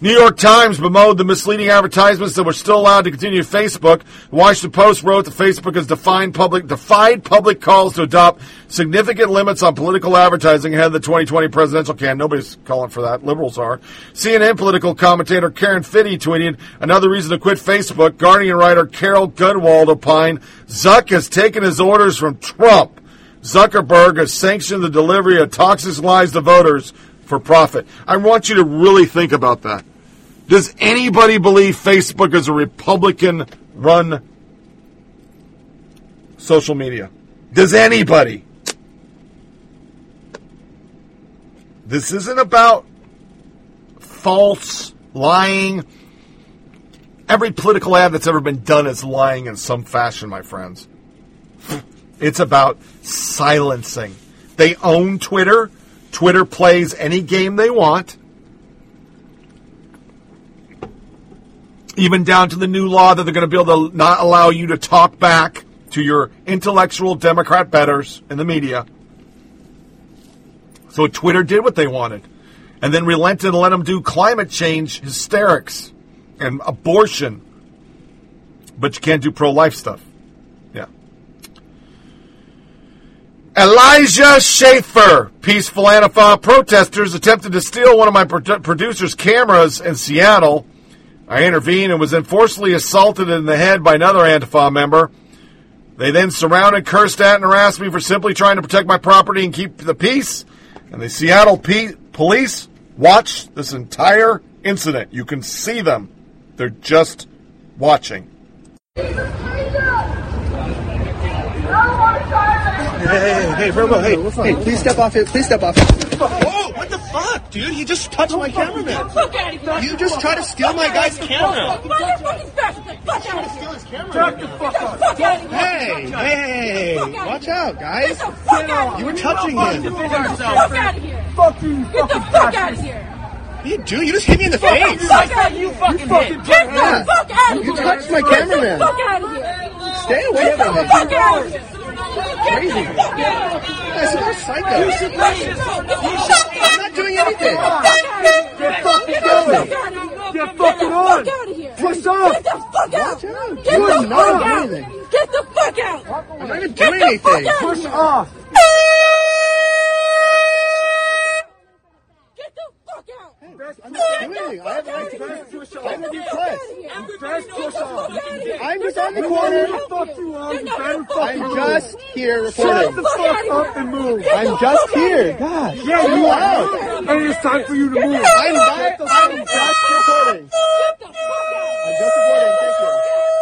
New York Times bemoaned the misleading advertisements that were still allowed to continue Facebook. The Washington Post wrote that Facebook has defined public, defied public calls to adopt significant limits on political advertising ahead of the 2020 presidential campaign. Nobody's calling for that. Liberals are. CNN political commentator Karen Finney tweeted, another reason to quit Facebook. Guardian writer Carol Gunwald opined, Zuck has taken his orders from Trump. Zuckerberg has sanctioned the delivery of toxic lies to voters for profit. I want you to really think about that. Does anybody believe Facebook is a Republican run social media? Does anybody? This isn't about false, lying. Every political ad that's ever been done is lying in some fashion, my friends. It's about silencing. They own Twitter. Twitter plays any game they want. Even down to the new law that they're going to be able to not allow you to talk back to your intellectual Democrat betters in the media. So Twitter did what they wanted and then relented and let them do climate change hysterics and abortion. But you can't do pro life stuff. Yeah. Elijah Schaffer, peaceful Antifa protesters attempted to steal one of my pro- producer's cameras in Seattle. I intervened and was then forcibly assaulted in the head by another Antifa member. They then surrounded, cursed at, and harassed me for simply trying to protect my property and keep the peace. And the Seattle P- police watched this entire incident. You can see them. They're just watching. Hey, hey, hey, bro, hey, hey, please step off it. Please step off it. Whoa, what the fuck, dude? You just touched my cameraman. You just tried to steal my guy's camera. Hey, hey, hey, watch out, guys. You were touching him. Get the fuck out of here. Fuck you. Get the fuck out of here. You do? You just hit me in the face. Fuck out you fucking hit. Get the fuck out of here. You touched my cameraman. Get the fuck out of here. Stay away from Get the fuck out of here. Crazy. Guys, you're psycho. You should I'm not doing anything. Get fucking going. Get fucking on. Push off. Get the fuck out. Get the fuck out. Get the fuck out. I'm not even Get doing anything. fuck out. I'm doing. I have the right to press. I have the press. Fast push. I'm just on the corner. Fuck you on. You better fucking I'm just here Shut the fuck up and move. I'm just here. Gosh. Yeah, you are. And it's time for you to move. I'm just reporting. I'm just reporting. Thank you.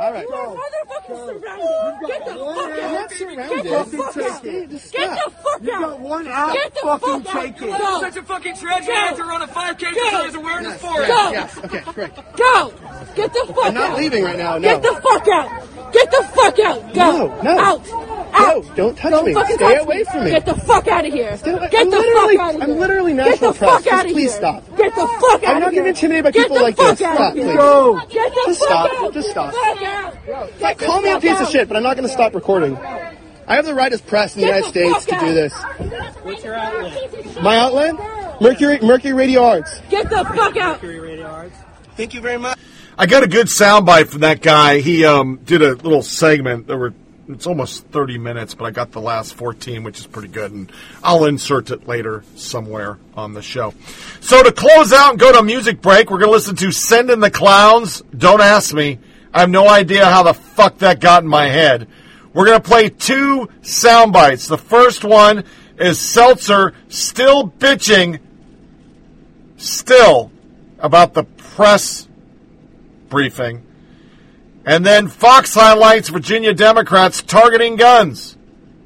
All right. Get the fuck I'm out. not surrounded. Get the fuck out. Get the fuck out. You got one out. Get the fucking fuck out. take it. Go. Such a fucking tragedy. I had to run a 5K because I was awareness for it. Yes, Go. yes. Okay, great. Go. Get the fuck I'm not out. leaving right now. No. Get the fuck out. Get the fuck out. Go. No, no. Out. No, don't touch Don't me. fucking Stay touch away me. from me. Get the fuck out of here. Stay Get I'm the fuck out of here. I'm literally Get national the press. fuck out of please stop. Get the fuck out I'm not here. getting intimidated by Get people like this. Stop, please. Go. Get the Just fuck stop. out. Just stop. Fuck out. Like, call me a fuck piece of shit, but I'm not going to stop recording. I have the right as press in the Get United the States fuck to do this. What's your outlet? My outlet? Mercury Mercury Radio Arts. Get the fuck out. Mercury Radio Arts. Thank you very much. I got a good soundbite from that guy. He um, did a little segment. There were it's almost 30 minutes, but I got the last 14, which is pretty good, and I'll insert it later somewhere on the show. So to close out and go to music break, we're going to listen to "Send in the Clowns." Don't ask me. I have no idea how the fuck that got in my head. We're going to play two sound bites. The first one is Stelter still bitching, still about the press briefing. And then Fox highlights Virginia Democrats targeting guns.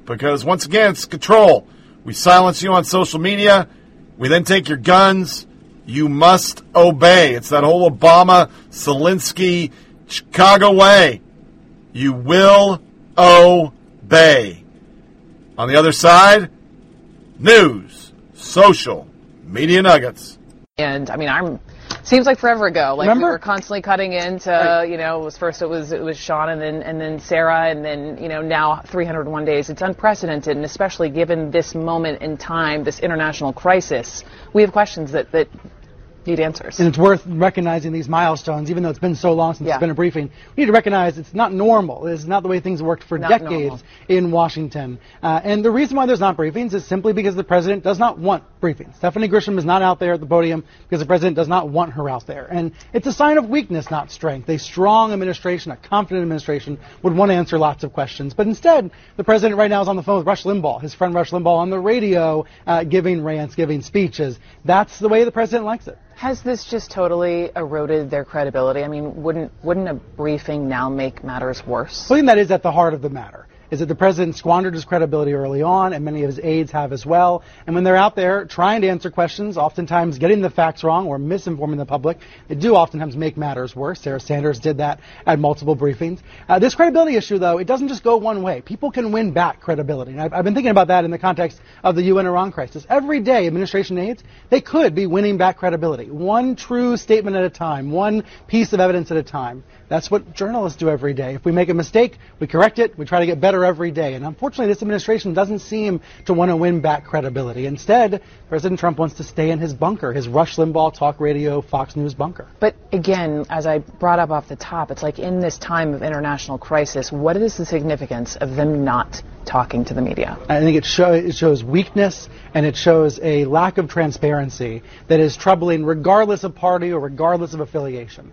Because once again, it's control. We silence you on social media. We then take your guns. You must obey. It's that whole Obama, Alinsky, Chicago way. You will obey. On the other side, news, social, media nuggets. And I mean, I'm. Seems like forever ago. Like Remember? we were constantly cutting into, you know, it was first it was it was Sean and then and then Sarah and then you know now 301 days. It's unprecedented, and especially given this moment in time, this international crisis, we have questions that that need answers. And it's worth recognizing these milestones, even though it's been so long since Yeah. it's been a briefing. We need to recognize it's not normal. It's not the way things worked for Not decades normal. in Washington. Uh, and the reason why there's not briefings is simply because the president does not want briefings. Stephanie Grisham is not out there at the podium because the president does not want her out there. And it's a sign of weakness, not strength. A strong administration, a confident administration would want to answer lots of questions. But instead, the president right now is on the phone with Rush Limbaugh, his friend Rush Limbaugh on the radio, uh, giving rants, giving speeches. That's the way the president likes it. Has this just totally eroded their credibility? I mean, wouldn't wouldn't a briefing now make matters worse? I think that is at the heart of the matter. Is that the president squandered his credibility early on, and many of his aides have as well. And when they're out there trying to answer questions, oftentimes getting the facts wrong or misinforming the public, they do oftentimes make matters worse. Sarah Sanders did that at multiple briefings. Uh, this credibility issue, though, it doesn't just go one way. People can win back credibility. And I've, I've been thinking about that in the context of the UN Iran crisis. Every day, administration aides, they could be winning back credibility. One true statement at a time, one piece of evidence at a time. That's what journalists do every day. If we make a mistake, we correct it, we try to get better every day. And unfortunately, this administration doesn't seem to want to win back credibility. Instead, President Trump wants to stay in his bunker, his Rush Limbaugh talk radio, Fox News bunker. But again, as I brought up off the top, it's like in this time of international crisis, what is the significance of them not talking to the media? I think it, show, it shows weakness and it shows a lack of transparency that is troubling regardless of party or regardless of affiliation.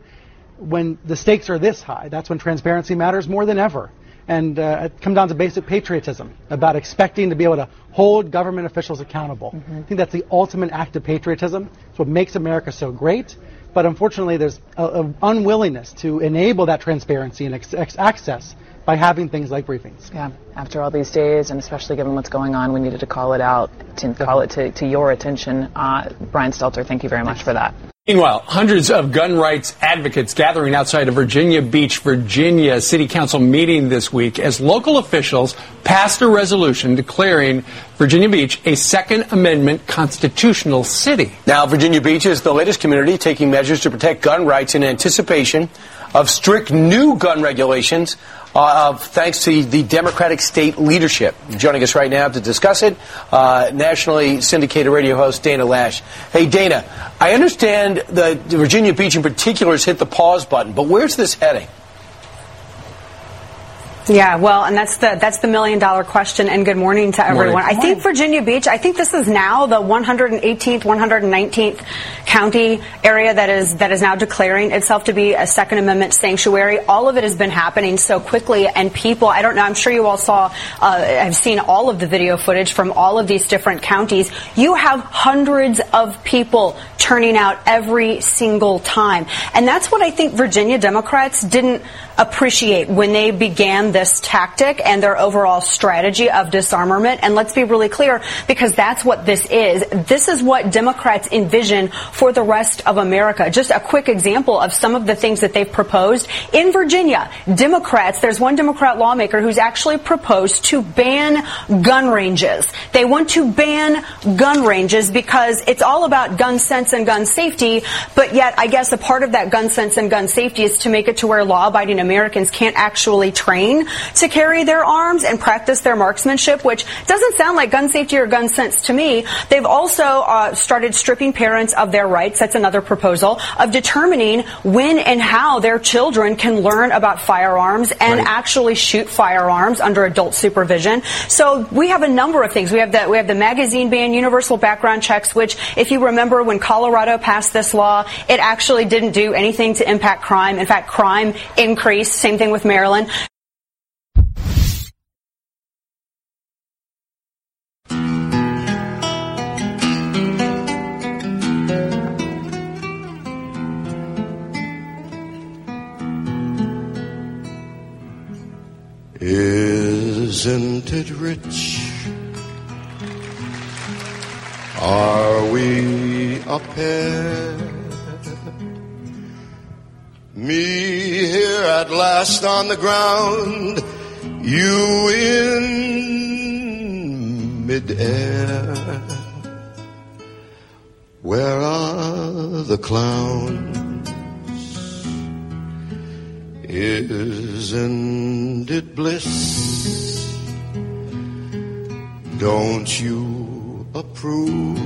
When the stakes are this high, that's when transparency matters more than ever. And uh, it comes down to basic patriotism about expecting to be able to hold government officials accountable. I think that's the ultimate act of patriotism. It's what makes America so great. But unfortunately, there's an unwillingness to enable that transparency and ex- ex- access by having things like briefings. Yeah, after all these days, and especially given what's going on, we needed to call it out, to call it to, to your attention. Uh, Brian Stelter, thank you very much for that. Meanwhile, hundreds of gun rights advocates gathering outside a Virginia Beach, Virginia City Council meeting this week as local officials passed a resolution declaring Virginia Beach a Second Amendment constitutional city. Now, Virginia Beach is the latest community taking measures to protect gun rights in anticipation of strict new gun regulations uh, thanks to the Democratic state leadership. Joining us right now to discuss it, uh, nationally syndicated radio host Dana Loesch. Hey, Dana, I understand that Virginia Beach in particular has hit the pause button, but where's this heading? Yeah, well, and that's the that's the million dollar question. And good morning to everyone. Morning. I think Virginia Beach. I think this is now the 118th, 119th county area that is that is now declaring itself to be a Second Amendment sanctuary. All of it has been happening so quickly, and people. I don't know. I'm sure you all saw. Uh, have seen all of the video footage from all of these different counties. You have hundreds of people turning out every single time, and that's what I think Virginia Democrats didn't appreciate when they began this tactic and their overall strategy of disarmament. And let's be really clear, because that's what this is. This is what Democrats envision for the rest of America. Just a quick example of some of the things that they've proposed. In Virginia, Democrats, there's one Democrat lawmaker who's actually proposed to ban gun ranges. They want to ban gun ranges because it's all about gun sense and gun safety, but yet I guess a part of that gun sense and gun safety is to make it to where law-abiding Americans can't actually train to carry their arms and practice their marksmanship, which doesn't sound like gun safety or gun sense to me. They've also uh, started stripping parents of their rights. That's another proposal of determining when and how their children can learn about firearms and Right. actually shoot firearms under adult supervision. So we have a number of things. We have the we have the magazine ban, universal background checks, which, if you remember, when Colorado passed this law, it actually didn't do anything to impact crime. In fact, crime increased. Same thing with Maryland. Isn't it rich? Are we a pair? Me here at last on the ground, you in midair. Where are the clowns? Isn't it bliss? Don't you approve?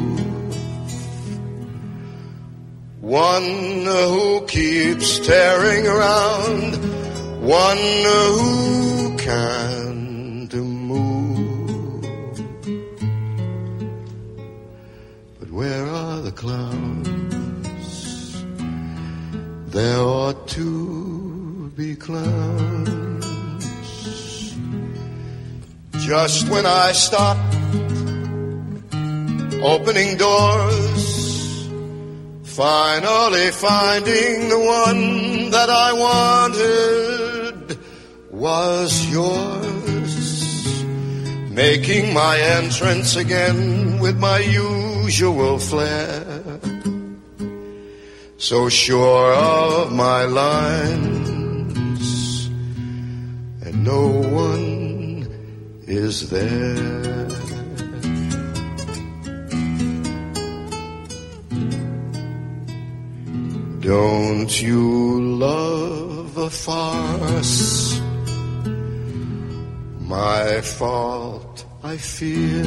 One who keeps staring around, one who can't move. But where are the clowns? There ought to be clowns. Just when I stop opening doors, finally finding the one that I wanted was yours. Making my entrance again with my usual flair. So sure of my lines, and no one is there. Don't you love a farce? My fault, I fear.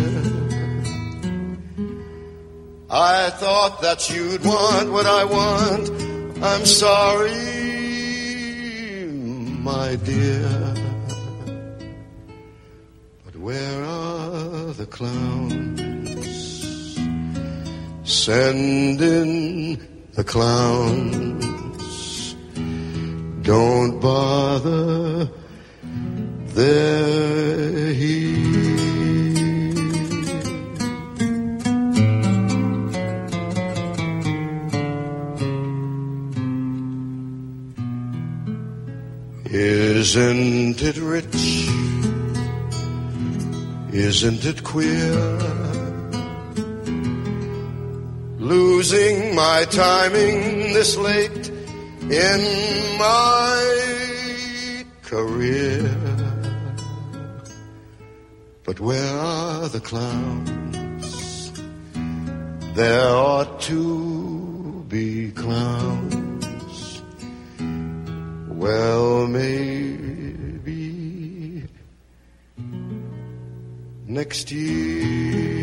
I thought that you'd want what I want. I'm sorry, my dear. Where are the clowns? Send in the clowns. Don't bother, they're here. Isn't it rich? Isn't it queer? Losing my timing this late in my career. But where are the clowns? There ought to be clowns. Well, maybe next year.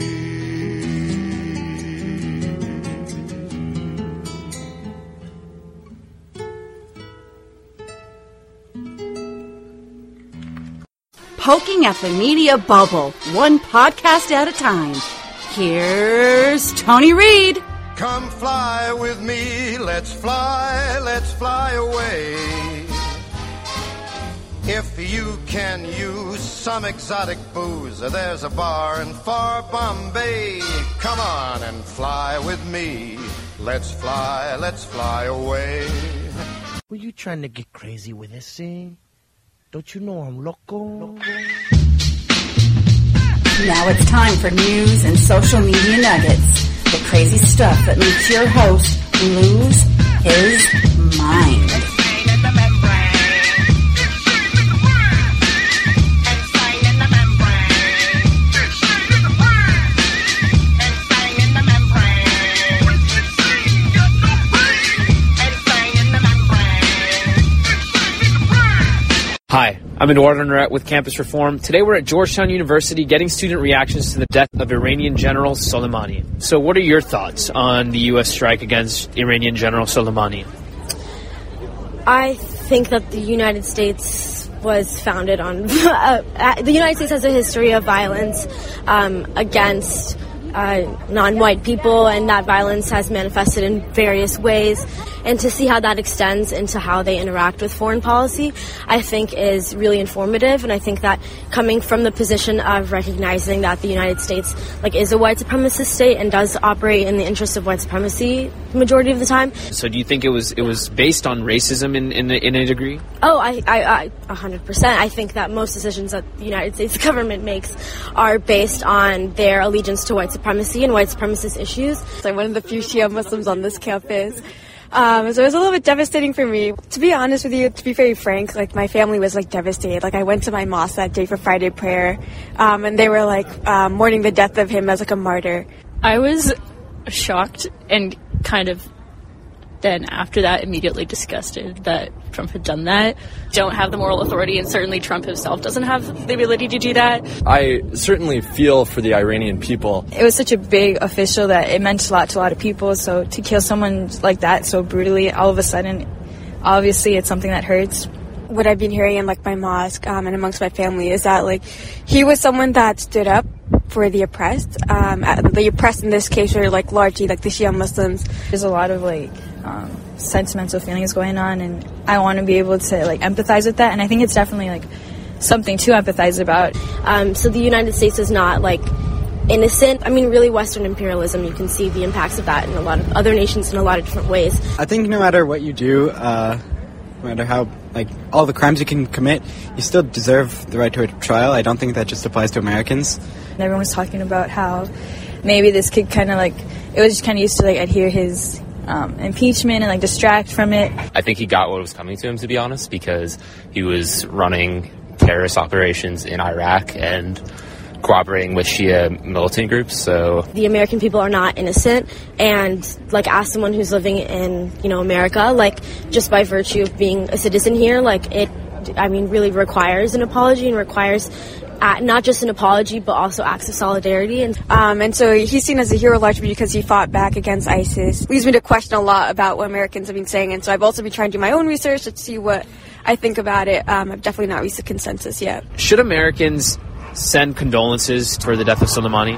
Poking at the media bubble, one podcast at a time. Here's Tony Reed. Come fly with me, let's fly, let's fly away. If you can use some exotic booze, there's a bar in far Bombay. Come on and fly with me. Let's fly, let's fly away. Were you trying to get crazy with this thing? Don't you know I'm loco? Now it's time for news and social media nuggets. The crazy stuff that makes your host lose his mind. Hi, I'm Eduardo Neret with Campus Reform. Today we're at Georgetown University getting student reactions to the death of Iranian General Soleimani. So, what are your thoughts on the U.S. strike against Iranian General Soleimani? I think that the United States was founded on. uh, the United States has a history of violence um, against uh, non-white people, and that violence has manifested in various ways. And to see how that extends into how they interact with foreign policy, I think is really informative. And I think that coming from the position of recognizing that the United States like is a white supremacist state and does operate in the interests of white supremacy the majority of the time. So, do you think it was it was based on racism in in, in a degree? Oh, I, I, I, 100%. I think that most decisions that the United States government makes are based on their allegiance to white supremacy and white supremacist issues. I'm one of the few Shia Muslims on this campus. Um, so it was a little bit devastating for me. To be honest with you, to be very frank, like my family was like devastated. Like I went to my mosque that day for Friday prayer, um, and they were like um, mourning the death of him as like a martyr. I was shocked and kind of then after that immediately disgusted that Trump had done that. Don't have the moral authority, and certainly Trump himself doesn't have the ability to do that. I certainly feel for the Iranian people. It was such a big official that it meant a lot to a lot of people. So to kill someone like that so brutally, all of a sudden, obviously it's something that hurts. What I've been hearing in like my mosque um, and amongst my family is that like he was someone that stood up for the oppressed. Um, the oppressed in this case are like largely like the Shia Muslims. There's a lot of like um, sentimental feelings going on, and I want to be able to like empathize with that. And I think it's definitely like something to empathize about. Um, so the United States is not like innocent. I mean, really, Western imperialism. You can see the impacts of that in a lot of other nations in a lot of different ways. I think no matter what you do. Uh, no matter how like all the crimes you can commit, you still deserve the right to a trial. I don't think that just applies to Americans. And everyone was talking about how maybe this kid kind of like it was just kind of used to like adhere his um, impeachment and like distract from it. I think he got what was coming to him, to be honest, because he was running terrorist operations in Iraq and cooperating with Shia militant groups. So the American people are not innocent, and like as someone who's living in you know America, like just by virtue of being a citizen here, like it, I mean, really requires an apology and requires uh, not just an apology, but also acts of solidarity. And um, and so he's seen as a hero largely because he fought back against ISIS. Leads me to question a lot about what Americans have been saying, and so I've also been trying to do my own research to see what I think about it. Um, I've definitely not reached a consensus yet. Should Americans send condolences for the death of Soleimani?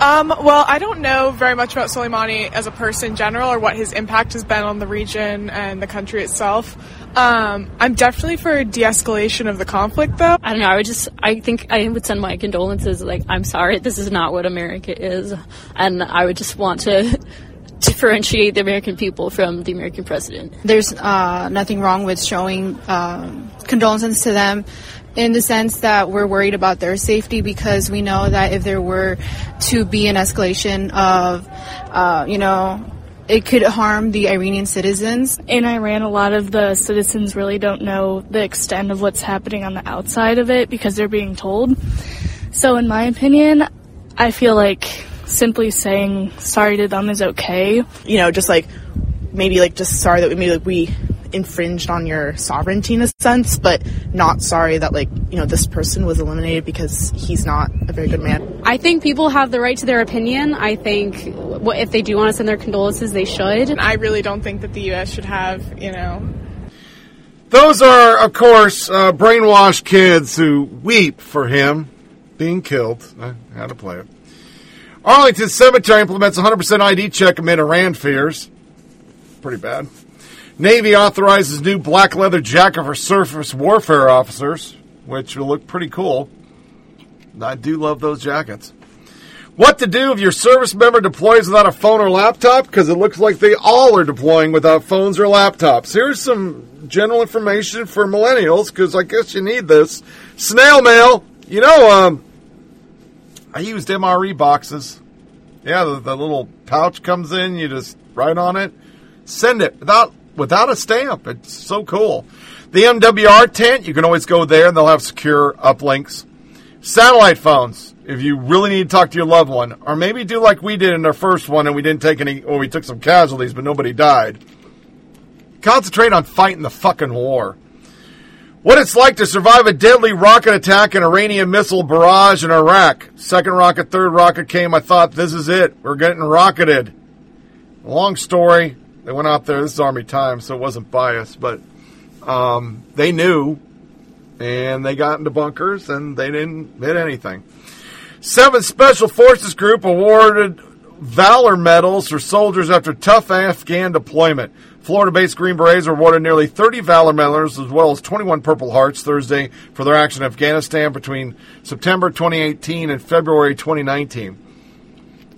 Um, well, I don't know very much about Soleimani as a person in general or what his impact has been on the region and the country itself. Um, I'm definitely for de-escalation of the conflict, though. I don't know. I would just, I think I would send my condolences. Like, I'm sorry, this is not what America is, and I would just want to differentiate the American people from the American president. There's uh, nothing wrong with showing um, condolences to them in the sense that we're worried about their safety because we know that if there were to be an escalation of, uh, you know, it could harm the Iranian citizens. In Iran, a lot of the citizens really don't know the extent of what's happening on the outside of it because they're being told. So, in my opinion, I feel like simply saying sorry to them is okay. You know, just like maybe like just sorry that we maybe like we infringed on your sovereignty in a sense, but not sorry that like you know this person was eliminated because he's not a very good man. I think people have the right to their opinion. I think if they do want to send their condolences, they should. And I really don't think that the U.S. should have you know Those are, of course, uh, brainwashed kids who weep for him being killed. I had to play it. Arlington Cemetery implements 100% ID check amid Iran fears. Pretty bad. Navy authorizes new black leather jacket for surface warfare officers, which will look pretty cool. I do love those jackets. What to do if your service member deploys without a phone or laptop? Because it looks like they all are deploying without phones or laptops. Here's some general information for millennials, because I guess you need this. Snail mail. You know, um, I used MRE boxes. Yeah, the, the little pouch comes in, you just write on it, send it without without a stamp. It's so cool. The MWR tent, you can always go there and they'll have secure uplinks. Satellite phones, if you really need to talk to your loved one, or maybe do like we did in our first one and we didn't take any, or we took some casualties, but nobody died. Concentrate on fighting the fucking war. What it's like to survive a deadly rocket attack and Iranian missile barrage in Iraq. Second rocket, third rocket came. I thought, this is it. We're getting rocketed. Long story. They went out there. This is Army time, so it wasn't biased, but um, they knew, and they got into bunkers, and they didn't hit anything. Seventh Special Forces Group awarded Valor Medals for soldiers after tough Afghan deployment. Florida based Green Berets were awarded nearly 30 Valor Medals as well as 21 Purple Hearts Thursday for their action in Afghanistan between September 2018 and February 2019.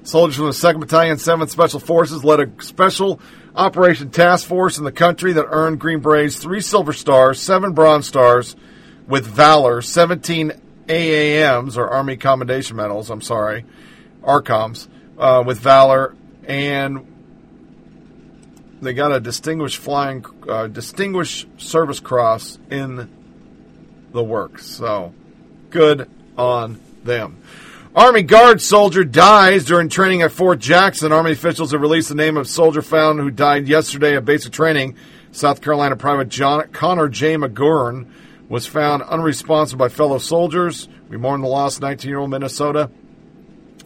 Soldiers from the 2nd Battalion, 7th Special Forces led a special operation task force in the country that earned Green Berets three Silver Stars, seven Bronze Stars with Valor, 17 AAMs, or Army Commendation Medals, I'm sorry, ARCOMs, uh, with Valor, and they got a Distinguished Flying, uh, Distinguished Service Cross in the works. So, good on them. Army Guard soldier dies during training at Fort Jackson. Army officials have released the name of soldier found who died yesterday at basic training. South Carolina Private John, Connor J. McGurn was found unresponsive by fellow soldiers. We mourn the loss of 19 year old Minnesota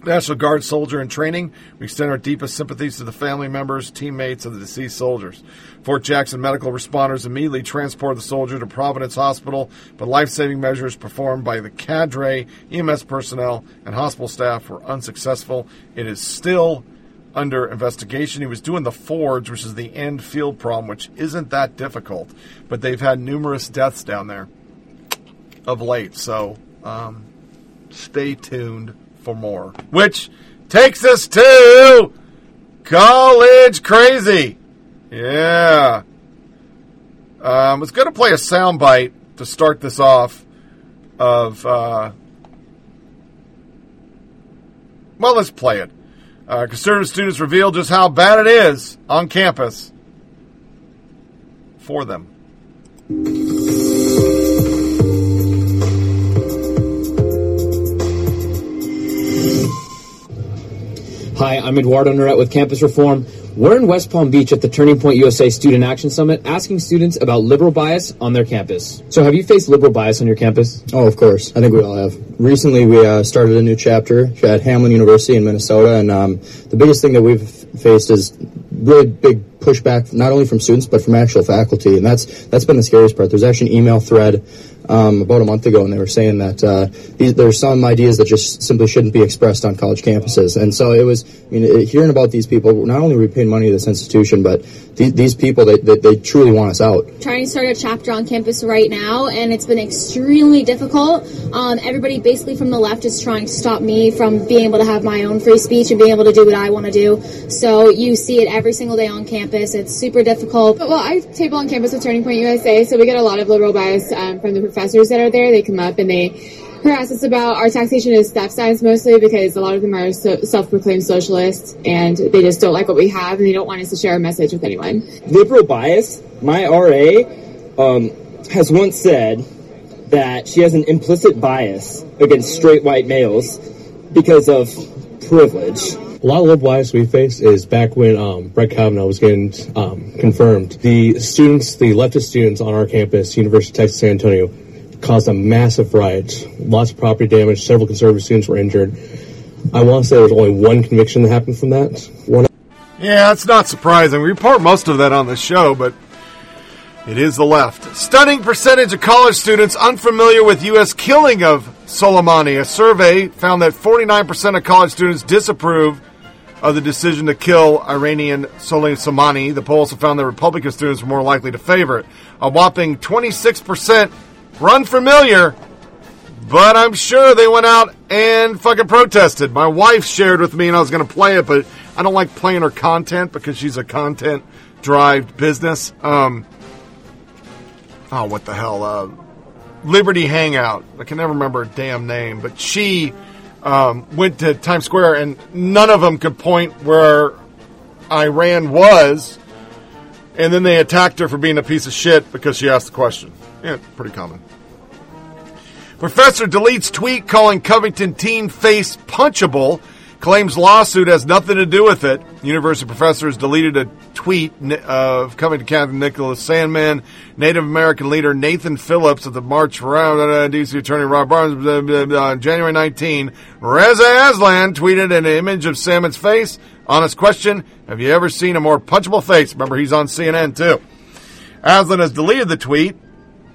National Guard soldier in training. We extend our deepest sympathies to the family members, teammates of the deceased soldiers. Fort Jackson medical responders immediately transported the soldier to Providence Hospital, but life saving measures performed by the cadre, EMS personnel, and hospital staff were unsuccessful. It is still under investigation. He was doing the forge, which is the end field problem, which isn't that difficult, but they've had numerous deaths down there of late. So um, stay tuned for more. Which takes us to College Crazy. Yeah. Um, I was going to play a soundbite to start this off of. Uh, well, let's play it. Uh, conservative students reveal just how bad it is on campus for them. Hi, I'm Eduardo Neret with Campus Reform. We're in West Palm Beach at the Turning Point USA Student Action Summit asking students about liberal bias on their campus. So, have you faced liberal bias on your campus? Oh, of course. I think we all have. Recently, we uh, started a new chapter at Hamline University in Minnesota, and um, the biggest thing that we've faced is really big pushback, not only from students but from actual faculty, and that's that's been the scariest part. There's actually an email thread um, about a month ago, and they were saying that uh, these, there's some ideas that just simply shouldn't be expressed on college campuses. And so it was, I mean, hearing about these people, not only are we paying money to this institution, but these, these people, they, they, they truly want us out. Trying to start a chapter on campus right now, and it's been extremely difficult. Um, everybody basically from the left is trying to stop me from being able to have my own free speech and being able to do what I want to do. So you see it every single day on campus. It's super difficult. Well, I table on campus with Turning Point USA, so we get a lot of liberal bias um, from the professors that are there. They come up and they harass us about our taxation is theft signs mostly because a lot of them are so self-proclaimed socialists and they just don't like what we have and they don't want us to share our message with anyone. Liberal bias. My RA um, has once said that she has an implicit bias against straight white males because of privilege. A lot of liberal bias we face is back when um, Brett Kavanaugh was getting um, confirmed. The students, the leftist students on our campus, University of Texas San Antonio, caused a massive riot. Lots of property damage. Several conservative students were injured. I want to say there was only one conviction that happened from that. One Yeah, it's not surprising. We report most of that on the show, but it is the left. Stunning percentage of college students unfamiliar with U.S. killing of Soleimani. A survey found that 49% of college students disapprove of the decision to kill Iranian Soleimani. The poll also found that Republican students were more likely to favor it. A whopping 26% were unfamiliar, but I'm sure they went out and fucking protested. My wife shared with me, and I was going to play it, but I don't like playing her content because she's a content driven business. Um, oh, what the hell? Uh, Liberty Hangout. I can never remember her damn name, but she um, went to Times Square and none of them could point where Iran was. And then they attacked her for being a piece of shit because she asked the question. Yeah, pretty common. Professor deletes tweet calling Covington teen face punchable. Claims lawsuit has nothing to do with it. University professors deleted a tweet of Covington Captain Nicholas Sandmann, Native American leader Nathan Phillips of the March around uh, D.C. Attorney Rob Barnes on January 19. Reza Aslan tweeted an image of Sandmann's face. Honest question: Have you ever seen a more punchable face? Remember, he's on CNN too. Aslan has deleted the tweet.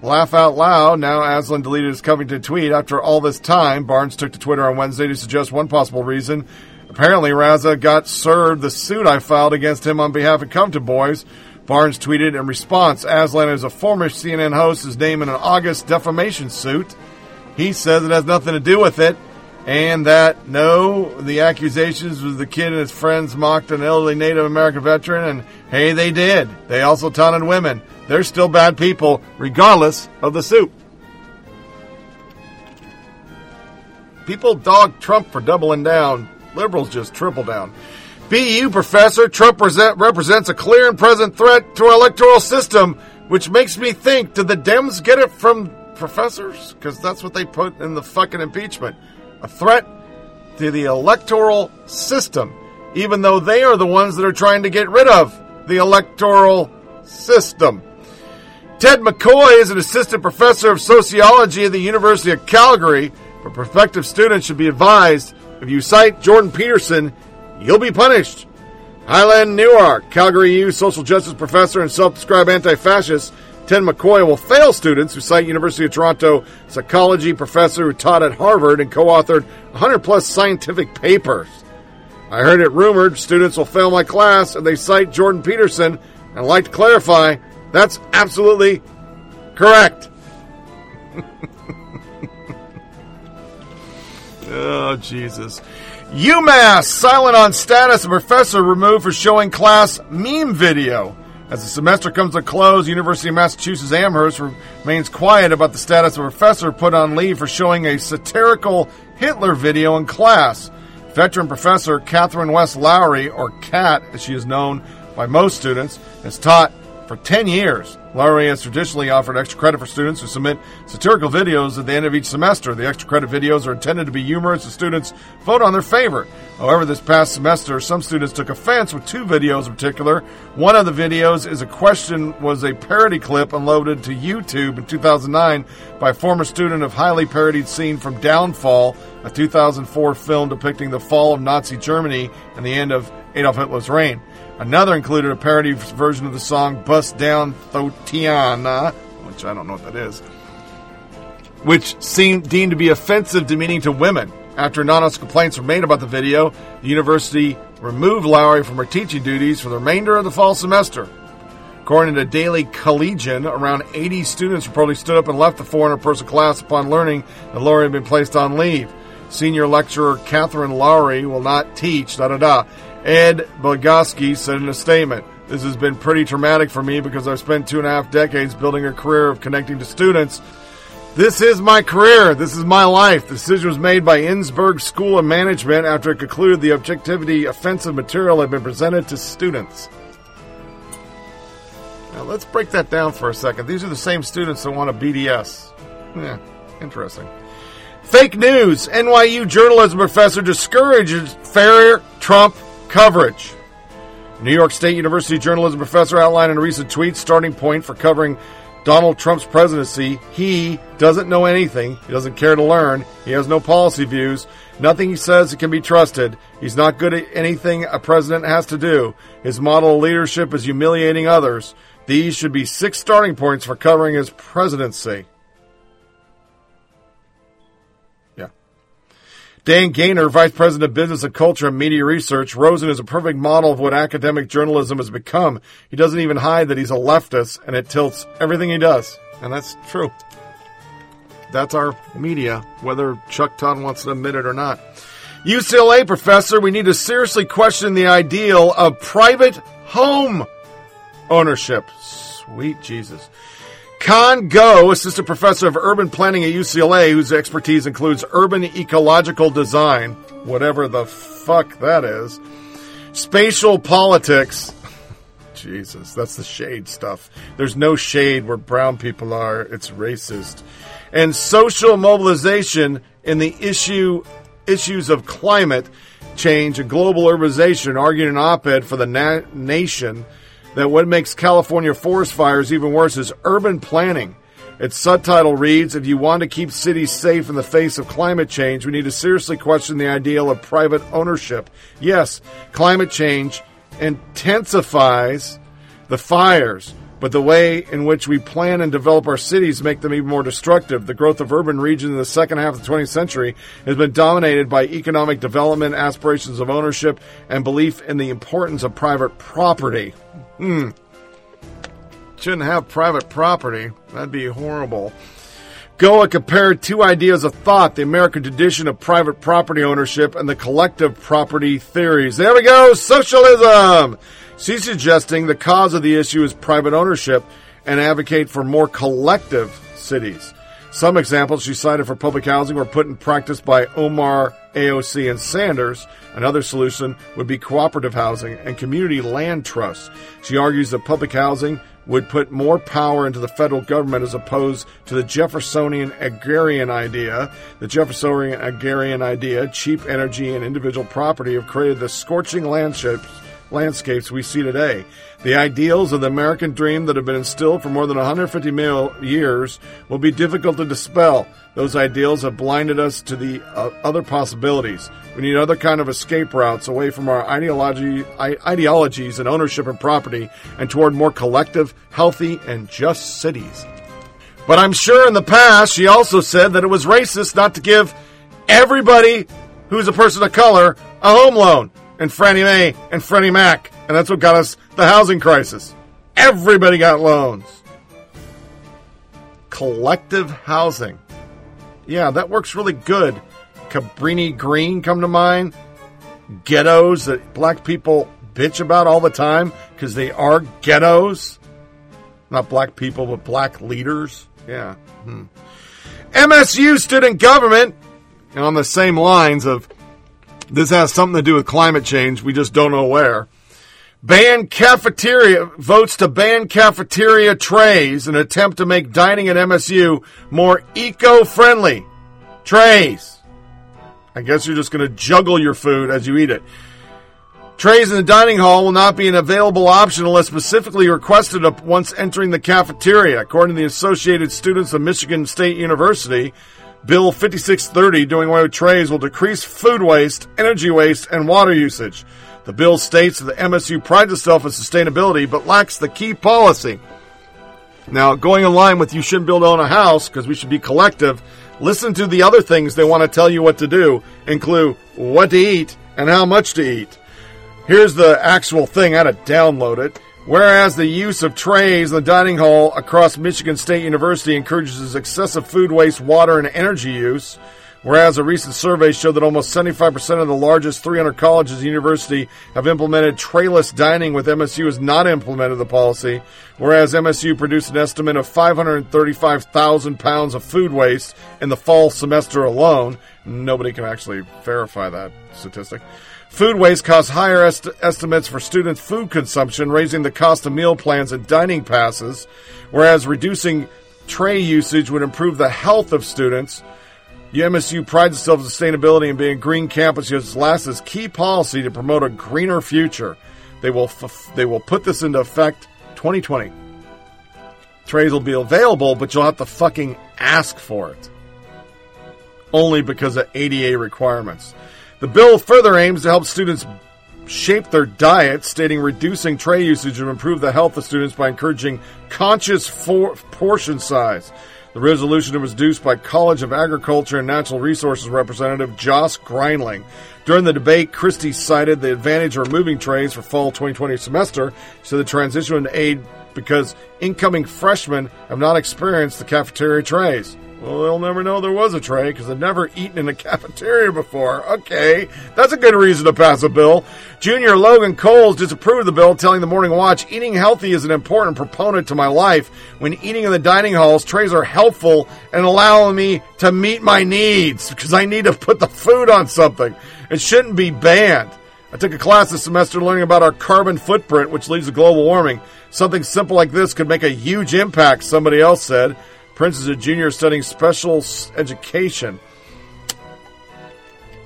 Laugh out loud. Now Aslan deleted his Covington tweet. After all this time, Barnes took to Twitter on Wednesday to suggest one possible reason. Apparently, Reza got served the suit I filed against him on behalf of Covington Boys. Barnes tweeted in response, Aslan is a former CNN host, is named in an August defamation suit. He says it has nothing to do with it, and that no, the accusations was the kid and his friends mocked an elderly Native American veteran, and hey, they did. They also taunted women. They're still bad people, regardless of the suit. People dog Trump for doubling down. Liberals just triple down. BU professor, Trump present, represents a clear and present threat to our electoral system, which makes me think, did the Dems get it from professors? Because that's what they put in the fucking impeachment. A threat to the electoral system, even though they are the ones that are trying to get rid of the electoral system. Ted McCoy is an assistant professor of sociology at the University of Calgary, but prospective students should be advised if you cite Jordan Peterson, you'll be punished. Highland Newark, Calgary U social justice professor and self-described anti-fascist, Ted McCoy will fail students who cite University of Toronto psychology professor who taught at Harvard and co-authored 100 plus scientific papers. I heard it rumored students will fail my class and they cite Jordan Peterson, and I'd like to clarify, that's absolutely correct. oh, Jesus. UMass silent on status of professor removed for showing class meme video. As the semester comes to close, University of Massachusetts Amherst remains quiet about the status of a professor put on leave for showing a satirical Hitler video in class. Veteran professor Catherine West Lowry, or Cat as she is known by most students, has taught for 10 years. Lowry has traditionally offered extra credit for students who submit satirical videos at the end of each semester. The extra credit videos are intended to be humorous and students vote on their favorite. However, this past semester, some students took offense with two videos in particular. One of the videos is a question was a parody clip unloaded to YouTube in 2009 by a former student of highly parodied scene from Downfall, a 2004 film depicting the fall of Nazi Germany and the end of Adolf Hitler's reign. Another included a parody version of the song Bust Down Thotiana, which I don't know what that is, which seemed deemed to be offensive, demeaning to women. After anonymous complaints were made about the video, the university removed Lowry from her teaching duties for the remainder of the fall semester. According to Daily Collegian, around 80 students reportedly stood up and left the 400 person class upon learning that Lowry had been placed on leave. Senior lecturer Catherine Lowry will not teach, da da da. Ed Bogoski said in a statement, This has been pretty traumatic for me because I've spent two and a half decades building a career of connecting to students. This is my career. This is my life. The decision was made by Isenberg School of Management after it concluded the objectivity offensive material had been presented to students. Now let's break that down for a second. These are the same students that want a BDS. Yeah, interesting. Fake news. NYU journalism professor discourages fair Trump coverage. New York State University journalism professor outlined in a recent tweet starting point for covering Donald Trump's presidency. He doesn't know anything. He doesn't care to learn. He has no policy views. Nothing he says can be trusted. He's not good at anything a president has to do. His model of leadership is humiliating others. These should be six starting points for covering his presidency. Dan Gainor, Vice President of Business and Culture and Media Research, Rosen is a perfect model of what academic journalism has become. He doesn't even hide that he's a leftist, and it tilts everything he does. And that's true. That's our media, whether Chuck Todd wants to admit it or not. UCLA professor, we need to seriously question the ideal of private home ownership. Sweet Jesus. Kian Goh, assistant professor of urban planning at UCLA, whose expertise includes urban ecological design, whatever the fuck that is, spatial politics. Jesus, that's the shade stuff. There's no shade where brown people are. It's racist. And social mobilization in the issue issues of climate change and global urbanization, arguing an op-ed for the na- nation that what makes California forest fires even worse is urban planning. Its subtitle reads If you want to keep cities safe in the face of climate change, we need to seriously question the ideal of private ownership. Yes, climate change intensifies the fires, but the way in which we plan and develop our cities make them even more destructive. The growth of urban regions in the second half of the 20th century has been dominated by economic development, aspirations of ownership, and belief in the importance of private property. Hmm. Shouldn't have private property. That'd be horrible. Goh compared two ideas of thought the American tradition of private property ownership and the collective property theories. There we go, socialism! She's suggesting the cause of the issue is private ownership and advocate for more collective cities. Some examples she cited for public housing were put in practice by Omar, AOC, and Sanders. Another solution would be cooperative housing and community land trusts. She argues that public housing would put more power into the federal government as opposed to the Jeffersonian agrarian idea. The Jeffersonian agrarian idea, cheap energy and individual property have created the scorching landscapes landscapes we see today. The ideals of the American dream that have been instilled for more than 150 years will be difficult to dispel. Those ideals have blinded us to the uh, other possibilities. We need other kind of escape routes away from our ideology, ideologies and ownership and property and toward more collective, healthy, and just cities. But I'm sure in the past she also said that it was racist not to give everybody who's a person of color a home loan and Fannie Mae and Freddie Mac, and that's what got us the housing crisis. Everybody got loans. Collective housing. Yeah, that works really good. Cabrini Green come to mind. Ghettos that black people bitch about all the time because they are ghettos. Not black people, but black leaders. Yeah. Hmm. MSU student government, and on the same lines of this has something to do with climate change. We just don't know where. Ban cafeteria votes to ban cafeteria trays in an attempt to make dining at MSU more eco-friendly. Trays. I guess you're just going to juggle your food as you eat it. Trays in the dining hall will not be an available option unless specifically requested once entering the cafeteria, according to the Associated Students of Michigan State University. Bill 5630 doing away with trays will decrease food waste, energy waste, and water usage. The bill states that the MSU prides itself on sustainability but lacks the key policy. Now, going in line with you shouldn't build own a house because we should be collective, listen to the other things they want to tell you what to do, include what to eat and how much to eat. Here's the actual thing. Had to download it. Whereas the use of trays in the dining hall across Michigan State University encourages excessive food waste, water, and energy use. Whereas a recent survey showed that almost 75% of the largest 300 colleges and university have implemented trayless dining, with MSU has not implemented the policy. Whereas MSU produced an estimate of 535,000 pounds of food waste in the fall semester alone. Nobody can actually verify that statistic. Food waste caused higher est- estimates for students' food consumption, raising the cost of meal plans and dining passes, whereas reducing tray usage would improve the health of students. UMSU prides itself in sustainability and being a green campus uses LASA's key policy to promote a greener future. They will f- they will put this into effect 2020. Trays will be available, but you'll have to fucking ask for it. Only because of ADA requirements. The bill further aims to help students shape their diet, stating reducing tray usage will improve the health of students by encouraging conscious for- portion size. The resolution was introduced by College of Agriculture and Natural Resources Representative Joss Greinling. During the debate, Christie cited the advantage of removing trays for fall 2020 semester, so the transition would aid because incoming freshmen have not experienced the cafeteria trays. Well, they'll never know there was a tray because they've never eaten in a cafeteria before. Okay, that's a good reason to pass a bill. Junior Logan Coles disapproved of the bill, telling the Morning Watch, eating healthy is an important proponent to my life. When eating in the dining halls, trays are helpful and allowing me to meet my needs because I need to put the food on something. It shouldn't be banned. I took a class this semester learning about our carbon footprint, which leads to global warming. Something simple like this could make a huge impact, somebody else said. Prince is a junior studying special education.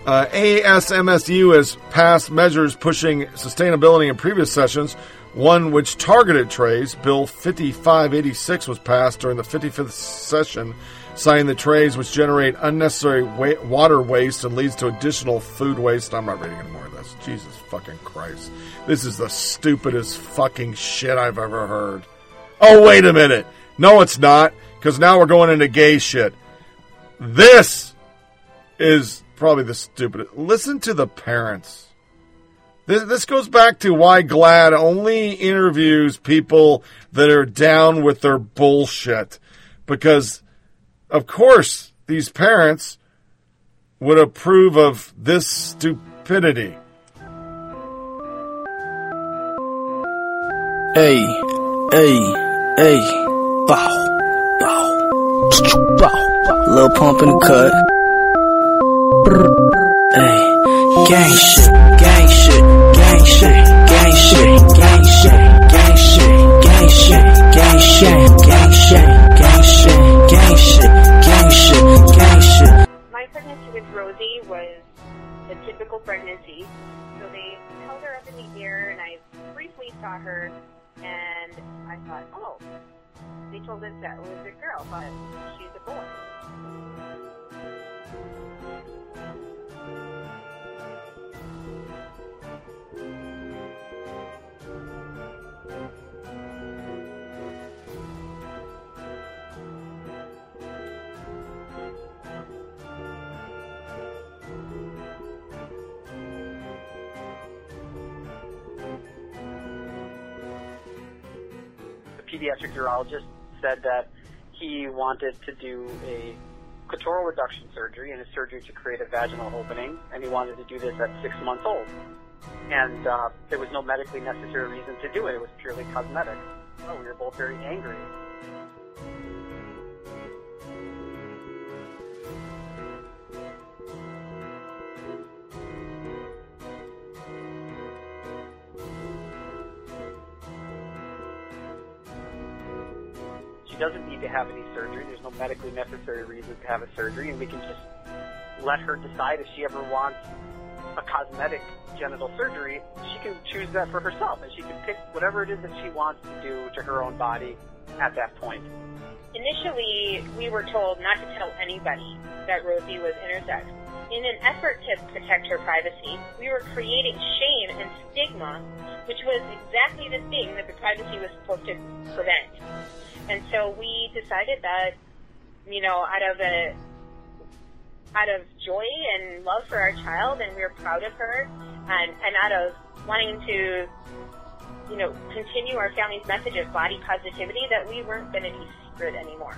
Uh, ASMSU has passed measures pushing sustainability in previous sessions. One which targeted trays, Bill 5586, was passed during the 55th session, citing the trays which generate unnecessary wa- water waste and leads to additional food waste. I'm not reading any more of this. Jesus fucking Christ. This is the stupidest fucking shit I've ever heard. Oh, wait a minute. No, it's not, because now we're going into gay shit. This is probably the stupidest. Listen to the parents. This, this goes back to why GLAAD only interviews people that are down with their bullshit. Because, of course, these parents would approve of this stupidity. Hey, hey, hey, bow, Little pump in the cut. Hey, gang shit, gang shit, gang shit, gang shit, gang shit, gang shit, gang shit, gang shit, gang shit, gang shit, gang shit, gang shit, gang shit. My pregnancy with Rosie was a typical pregnancy. So they held her up in the air, and I briefly saw her, and I thought, oh, they told us that was a girl, but she's a boy. Pediatric urologist said that he wanted to do a clitoral reduction surgery and a surgery to create a vaginal opening, and he wanted to do this at six months old. And uh, there was no medically necessary reason to do it. It was purely cosmetic. Oh, we were both very angry. Doesn't need to have any surgery. There's no medically necessary reason to have a surgery, and we can just let her decide if she ever wants a cosmetic genital surgery. She can choose that for herself, and she can pick whatever it is that she wants to do to her own body at that point. Initially, we were told not to tell anybody that Rosie was intersex. In an effort to protect her privacy, we were creating shame and stigma, which was exactly the thing that the privacy was supposed to prevent. And so we decided that, you know, out of a out of joy and love for our child, and we were proud of her, and, and out of wanting to, you know, continue our family's message of body positivity, that we weren't going to be secret anymore.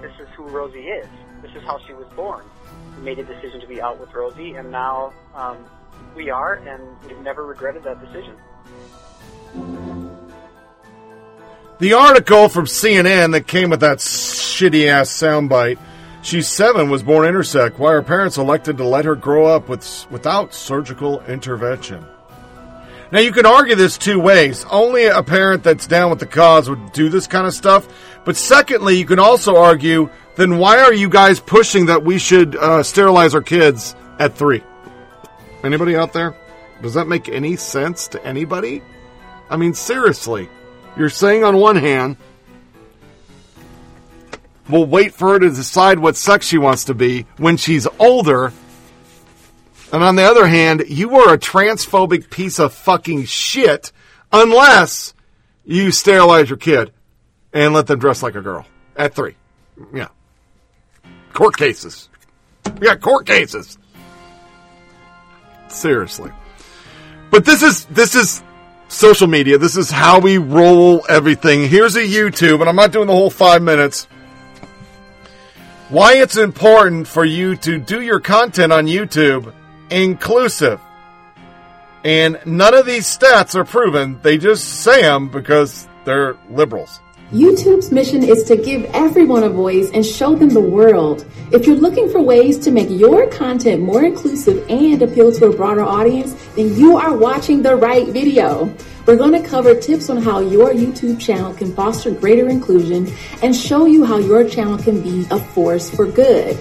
This is who Rosie is. This is how she was born. We made a decision to be out with Rosie, and now um, we are, and we've never regretted that decision. The article from CNN that came with that shitty ass soundbite. She's seven, was born intersex. Why her parents elected to let her grow up with without surgical intervention. Now, you can argue this two ways. Only a parent that's down with the cause would do this kind of stuff. But secondly, you can also argue then why are you guys pushing that we should uh, sterilize our kids at three? Anybody out there? Does that make any sense to anybody? I mean, seriously. You're saying on one hand, we'll wait for her to decide what sex she wants to be when she's older. And on the other hand, you are a transphobic piece of fucking shit unless you sterilize your kid and let them dress like a girl at three. Yeah. Court cases. We got court cases. Seriously. But this is this is social media. This is how we roll everything. Here's a YouTube, and I'm not doing the whole five minutes. Why it's important for you to do your content on YouTube inclusive. And none of these stats are proven. They just say them because they're liberals. YouTube's mission is to give everyone a voice and show them the world. If you're looking for ways to make your content more inclusive and appeal to a broader audience, then you are watching the right video. We're going to cover tips on how your YouTube channel can foster greater inclusion and show you how your channel can be a force for good.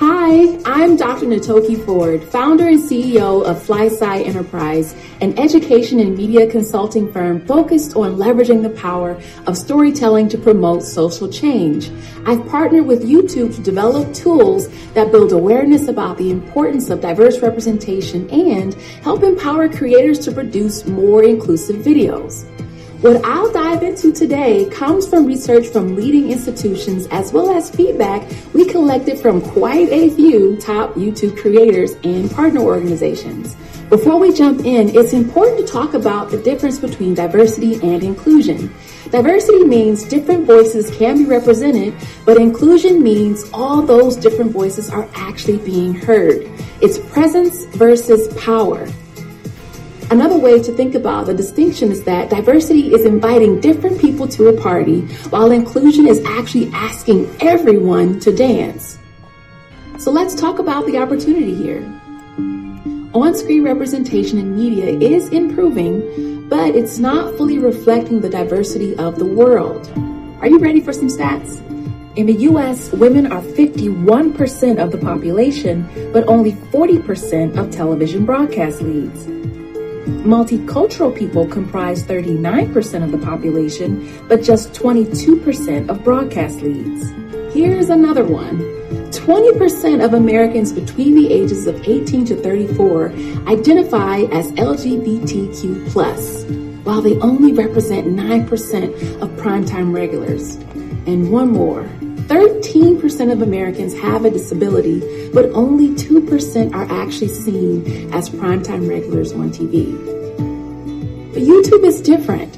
Hi, I'm Dr. Natoki Ford, founder and CEO of FlySide Enterprise, an education and media consulting firm focused on leveraging the power of storytelling to promote social change. I've partnered with YouTube to develop tools that build awareness about the importance of diverse representation and help empower creators to produce more inclusive videos. What I'll dive into today comes from research from leading institutions as well as feedback we collected from quite a few top YouTube creators and partner organizations. Before we jump in, it's important to talk about the difference between diversity and inclusion. Diversity means different voices can be represented, but inclusion means all those different voices are actually being heard. It's presence versus power. Another way to think about the distinction is that diversity is inviting different people to a party, while inclusion is actually asking everyone to dance. So let's talk about the opportunity here. On screen representation in media is improving, but it's not fully reflecting the diversity of the world. Are you ready for some stats? In the US, women are 51% of the population, but only 40% of television broadcast leads. Multicultural people comprise 39% of the population, but just 22% of broadcast leads. Here's another one 20% of Americans between the ages of 18 to 34 identify as LGBTQ, while they only represent 9% of primetime regulars. And one more 13% of Americans have a disability, but only 2% are actually seen as primetime regulars on TV. But YouTube is different.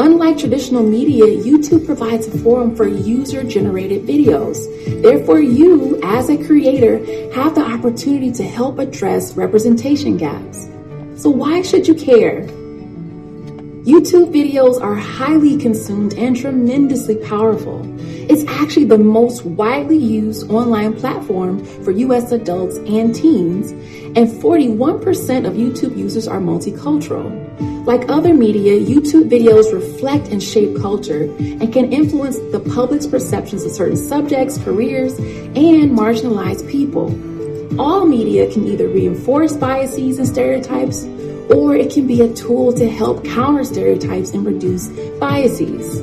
Unlike traditional media, YouTube provides a forum for user generated videos. Therefore, you, as a creator, have the opportunity to help address representation gaps. So, why should you care? YouTube videos are highly consumed and tremendously powerful. It's actually the most widely used online platform for US adults and teens, and 41% of YouTube users are multicultural. Like other media, YouTube videos reflect and shape culture and can influence the public's perceptions of certain subjects, careers, and marginalized people. All media can either reinforce biases and stereotypes, or it can be a tool to help counter stereotypes and reduce biases.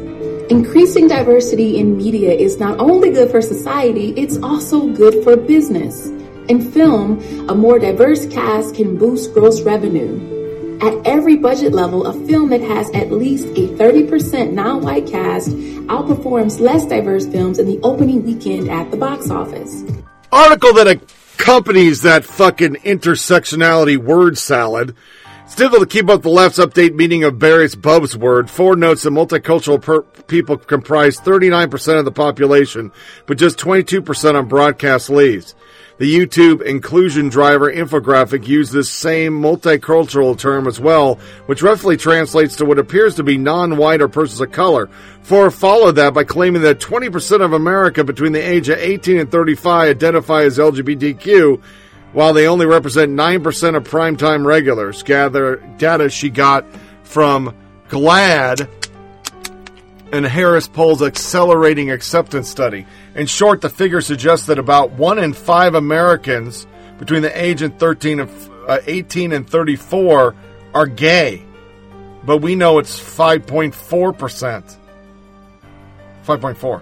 Increasing diversity in media is not only good for society, it's also good for business. In film, a more diverse cast can boost gross revenue. At every budget level, a film that has at least a 30% non white cast outperforms less diverse films in the opening weekend at the box office. Article that accompanies that fucking intersectionality word salad. Difficult to keep up the left's update meaning of Barry's various word, Ford notes that multicultural per- people comprise 39% of the population, but just 22% on broadcast leaves. The YouTube inclusion driver infographic used this same multicultural term as well, which roughly translates to what appears to be non-white or persons of color. Ford followed that by claiming that 20% of America between the age of 18 and 35 identify as LGBTQ, while they only represent 9% of primetime regulars. Gather data she got from GLAAD and Harris Poll's Accelerating Acceptance Study. In short, the figure suggests that about one in five Americans between the age of 13 of uh, 18 and 34 are gay, but we know it's 5.4 percent. 5.4.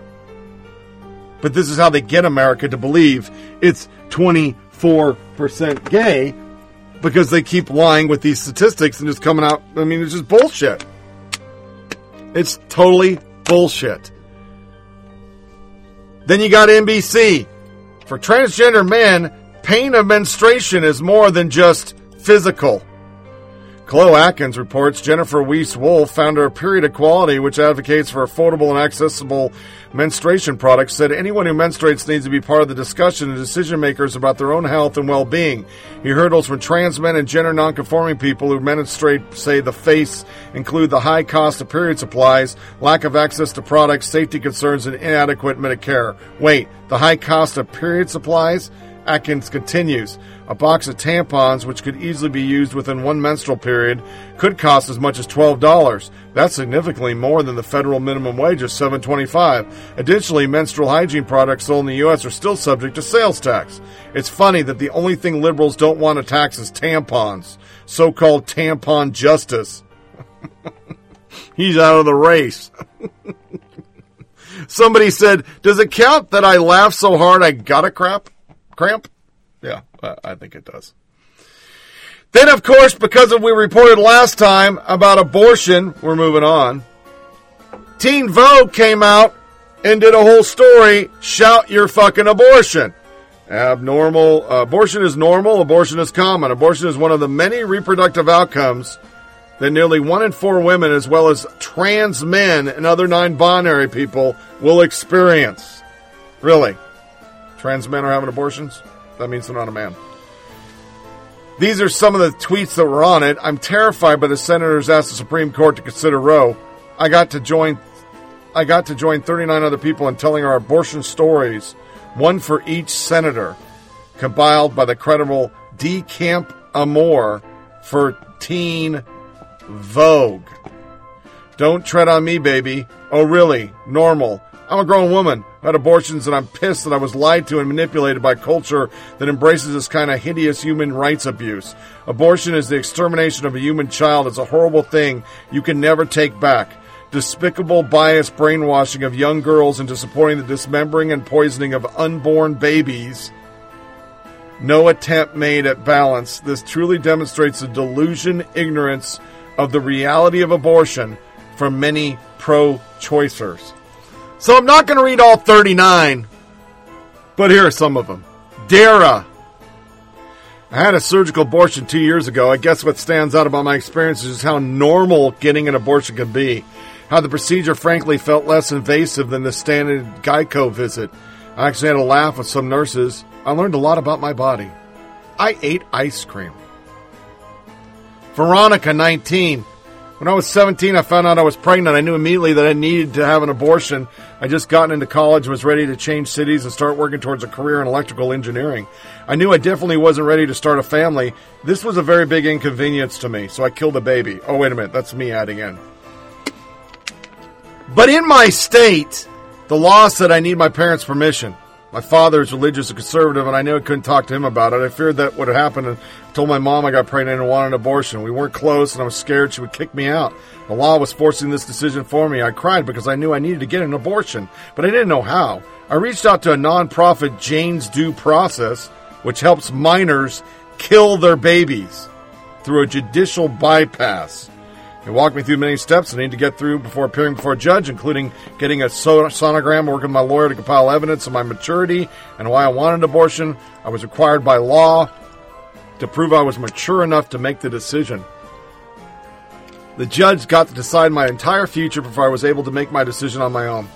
But this is how they get America to believe it's 24% gay because they keep lying with these statistics and just coming out. I mean, it's just bullshit. It's totally bullshit. Then you got NBC. For transgender men, pain of menstruation is more than just physical. Chloe Atkins reports Jennifer Weiss Wolf, founder of Period Equality, which advocates for affordable and accessible menstruation products, said anyone who menstruates needs to be part of the discussion and decision makers about their own health and well being. He hurdles from trans men and gender nonconforming people who menstruate, say, the face include the high cost of period supplies, lack of access to products, safety concerns, and inadequate Medicare. Wait, the high cost of period supplies? Atkins continues. A box of tampons, which could easily be used within one menstrual period, could cost as much as $12. That's significantly more than the federal minimum wage of $7.25. Additionally, menstrual hygiene products sold in the U.S. are still subject to sales tax. It's funny that the only thing liberals don't want to tax is tampons. So called tampon justice. He's out of the race. Somebody said, Does it count that I laughed so hard I got a crap? Cramp? Yeah, I think it does. Then, of course, because of we reported last time about abortion, we're moving on. Teen Vogue came out and did a whole story. Shout your fucking abortion. Abnormal. Uh, abortion is normal. Abortion is common. Abortion is one of the many reproductive outcomes that nearly one in four women, as well as trans men and other non binary people, will experience. Really? Trans men are having abortions? That means they're not a man. These are some of the tweets that were on it. I'm terrified by the senators asked the Supreme Court to consider Roe. I got to join I got to join 39 other people in telling our abortion stories, one for each senator, compiled by the credible D. Camp Amore for Teen Vogue. Don't tread on me, baby. Oh, really? Normal. I'm a grown woman. I had abortions and I'm pissed that I was lied to and manipulated by culture that embraces this kind of hideous human rights abuse. Abortion is the extermination of a human child. It's a horrible thing you can never take back. Despicable, biased brainwashing of young girls into supporting the dismembering and poisoning of unborn babies. No attempt made at balance. This truly demonstrates the delusion, ignorance of the reality of abortion from many pro choicers. So I'm not going to read all 39, but here are some of them. Dara. I had a surgical abortion two years ago. I guess what stands out about my experience is how normal getting an abortion can be. How the procedure, frankly, felt less invasive than the standard Geico visit. I actually had a laugh with some nurses. I learned a lot about my body. I ate ice cream. Veronica, 19. When I was 17, I found out I was pregnant. I knew immediately that I needed to have an abortion. I just gotten into college was ready to change cities and start working towards a career in electrical engineering. I knew I definitely wasn't ready to start a family. This was a very big inconvenience to me, so I killed a baby. Oh, wait a minute. That's me adding in. But in my state, the law said I need my parents' permission. My father is religious and conservative, and I knew I couldn't talk to him about it. I feared that would happen and told my mom I got pregnant and wanted an abortion. We weren't close, and I was scared she would kick me out. The law was forcing this decision for me. I cried because I knew I needed to get an abortion, but I didn't know how. I reached out to a nonprofit, Jane's Due Process, which helps minors kill their babies through a judicial bypass. He walked me through many steps I need to get through before appearing before a judge, including getting a sonogram, working with my lawyer to compile evidence of my maturity and why I wanted an abortion. I was required by law to prove I was mature enough to make the decision. The judge got to decide my entire future before I was able to make my decision on my own.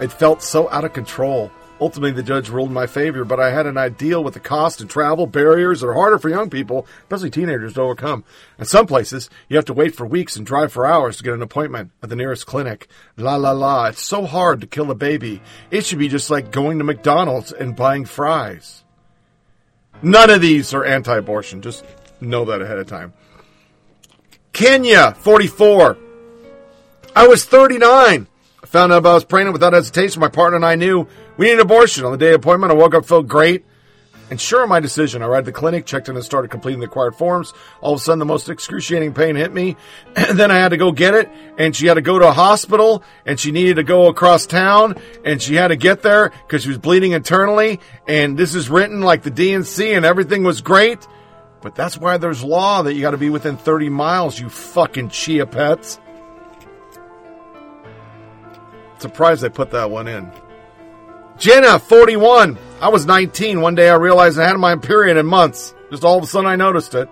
It felt so out of control. Ultimately, the judge ruled in my favor, but I had an ideal with the cost and travel barriers that are harder for young people, especially teenagers, to overcome. In some places, you have to wait for weeks and drive for hours to get an appointment at the nearest clinic. La la la, it's so hard to kill a baby. It should be just like going to McDonald's and buying fries. None of these are anti abortion. Just know that ahead of time. Kenya, 44. I was 39. I found out I was pregnant without hesitation. My partner and I knew we needed an abortion. On the day of appointment, I woke up, felt great. And sure of my decision, I arrived the clinic, checked in and started completing the required forms. All of a sudden, the most excruciating pain hit me. And then I had to go get it. And she had to go to a hospital. And she needed to go across town. And she had to get there because she was bleeding internally. And this is written like the DNC and everything was great. But that's why there's law that you got to be within 30 miles, you fucking chia pets. Surprised they put that one in. Jenna, 41. I was 19. One day I realized I had my period in months. Just all of a sudden I noticed it.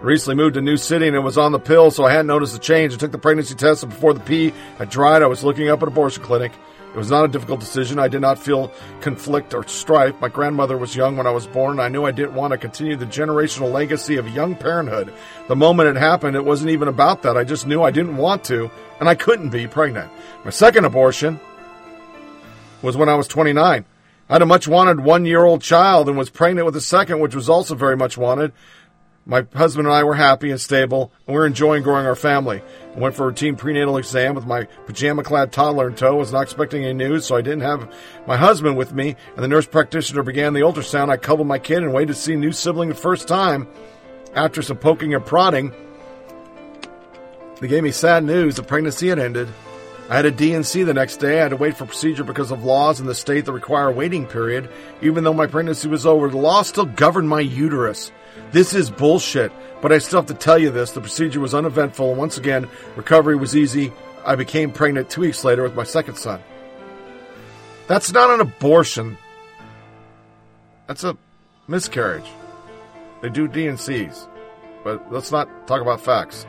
Recently moved to a new city and it was on the pill, so I hadn't noticed the change. I took the pregnancy test and before the pee had dried, I was looking up an abortion clinic. It was not a difficult decision. I did not feel conflict or strife. My grandmother was young when I was born, and I knew I didn't want to continue the generational legacy of young parenthood. The moment it happened, it wasn't even about that. I just knew I didn't want to, and I couldn't be pregnant. My second abortion was when I was 29. I had a much wanted one year old child and was pregnant with a second, which was also very much wanted. My husband and I were happy and stable, and we were enjoying growing our family. I went for a routine prenatal exam with my pajama clad toddler in tow. Was not expecting any news, so I didn't have my husband with me, and the nurse practitioner began the ultrasound. I cuddled my kid and waited to see new sibling the first time. After some poking and prodding, they gave me sad news the pregnancy had ended. I had a D&C the next day. I had to wait for procedure because of laws in the state that require a waiting period. Even though my pregnancy was over, the law still governed my uterus. This is bullshit, but I still have to tell you this. The procedure was uneventful, and once again, recovery was easy. I became pregnant two weeks later with my second son. That's not an abortion. That's a miscarriage. They do D&Cs. But let's not talk about facts.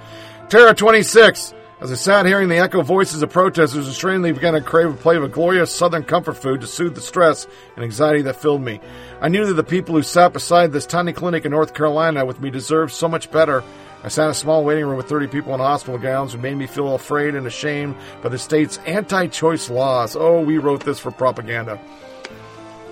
Terra 26. As I sat hearing the echo voices of protesters, I strangely began to crave a plate of a glorious southern comfort food to soothe the stress and anxiety that filled me. I knew that the people who sat beside this tiny clinic in North Carolina with me deserved so much better. I sat in a small waiting room with 30 people in hospital gowns who made me feel afraid and ashamed by the state's anti choice laws. Oh, we wrote this for propaganda.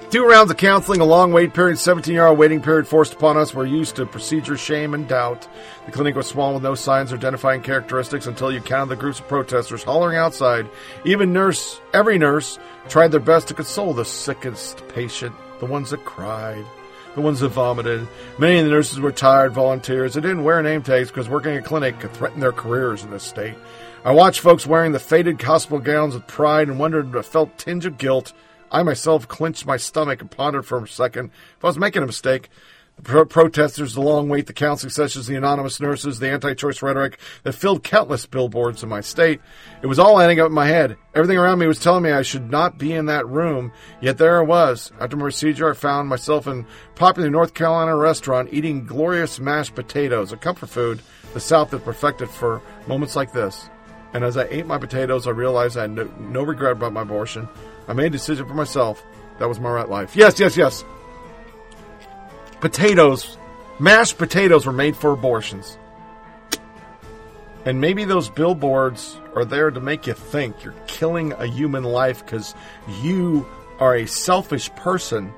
Two rounds of counseling, a long wait period, 17 year old waiting period forced upon us We're used to procedure shame and doubt. The clinic was small with no signs or identifying characteristics until you counted the groups of protesters hollering outside. Even nurse, every nurse, tried their best to console the sickest patient, the ones that cried, the ones that vomited. Many of the nurses were tired volunteers. They didn't wear name tags because working at a clinic could threaten their careers in this state. I watched folks wearing the faded hospital gowns with pride and wondered if felt tinge of guilt. I myself clenched my stomach and pondered for a second if I was making a mistake. The pro- protesters, the long wait, the counseling sessions, the anonymous nurses, the anti-choice rhetoric that filled countless billboards in my state. It was all adding up in my head. Everything around me was telling me I should not be in that room, yet there I was. After my procedure, I found myself in a popular North Carolina restaurant eating glorious mashed potatoes, a comfort food the South had perfected for moments like this. And as I ate my potatoes, I realized I had no, no regret about my abortion. I made a decision for myself. That was my right life. Yes, yes, yes. Potatoes, mashed potatoes were made for abortions. And maybe those billboards are there to make you think you're killing a human life because you are a selfish person.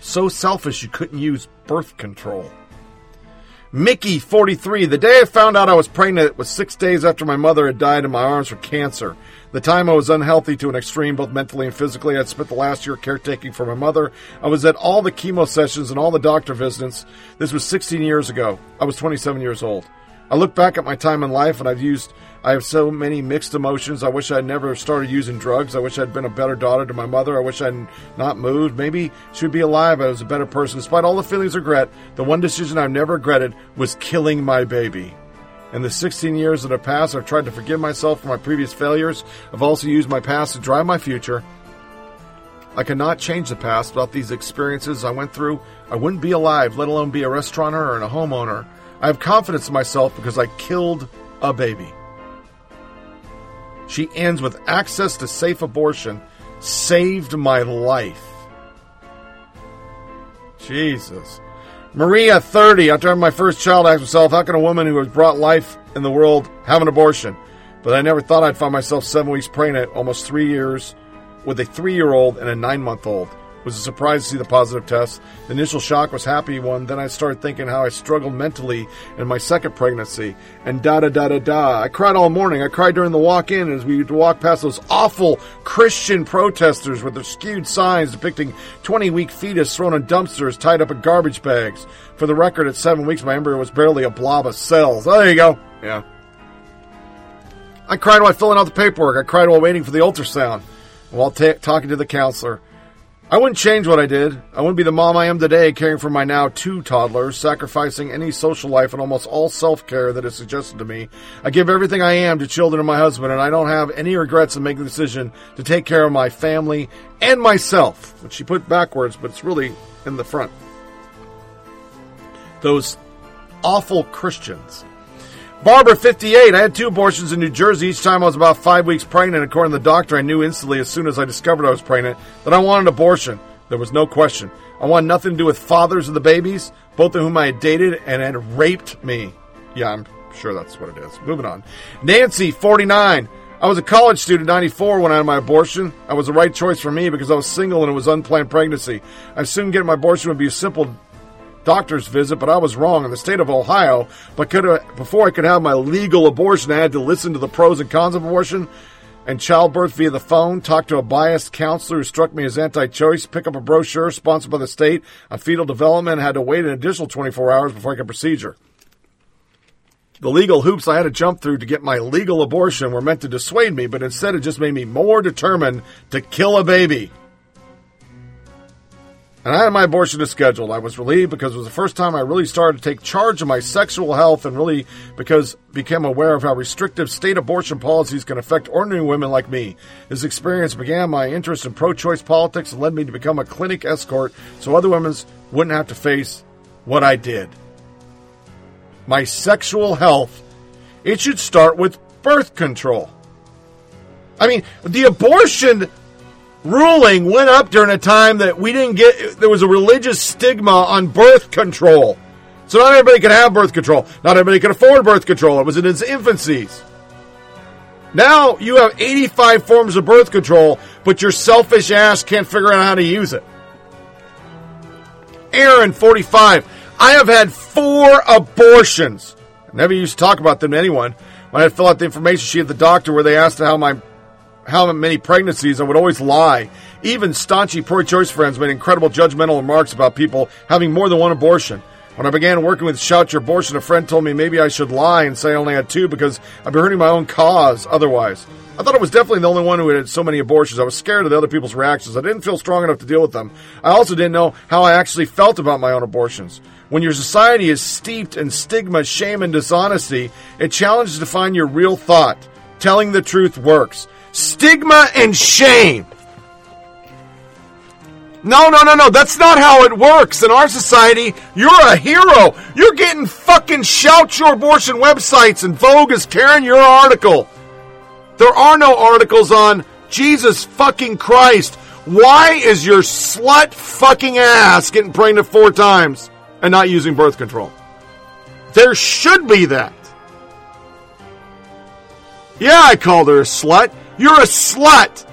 So selfish you couldn't use birth control. Mickey, 43. The day I found out I was pregnant was six days after my mother had died in my arms from cancer. The time I was unhealthy to an extreme, both mentally and physically. I'd spent the last year caretaking for my mother. I was at all the chemo sessions and all the doctor visits. This was 16 years ago. I was 27 years old. I look back at my time in life and I've used, I have so many mixed emotions. I wish I'd never started using drugs. I wish I'd been a better daughter to my mother. I wish I'd not moved. Maybe she would be alive. I was a better person. Despite all the feelings of regret, the one decision I've never regretted was killing my baby. In the 16 years that have passed, I've tried to forgive myself for my previous failures. I've also used my past to drive my future. I cannot change the past. Without these experiences I went through, I wouldn't be alive, let alone be a restaurateur and a homeowner. I have confidence in myself because I killed a baby. She ends with access to safe abortion saved my life. Jesus. Maria, 30. After having my first child, asked myself, how can a woman who has brought life in the world have an abortion? But I never thought I'd find myself seven weeks pregnant, almost three years, with a three year old and a nine month old. Was a surprise to see the positive test. The initial shock was happy one. Then I started thinking how I struggled mentally in my second pregnancy, and da da da da da. I cried all morning. I cried during the walk-in as we walked past those awful Christian protesters with their skewed signs depicting 20-week fetus thrown in dumpsters, tied up in garbage bags. For the record, at seven weeks, my embryo was barely a blob of cells. Oh, there you go. Yeah. I cried while filling out the paperwork. I cried while waiting for the ultrasound, while ta talking to the counselor. I wouldn't change what I did. I wouldn't be the mom I am today, caring for my now two toddlers, sacrificing any social life and almost all self care that is suggested to me. I give everything I am to children and my husband, and I don't have any regrets in making the decision to take care of my family and myself, which she put backwards, but it's really in the front. Those awful Christians. Barbara, 58. I had two abortions in New Jersey. Each time I was about five weeks pregnant. According to the doctor, I knew instantly as soon as I discovered I was pregnant that I wanted an abortion. There was no question. I wanted nothing to do with fathers of the babies, both of whom I had dated and had raped me. Yeah, I'm sure that's what it is. Moving on. Nancy, 49. I was a college student 94 when I had my abortion. I was the right choice for me because I was single and it was unplanned pregnancy. I assumed getting my abortion would be a simple doctor's visit, but I was wrong. In the state of Ohio, but could have, before I could have my legal abortion, I had to listen to the pros and cons of abortion and childbirth via the phone, talk to a biased counselor who struck me as anti-choice, pick up a brochure sponsored by the state on fetal development, and had to wait an additional 24 hours before I could procedure. The legal hoops I had to jump through to get my legal abortion were meant to dissuade me, but instead it just made me more determined to kill a baby. And I had my abortion scheduled. I was relieved because it was the first time I really started to take charge of my sexual health and really because became aware of how restrictive state abortion policies can affect ordinary women like me. This experience began my interest in pro-choice politics and led me to become a clinic escort so other women wouldn't have to face what I did. My sexual health. It should start with birth control. I mean, the abortion ruling went up during a time that we didn't get, there was a religious stigma on birth control. So not everybody could have birth control. Not everybody could afford birth control. It was in its infancies. Now you have 85 forms of birth control, but your selfish ass can't figure out how to use it. Aaron, 45. I have had four abortions. I never used to talk about them to anyone. When I fill out the information sheet at the doctor where they asked how my how many pregnancies, I would always lie. Even staunchy pro-choice friends made incredible judgmental remarks about people having more than one abortion. When I began working with Shout Your Abortion, a friend told me maybe I should lie and say I only had two because I'd be hurting my own cause otherwise. I thought I was definitely the only one who had so many abortions. I was scared of the other people's reactions. I didn't feel strong enough to deal with them. I also didn't know how I actually felt about my own abortions. When your society is steeped in stigma, shame, and dishonesty, it challenges to find your real thought. Telling the truth works. Stigma and shame. No, no, no, no. That's not how it works. In our society, you're a hero. You're getting fucking shout your abortion websites and Vogue is carrying your article. There are no articles on Jesus fucking Christ. Why is your slut fucking ass getting pregnant four times and not using birth control? There should be that. Yeah, I called her a slut. You're a slut.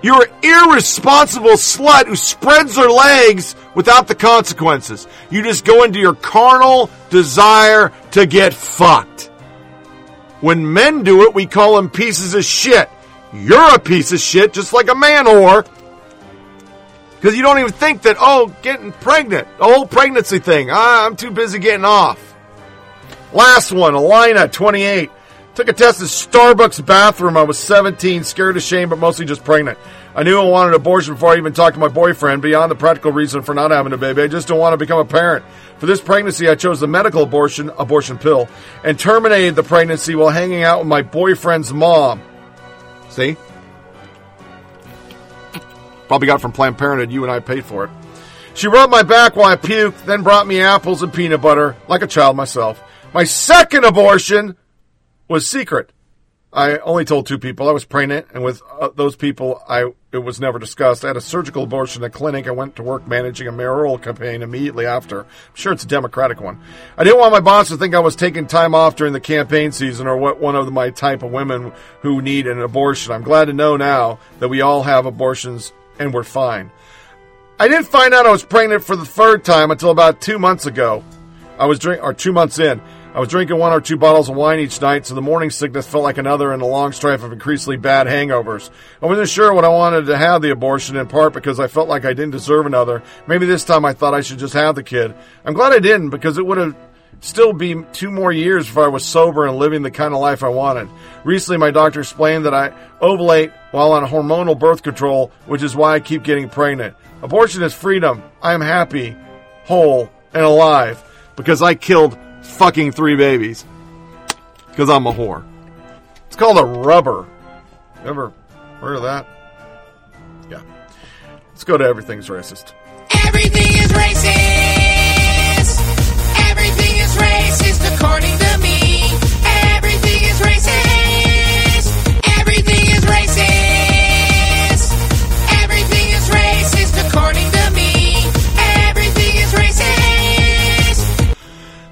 You're an irresponsible slut who spreads her legs without the consequences. You just go into your carnal desire to get fucked. When men do it, we call them pieces of shit. You're a piece of shit, just like a man whore. Because you don't even think that, oh, getting pregnant, the whole pregnancy thing, ah, I'm too busy getting off. Last one, Alina, 28. Took a test in Starbucks bathroom. I was 17, scared of shame, but mostly just pregnant. I knew I wanted an abortion before I even talked to my boyfriend. Beyond the practical reason for not having a baby, I just don't want to become a parent. For this pregnancy, I chose the medical abortion, abortion pill, and terminated the pregnancy while hanging out with my boyfriend's mom. See? Probably got from Planned Parenthood. You and I paid for it. She rubbed my back while I puked, then brought me apples and peanut butter, like a child myself. My second abortion was secret. I only told two people I was pregnant, and with uh, those people, I it was never discussed. I had a surgical abortion at a clinic. I went to work managing a mayoral campaign immediately after. I'm sure it's a Democratic one. I didn't want my boss to think I was taking time off during the campaign season or what one of my type of women who need an abortion. I'm glad to know now that we all have abortions and we're fine. I didn't find out I was pregnant for the third time until about two months ago. I was drink or two months in. I was drinking one or two bottles of wine each night, so the morning sickness felt like another in a long strife of increasingly bad hangovers. I wasn't sure when I wanted to have the abortion, in part because I felt like I didn't deserve another. Maybe this time I thought I should just have the kid. I'm glad I didn't because it would have still be two more years if I was sober and living the kind of life I wanted. Recently, my doctor explained that I ovulate while on hormonal birth control, which is why I keep getting pregnant. Abortion is freedom. I am happy, whole, and alive because I killed fucking three babies. Because I'm a whore. It's called a rubber. Ever heard of that? Yeah. Let's go to Everything's Racist. Everything is racist. Everything is racist according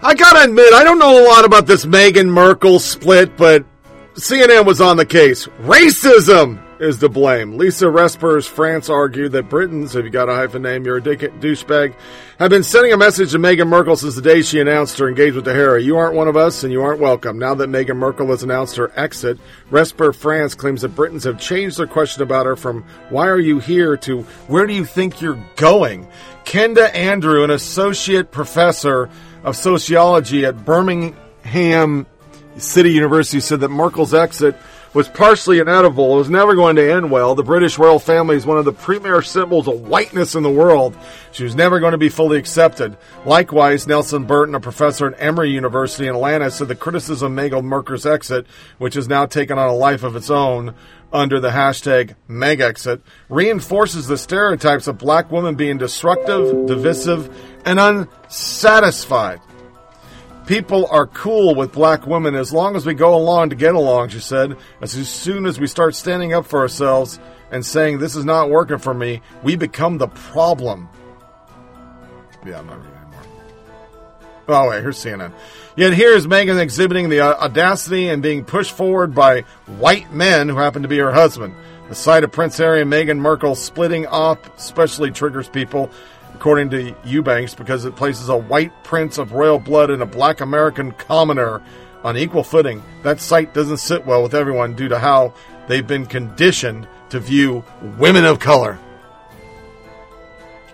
I gotta admit, I don't know a lot about this Meghan Markle split, but CNN was on the case. Racism is to blame. Lisa Respers France argued that Britons, if you got a hyphen name, you're a dick- douchebag, have been sending a message to Meghan Markle since the day she announced her engagement to Harry. You aren't one of us and you aren't welcome. Now that Meghan Markle has announced her exit, Resper France claims that Britons have changed their question about her from why are you here to where do you think you're going? Kehinde Andrew, an associate professor of sociology at Birmingham City University said that Markle's exit was partially inedible. It was never going to end well. The British royal family is one of the premier symbols of whiteness in the world. She was never going to be fully accepted. Likewise, Nsenga Burton, a professor at Emory University in Atlanta, said the criticism of Markle's exit, which has now taken on a life of its own under the hashtag MegExit, reinforces the stereotypes of black women being destructive, divisive, and unsatisfied. People are cool with black women as long as we go along to get along, she said. As soon as we start standing up for ourselves and saying, this is not working for me, we become the problem. Yeah, I'm not reading anymore. Oh, wait, here's CNN. Yet here is Meghan exhibiting the uh, audacity and being pushed forward by white men who happen to be her husband. The sight of Prince Harry and Meghan Markle splitting up especially triggers people according to Eubanks, because it places a white prince of royal blood and a black American commoner on equal footing. That sight doesn't sit well with everyone due to how they've been conditioned to view women of color.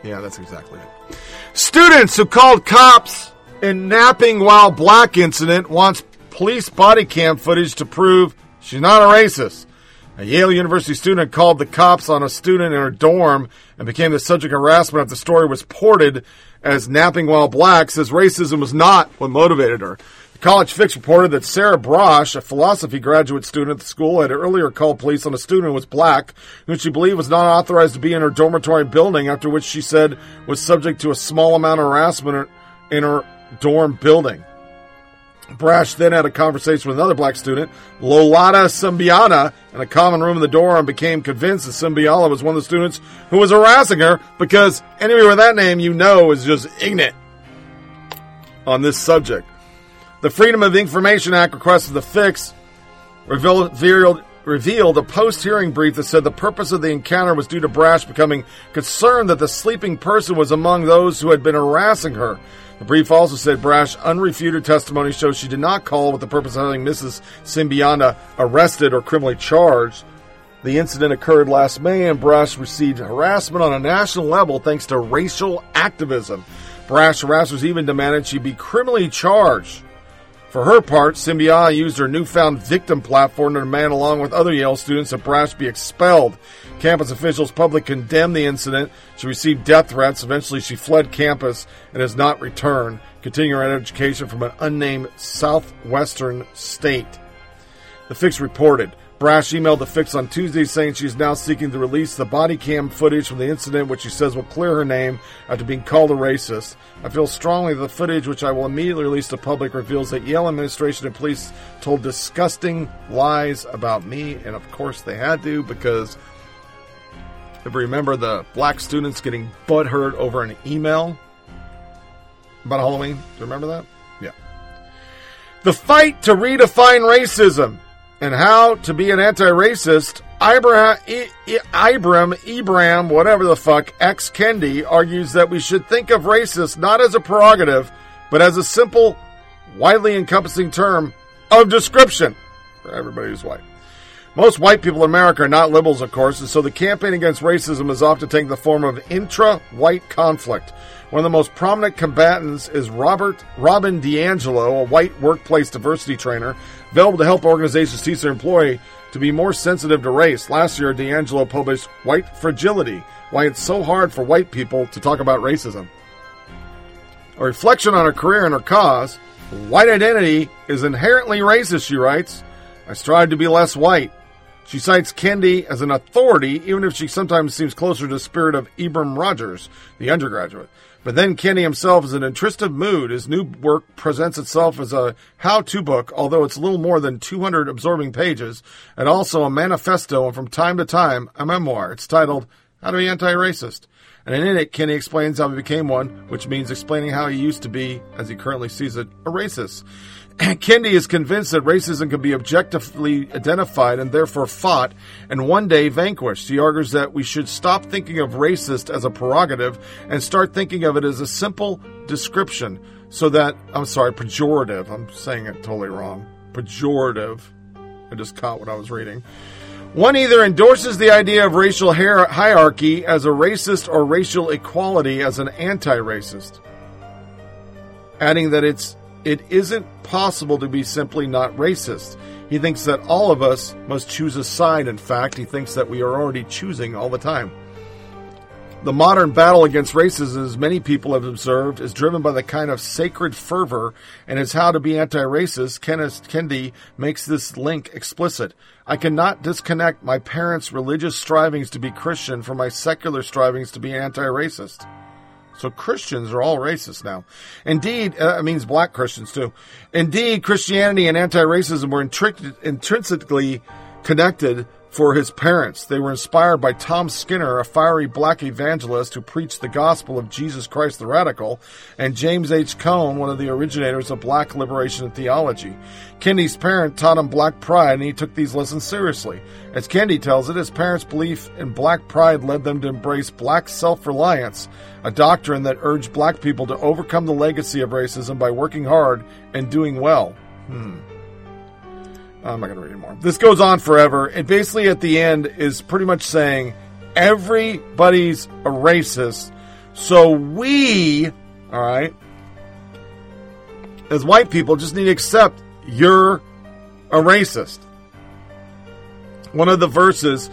Yeah, that's exactly it. Students who called cops in napping while black incident wants police body cam footage to prove she's not a racist. A Yale University student called the cops on a student in her dorm and became the subject of harassment after the story was ported as napping while black, says racism was not what motivated her. The College Fix reported that Sarah Braasch, a philosophy graduate student at the school, had earlier called police on a student who was black, who she believed was not authorized to be in her dormitory building, after which she said was subject to a small amount of harassment in her dorm building. Braasch then had a conversation with another black student, Lolata Simbiana, in a common room in the dorm and became convinced that Simbiala was one of the students who was harassing her because anybody with that name you know is just ignorant on this subject. The Freedom of Information Act requested the fix revealed, revealed a post hearing brief that said the purpose of the encounter was due to Braasch becoming concerned that the sleeping person was among those who had been harassing her. The brief also said Braasch unrefuted testimony shows she did not call with the purpose of having Mrs. Symbiana arrested or criminally charged. The incident occurred last May, and Braasch received harassment on a national level thanks to racial activism. Braasch harassers even demanded she be criminally charged. For her part, Symbiana used her newfound victim platform to demand, along with other Yale students, that Braasch be expelled. Campus officials publicly condemned the incident. She received death threats. Eventually, she fled campus and has not returned, continuing her education from an unnamed southwestern state. The Fix reported. Braasch emailed the Fix on Tuesday saying she is now seeking to release the body cam footage from the incident, which she says will clear her name after being called a racist. I feel strongly that the footage, which I will immediately release to public, reveals that Yale administration and police told disgusting lies about me, and of course they had to because if you remember the black students getting butthurt over an email about Halloween, do you remember that? Yeah. The fight to redefine racism and how to be an anti racist Ibrahim, Ibram, Ibram, whatever the fuck, X. Kendi argues that we should think of racist not as a prerogative, but as a simple, widely encompassing term of description for everybody who's white. Most white people in America are not liberals, of course, and so the campaign against racism is often taking the form of intra-white conflict. One of the most prominent combatants is Robert Robin DiAngelo, a white workplace diversity trainer, available to help organizations teach their employee to be more sensitive to race. Last year, DiAngelo published White Fragility Why It's So Hard for White People to Talk About Racism. A reflection on her career and her cause, white identity is inherently racist, she writes. I strive to be less white. She cites Kendi as an authority, even if she sometimes seems closer to the spirit of Ibram Rogers, the undergraduate. But then Kendi himself is in a intrusive mood. His new work presents itself as a how-to book, although it's a little more than 200 absorbing pages, and also a manifesto and from time to time a memoir. It's titled How to Be Anti-Racist. And in it, Kendi explains how he became one, which means explaining how he used to be, as he currently sees it, a racist. Kendi is convinced that racism can be objectively identified and therefore fought and one day vanquished. He argues that we should stop thinking of racist as a prerogative and start thinking of it as a simple description so that, I'm sorry, pejorative. I'm saying it totally wrong. Pejorative. I just caught what I was reading. One either endorses the idea of racial hierarchy as a racist or racial equality as an anti racist, adding that it's it isn't possible to be simply not racist. He thinks that all of us must choose a side. In fact, he thinks that we are already choosing all the time. The modern battle against racism, as many people have observed, is driven by the kind of sacred fervor and is how to be anti-racist. Kenneth Kendi makes this link explicit. I cannot disconnect my parents' religious strivings to be Christian from my secular strivings to be anti-racist. So Christians are all racist now. Indeed, uh, it means black Christians too. Indeed, Christianity and anti-racism were intrinsically connected for his parents. They were inspired by Tom Skinner, a fiery black evangelist who preached the gospel of Jesus Christ the Radical, and James H. Cone, one of the originators of black liberation theology. Kendi's parent taught him black pride, and he took these lessons seriously. As Kendi tells it, his parents' belief in black pride led them to embrace black self-reliance, a doctrine that urged black people to overcome the legacy of racism by working hard and doing well. Hmm. I'm not going to read anymore. This goes on forever. And basically, at the end, is pretty much saying everybody's a racist. So we, all right, as white people, just need to accept you're a racist. One of the verses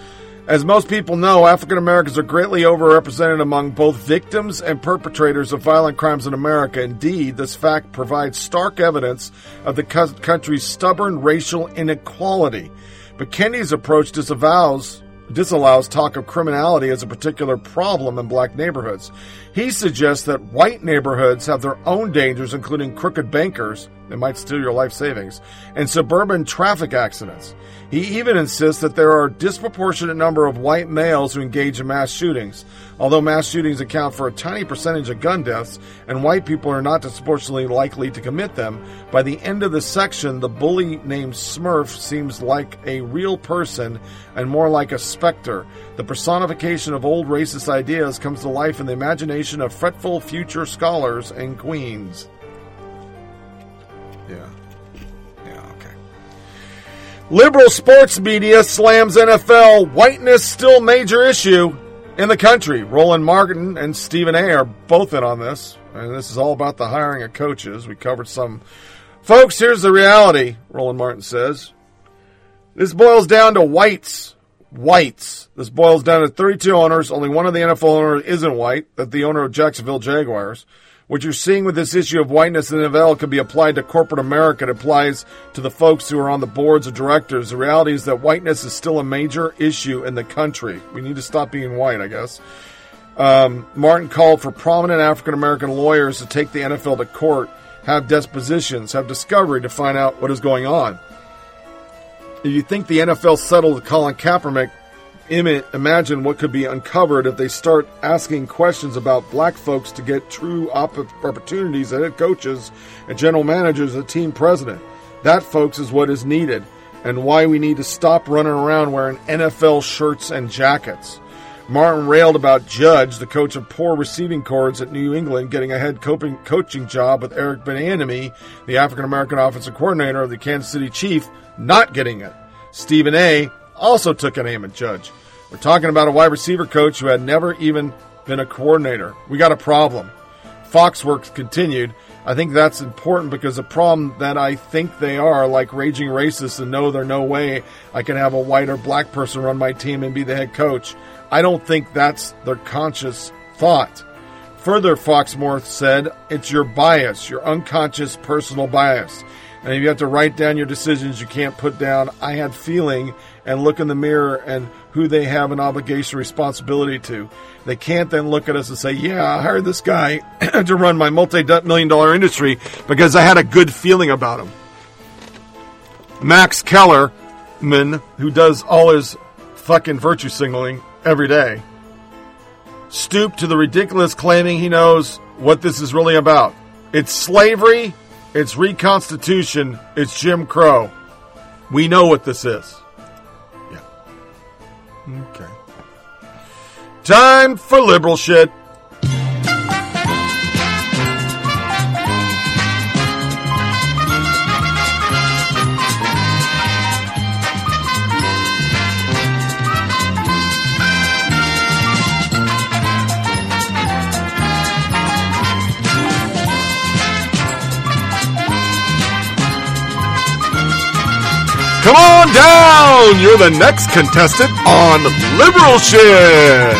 as most people know, African Americans are greatly overrepresented among both victims and perpetrators of violent crimes in America. Indeed, this fact provides stark evidence of the country's stubborn racial inequality. But Kendi's approach disavows disallows talk of criminality as a particular problem in black neighborhoods. He suggests that white neighborhoods have their own dangers, including crooked bankers that might steal your life savings and suburban traffic accidents. He even insists that there are a disproportionate number of white males who engage in mass shootings. Although mass shootings account for a tiny percentage of gun deaths, and white people are not disproportionately likely to commit them, by the end of the section, the bully named Smurf seems like a real person and more like a specter. The personification of old racist ideas comes to life in the imagination of fretful future scholars and queens. Liberal sports media slams NFL. Whiteness still major issue in the country. Roland Martin and Stephen A. are both in on this. And this is all about the hiring of coaches. We covered some. Folks, here's the reality, Roland Martin says. This boils down to whites. Whites. This boils down to 32 owners. Only one of the NFL owners isn't white. That the owner of Jacksonville Jaguars. What you're seeing with this issue of whiteness in the NFL can be applied to corporate America. It applies to the folks who are on the boards of directors. The reality is that whiteness is still a major issue in the country. We need to stop being white, I guess. Um, Martin called for prominent African American lawyers to take the NFL to court, have depositions, have discovery to find out what is going on. If you think the NFL settled Colin Kaepernick imagine what could be uncovered if they start asking questions about black folks to get true opportunities at head coaches and general managers and team president. That, folks, is what is needed. and why we need to stop running around wearing NFL shirts and jackets. Martin railed about Judge, the coach of poor receiving cords at New England, getting a head coping, coaching job with Eric Bieniemy, the African American offensive coordinator of the Kansas City Chief, not getting it. Stephen A. also took an aim at Judge. We're talking about a wide receiver coach who had never even been a coordinator. We got a problem. Foxworth continued. I think that's important because the problem that I think they are like raging racists and know there's no way I can have a white or black person run my team and be the head coach. I don't think that's their conscious thought. Further, Foxworth said, it's your bias, your unconscious personal bias. And if you have to write down your decisions, you can't put down, I had feeling, and look in the mirror and who they have an obligation, responsibility to. They can't then look at us and say, yeah, I hired this guy to run my multi million dollar industry because I had a good feeling about him. Max Kellerman, who does all his fucking virtue signaling every day, stooped to the ridiculous claiming he knows what this is really about. It's slavery, it's reconstitution, it's Jim Crow. We know what this is. Okay. Time for liberal shit. Come on down! You're the next contestant on Liberal Shit!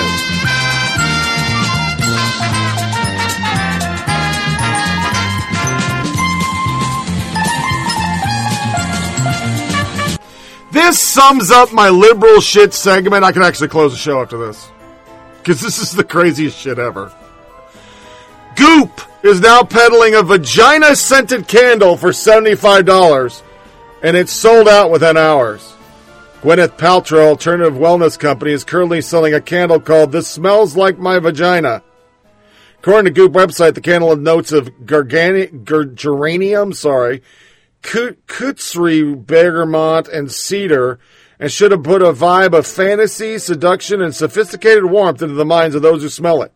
This sums up my liberal shit segment. I can actually close the show after this. Because this is the craziest shit ever. Goop is now peddling a vagina scented candle for $75 and it's sold out within hours. Gwyneth Paltrow Alternative Wellness Company is currently selling a candle called This Smells Like My Vagina. According to Goop website, the candle has notes of gargani- ger- geranium, sorry, kutzri, bergamot, and cedar, and should have put a vibe of fantasy, seduction, and sophisticated warmth into the minds of those who smell it.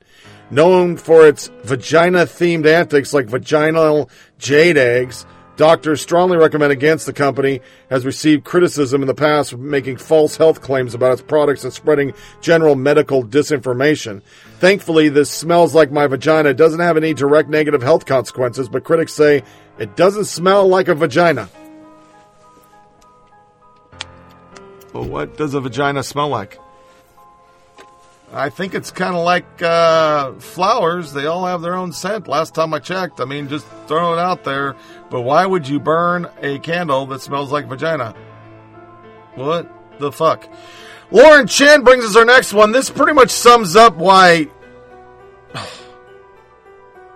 Known for its vagina-themed antics like vaginal jade eggs, Doctors strongly recommend against the company, has received criticism in the past for making false health claims about its products and spreading general medical disinformation. Thankfully, this smells like my vagina doesn't have any direct negative health consequences, but critics say it doesn't smell like a vagina. But what does a vagina smell like? I think it's kind of like uh, flowers. They all have their own scent. Last time I checked, I mean, just throw it out there. But why would you burn a candle that smells like vagina? What the fuck? Lauren Chen brings us our next one. This pretty much sums up why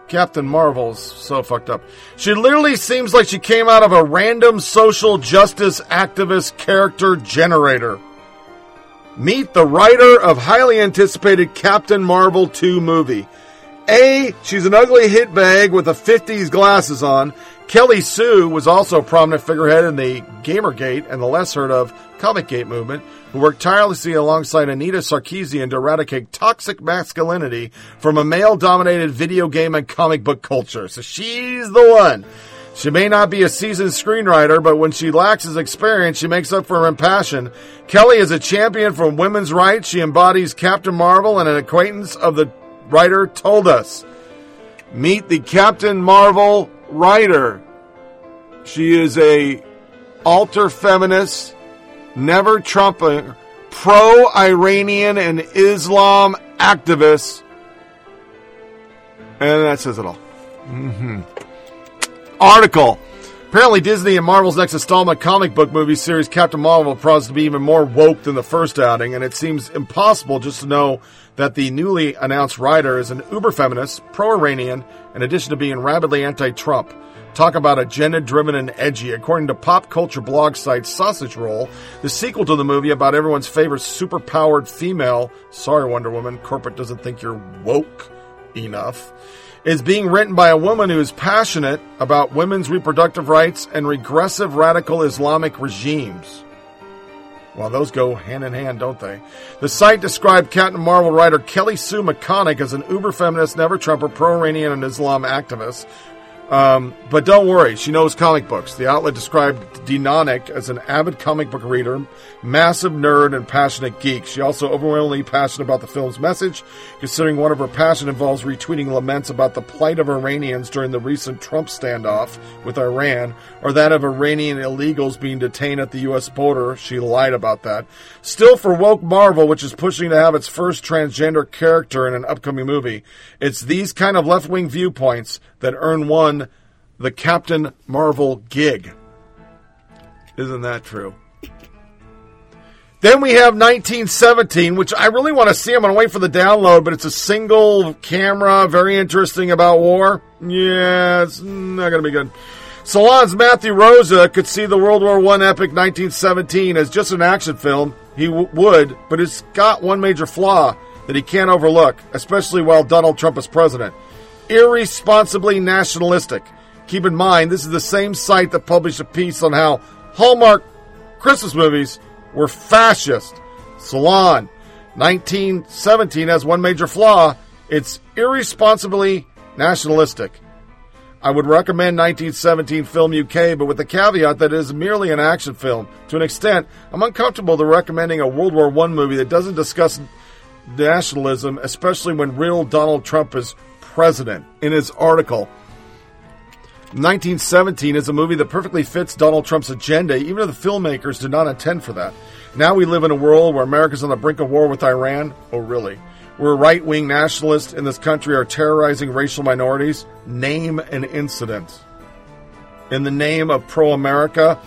Captain Marvel's so fucked up. She literally seems like she came out of a random social justice activist character generator. Meet the writer of highly anticipated Captain Marvel 2 movie. A, she's an ugly hit bag with a 50s glasses on. Kelly Sue was also a prominent figurehead in the Gamergate and the less heard of Comicgate movement, who worked tirelessly alongside Anita Sarkeesian to eradicate toxic masculinity from a male dominated video game and comic book culture. So she's the one. She may not be a seasoned screenwriter, but when she lacks his experience, she makes up for her passion. Kelly is a champion for women's rights. She embodies Captain Marvel, and an acquaintance of the writer told us. Meet the Captain Marvel writer. She is a alter feminist, never Trumper, pro Iranian and Islam activist. And that says it all. Mm-hmm article. Apparently, Disney and Marvel's next installment comic book movie series, Captain Marvel, promises to be even more woke than the first outing, and it seems impossible just to know that the newly announced writer is an uber feminist, pro Iranian, in addition to being rabidly anti Trump. Talk about agenda driven and edgy. According to pop culture blog site Sausage Roll, the sequel to the movie about everyone's favorite super powered female, sorry, Wonder Woman, corporate doesn't think you're woke enough, is being written by a woman who is passionate about women's reproductive rights and regressive radical Islamic regimes. Well, those go hand in hand, don't they? The site described Captain Marvel writer Kelly Sue McConaughey as an uber feminist, never Trumper, pro Iranian, and Islam activist. Um, but don't worry, she knows comic books. The outlet described DeConnick as an avid comic book reader, massive nerd, and passionate geek. She also overwhelmingly passionate about the film's message, considering one of her passion involves retweeting laments about the plight of Iranians during the recent Trump standoff with Iran, or that of Iranian illegals being detained at the U.S. border. She lied about that. Still, for woke Marvel, which is pushing to have its first transgender character in an upcoming movie, it's these kind of left-wing viewpoints that earn one the Captain Marvel gig. Isn't that true? Then we have 1917, which I really want to see. I'm going to wait for the download, but it's a single camera, very interesting about war. Yeah, it's not going to be good. Salon's Matthew Rozsa could see the World War I epic 1917 as just an action film. He w- would, but it's got one major flaw that he can't overlook, especially while Donald Trump is president. Irresponsibly nationalistic. Keep in mind, this is the same site that published a piece on how Hallmark Christmas movies were fascist. Salon 1917 has one major flaw it's irresponsibly nationalistic. I would recommend 1917 Film UK, but with the caveat that it is merely an action film. To an extent, I'm uncomfortable to recommending a World War I movie that doesn't discuss nationalism, especially when real Donald Trump is president. In his article, 1917 is a movie that perfectly fits Donald Trump's agenda, even if the filmmakers did not intend for that. Now we live in a world where America's on the brink of war with Iran. Oh, really? Where right wing nationalists in this country are terrorizing racial minorities. Name an incident. In the name of pro America,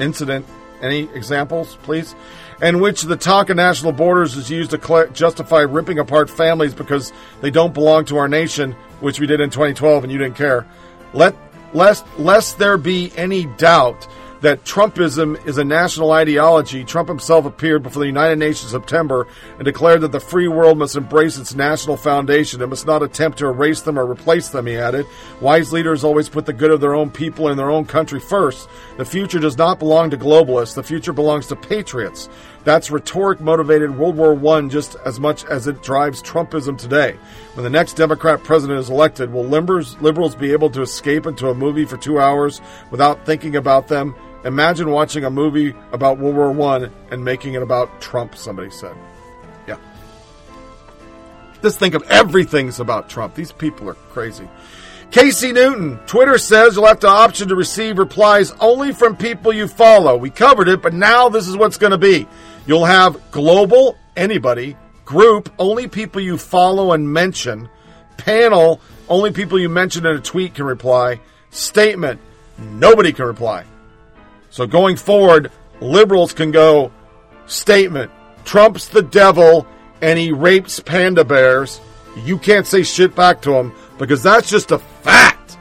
incident. Any examples, please? In which the talk of national borders is used to justify ripping apart families because they don't belong to our nation, which we did in 2012 and you didn't care. Let lest lest there be any doubt that Trumpism is a national ideology, Trump himself appeared before the United Nations in September and declared that the free world must embrace its national foundation. and must not attempt to erase them or replace them, he added. Wise leaders always put the good of their own people and their own country first. The future does not belong to globalists. The future belongs to patriots. That's rhetoric motivated World War I just as much as it drives Trumpism today. When the next Democrat president is elected, will liberals, liberals be able to escape into a movie for two hours without thinking about them? Imagine watching a movie about World War I and making it about Trump, somebody said. Yeah. Just think of everything's about Trump. These people are crazy. Casey Newton, Twitter says you'll have the option to receive replies only from people you follow. We covered it, but now this is what's going to be. You'll have global, anybody, group, only people you follow and mention, panel, only people you mention in a tweet can reply, statement, nobody can reply. So going forward, liberals can go, statement, Trump's the devil and he rapes panda bears. You can't say shit back to him because that's just a fact.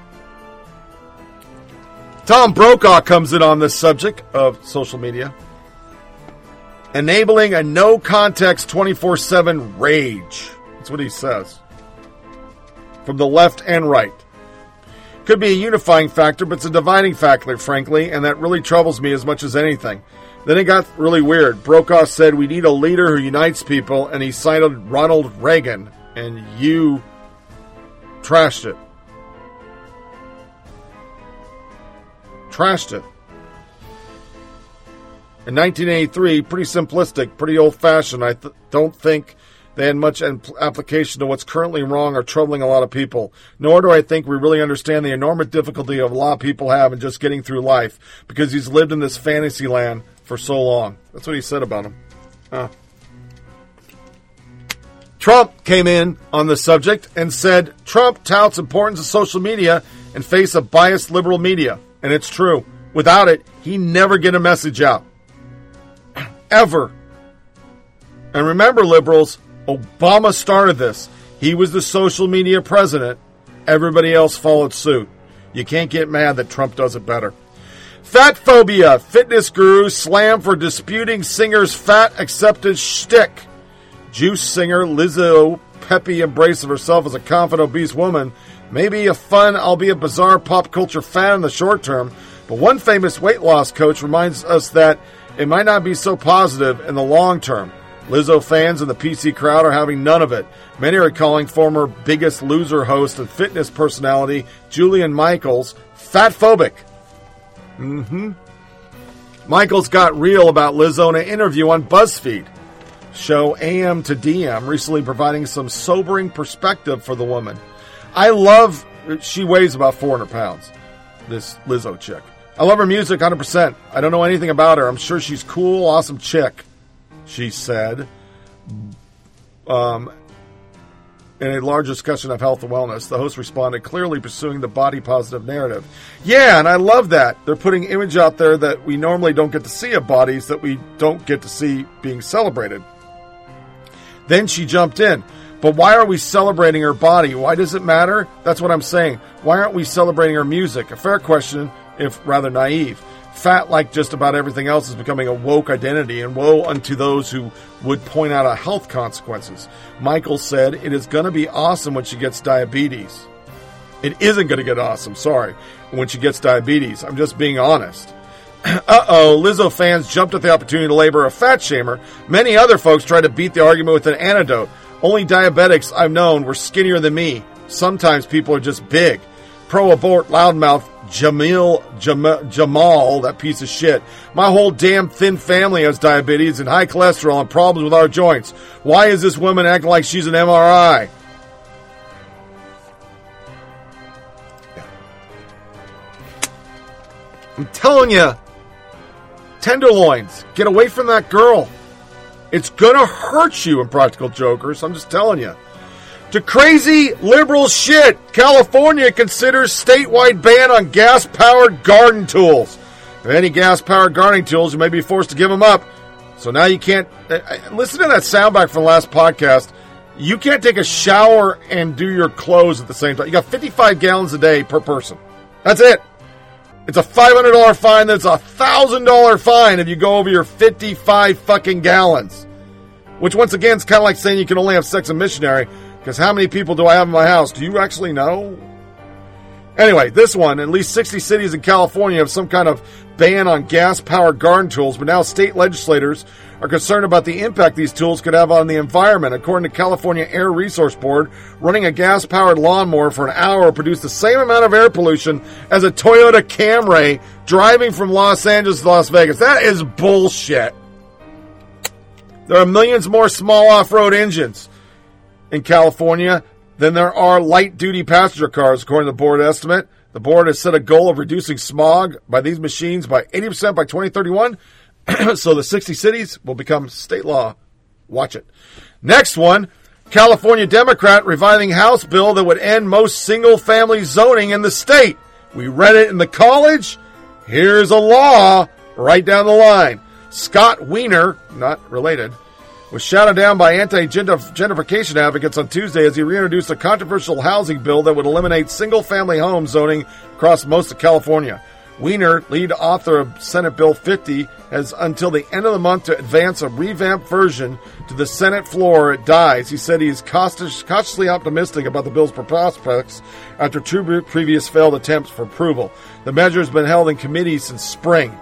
Tom Brokaw comes in on this subject of social media, enabling a no context 24 7 rage. That's what he says. From the left and right. Could be a unifying factor, but it's a dividing factor, frankly, and that really troubles me as much as anything. Then it got really weird. Brokaw said, We need a leader who unites people, and he cited Ronald Reagan, and you trashed it. Trashed it. In 1983, pretty simplistic, pretty old fashioned. I th- don't think they had much application to what's currently wrong or troubling a lot of people. Nor do I think we really understand the enormous difficulty of a lot of people have in just getting through life because he's lived in this fantasy land for so long. That's what he said about him. Huh. Trump came in on the subject and said Trump touts importance of social media and face a biased liberal media. And it's true. Without it, he never get a message out. Ever. And remember, liberals, Obama started this. He was the social media president. Everybody else followed suit. You can't get mad that Trump does it better. Fat phobia. Fitness guru slammed for disputing singer's fat acceptance shtick. Juice singer Lizzo peppy embrace of herself as a confident, obese woman may be a fun, albeit bizarre, pop culture fan in the short term, but one famous weight loss coach reminds us that it might not be so positive in the long term. Lizzo fans and the PC crowd are having none of it. Many are calling former Biggest Loser host and fitness personality Jillian Michaels fatphobic. Mm-hmm. Michaels got real about Lizzo in an interview on BuzzFeed. Show AM to DM recently providing some sobering perspective for the woman. I love, she weighs about 400 pounds, this Lizzo chick. I love her music 100%. I don't know anything about her. I'm sure she's cool, awesome chick, she said. Um, in a large discussion of health and wellness, the host responded, clearly pursuing the body positive narrative. Yeah, and I love that. They're putting image out there that we normally don't get to see of bodies that we don't get to see being celebrated. Then she jumped in. But why are we celebrating her body? Why does it matter? That's what I'm saying. Why aren't we celebrating her music? A fair question, if rather naive. Fat, like just about everything else, is becoming a woke identity, and woe unto those who would point out a health consequences. Michael said, It is going to be awesome when she gets diabetes. It isn't going to get awesome, sorry, when she gets diabetes. I'm just being honest. uh oh, Lizzo fans jumped at the opportunity to labor a fat shamer. Many other folks tried to beat the argument with an antidote. Only diabetics I've known were skinnier than me. Sometimes people are just big. Pro abort loudmouth Jamil Jam- Jamal, that piece of shit. My whole damn thin family has diabetes and high cholesterol and problems with our joints. Why is this woman acting like she's an MRI? I'm telling you, tenderloins, get away from that girl. It's gonna hurt you in Practical Jokers. I'm just telling you. To crazy liberal shit, California considers statewide ban on gas powered garden tools. If any gas powered gardening tools, you may be forced to give them up. So now you can't. uh, uh, Listen to that soundback from the last podcast. You can't take a shower and do your clothes at the same time. You got 55 gallons a day per person. That's it. It's a $500 fine. That's a $1,000 fine if you go over your 55 fucking gallons. Which, once again, is kind of like saying you can only have sex and missionary. Because how many people do I have in my house? Do you actually know? Anyway, this one, at least 60 cities in California have some kind of ban on gas powered garden tools, but now state legislators are concerned about the impact these tools could have on the environment. According to California Air Resource Board, running a gas powered lawnmower for an hour will produce the same amount of air pollution as a Toyota Camry driving from Los Angeles to Las Vegas. That is bullshit. There are millions more small off road engines in California than there are light duty passenger cars, according to the board estimate. The board has set a goal of reducing smog by these machines by 80% by 2031. so the 60 cities will become state law. Watch it. Next one California Democrat reviving House bill that would end most single family zoning in the state. We read it in the college. Here's a law right down the line. Scott Wiener, not related, was shouted down by anti-gentrification advocates on Tuesday as he reintroduced a controversial housing bill that would eliminate single-family home zoning across most of California. Wiener, lead author of Senate Bill 50, has until the end of the month to advance a revamped version to the Senate floor. It dies. He said he is cautiously optimistic about the bill's prospects after two previous failed attempts for approval. The measure has been held in committee since spring.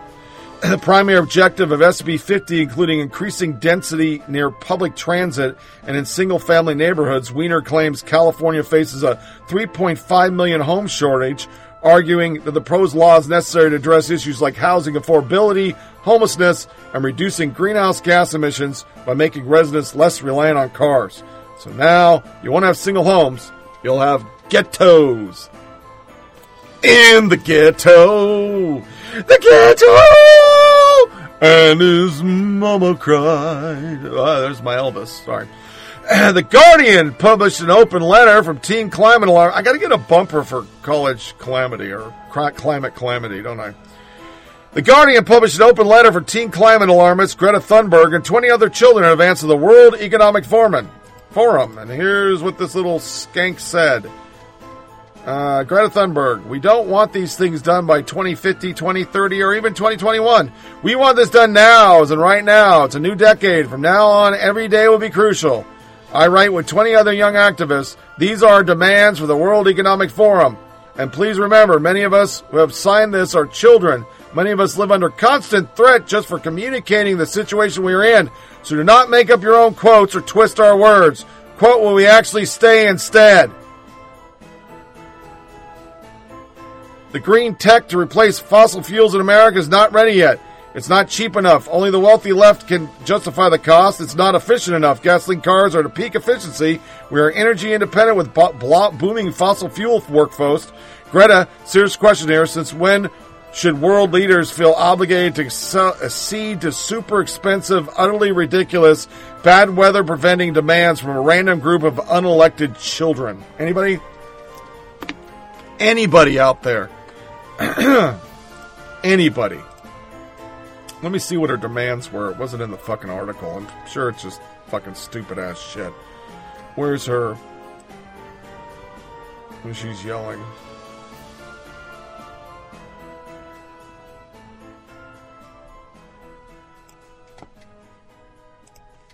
The primary objective of SB 50, including increasing density near public transit and in single family neighborhoods, Wiener claims California faces a 3.5 million home shortage, arguing that the proposed law is necessary to address issues like housing affordability, homelessness, and reducing greenhouse gas emissions by making residents less reliant on cars. So now, you won't have single homes, you'll have ghettos. In the ghetto, the ghetto, and his mama cried. Ah, there's my Elvis. Sorry. And The Guardian published an open letter from Teen Climate Alarm. I got to get a bumper for college calamity or climate calamity, don't I? The Guardian published an open letter for teen climate alarmists Greta Thunberg and 20 other children in advance of the World Economic Forum. Forum. And here's what this little skank said. Uh, Greta Thunberg, we don't want these things done by 2050, 2030, or even 2021. We want this done now, as in right now. It's a new decade. From now on, every day will be crucial. I write with 20 other young activists. These are our demands for the World Economic Forum. And please remember, many of us who have signed this are children. Many of us live under constant threat just for communicating the situation we are in. So do not make up your own quotes or twist our words. Quote will we actually stay instead. The green tech to replace fossil fuels in America is not ready yet. It's not cheap enough. Only the wealthy left can justify the cost. It's not efficient enough. Gasoline cars are at peak efficiency. We are energy independent with bo- booming fossil fuel workforce. Greta, serious question here. Since when should world leaders feel obligated to accede uh, to super expensive, utterly ridiculous, bad weather preventing demands from a random group of unelected children? Anybody? Anybody out there? Anybody? Let me see what her demands were. It wasn't in the fucking article. I'm sure it's just fucking stupid ass shit. Where's her? When she's yelling.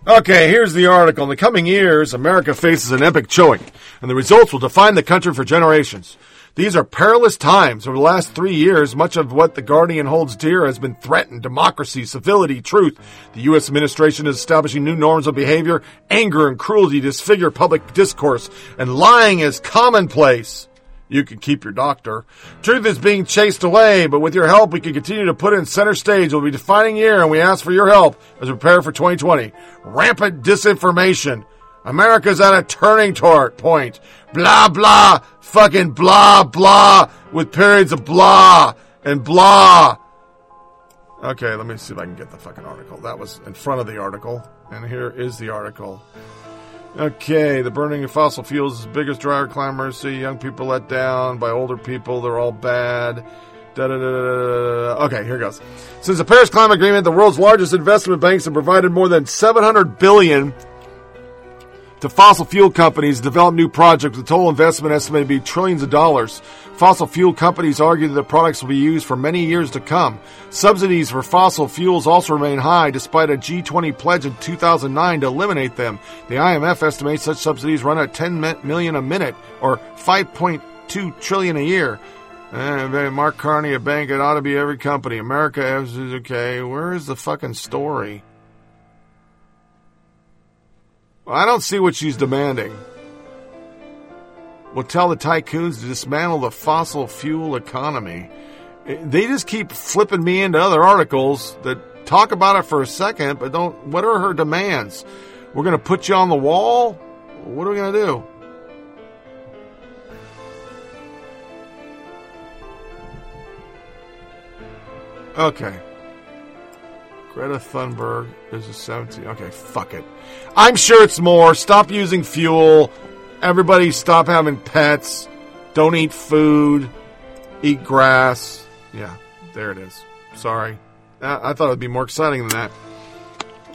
Okay, here's the article. In the coming years, America faces an epic choice, and the results will define the country for generations. These are perilous times. Over the last three years, much of what the Guardian holds dear has been threatened. Democracy, civility, truth. The U.S. administration is establishing new norms of behavior. Anger and cruelty disfigure public discourse, and lying is commonplace. You can keep your doctor. Truth is being chased away, but with your help, we can continue to put in center stage. It will be defining year, and we ask for your help as we prepare for 2020. Rampant disinformation. America's at a turning tor- point. Blah, blah, fucking blah, blah, with periods of blah and blah. Okay, let me see if I can get the fucking article. That was in front of the article, and here is the article. Okay, the burning of fossil fuels is the biggest driver. See young people let down by older people. They're all bad. Da, da, da. Okay, here goes. Since the Paris Climate Agreement, the world's largest investment banks have provided more than 700 billion to fossil fuel companies to develop new projects with total investment estimated to be trillions of dollars. Fossil fuel companies argue that the products will be used for many years to come. Subsidies for fossil fuels also remain high despite a G20 pledge in 2009 to eliminate them. The IMF estimates such subsidies run at 10 million a minute or 5.2 trillion a year. Uh, Mark Carney, a bank, it ought to be every company. America is okay. Where is the fucking story? I don't see what she's demanding. Will tell the tycoons to dismantle the fossil fuel economy. Eh, they just keep flipping me into other articles that talk about it for a second, but don't. What are her demands? We're going to put you on the wall? What are we going to do? Okay. Greta Thunberg is a 17. Okay, fuck it. I'm sure it's more. Stop using fuel. Everybody stop having pets. Don't eat food. Eat grass. Yeah, there it is. Sorry. I, thought it'd be more exciting than that.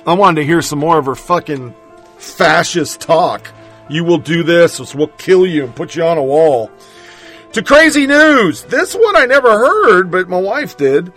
I wanted to hear some more of her fucking fascist talk. You will do this, we'll kill you and put you on a wall. To crazy news. This one I never heard, but my wife did.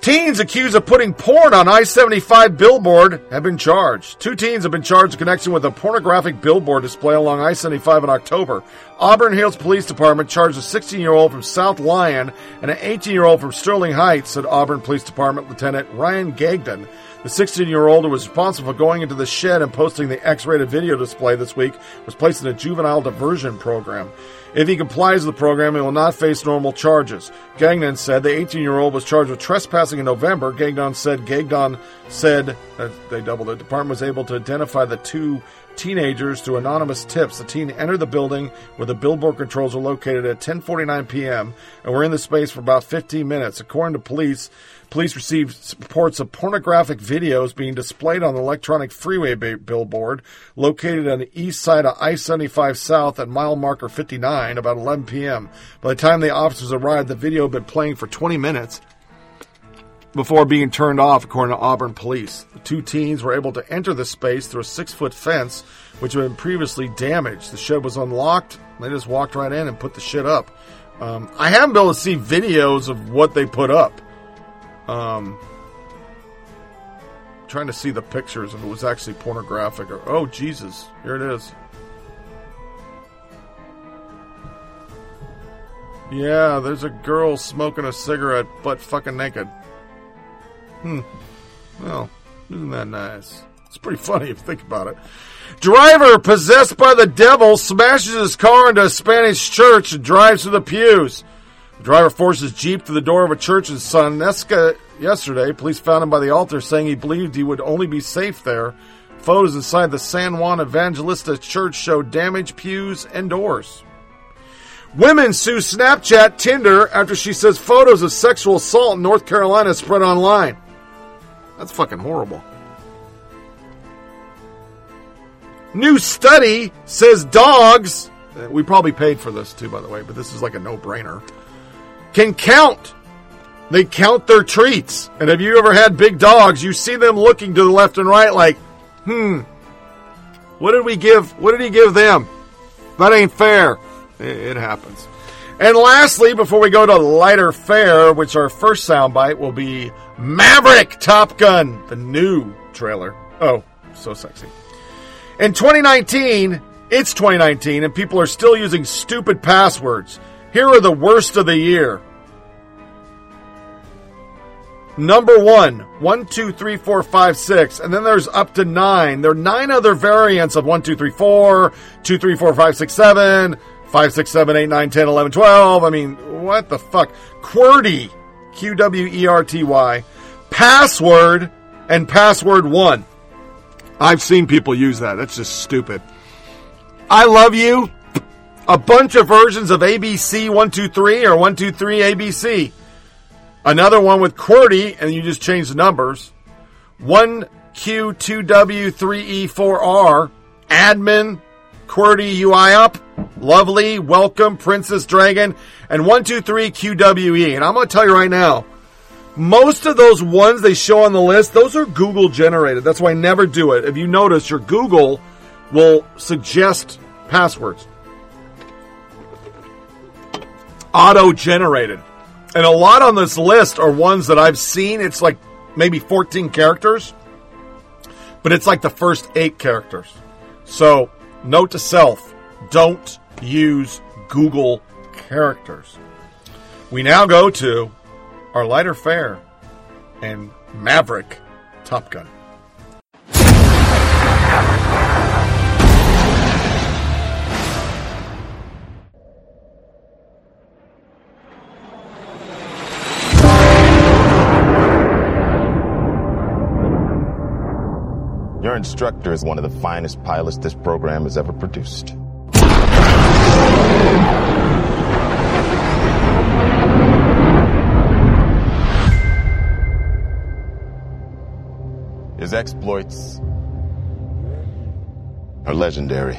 Teens accused of putting porn on I-75 billboard have been charged. Two teens have been charged in connection with a pornographic billboard display along I-75 in October. Auburn Hills Police Department charged a 16-year-old from South Lyon and an 18-year-old from Sterling Heights, said Auburn Police Department Lieutenant Ryan Gagnon. The 16-year-old who was responsible for going into the shed and posting the X-rated video display this week was placed in a juvenile diversion program. If he complies with the program, he will not face normal charges. Gagnon said the 18-year-old was charged with trespassing in November. Gagnon said Gagnon said that they doubled it. The department was able to identify the two teenagers through anonymous tips. The teen entered the building where the billboard controls are located at 10:49 p.m. and were in the space for about 15 minutes. According to police, police received reports of pornographic videos being displayed on the electronic freeway billboard located on the east side of I-75 South at mile marker 59 about 11 p.m. By the time the officers arrived, the video had been playing for 20 minutes before being turned off, according to Auburn police. The two teens were able to enter the space through a six foot fence, which had been previously damaged. The shed was unlocked. They just walked right in and put the shit up. Um, I haven't been able to see videos of what they put up. Um, trying to see the pictures if it was actually pornographic or oh Jesus, here it is. Yeah, there's a girl smoking a cigarette, butt fucking naked. Hmm. Well, isn't that nice? It's pretty funny if you think about it. Driver possessed by the devil smashes his car into a Spanish church and drives through the pews. The driver forces Jeep to the door of a church in Sonesca yesterday. Police found him by the altar saying he believed he would only be safe there. Photos inside the San Juan Evangelista church show damaged pews and doors. Women sue Snapchat Tinder after she says photos of sexual assault in North Carolina spread online. That's fucking horrible. New study says dogs, uh, we probably paid for this too, by the way, but this is like a no brainer, can count. They count their treats. And have you ever had big dogs? You see them looking to the left and right like, hmm, what did we give? What did he give them? That ain't fair. It, happens. And lastly, before we go to lighter fare, which our first soundbite will be Maverick Top Gun, the new trailer. Oh, so sexy. In 2019, it's 2019, and people are still using stupid passwords. Here are the worst of the year. Number one, one, two, three, four, five, six, and then there's up to nine. There are nine other variants of one, two, three, four, two, three, four, five, six, seven, five, six, seven, eight, nine, ten, eleven, twelve. I mean, what the fuck? QWERTY, Q W E R T Y, password, and password one. I've seen people use that. That's just stupid. I love you. A bunch of versions of ABC 123 or 123 ABC. Another one with QWERTY, and you just change the numbers. 1Q2W3E4R. Admin. QWERTY UI up. Lovely. Welcome. Princess Dragon. And 123 QWE. And I'm going to tell you right now, most of those ones they show on the list, those are Google generated. That's why I never do it. If you notice, your Google will suggest passwords. Auto generated. And a lot on this list are ones that I've seen. It's like maybe 14 characters, but it's like the first eight characters. So, note to self don't use Google characters. We now go to our lighter fare and Maverick Top Gun. Your instructor is one of the finest pilots this program has ever produced. His exploits are legendary.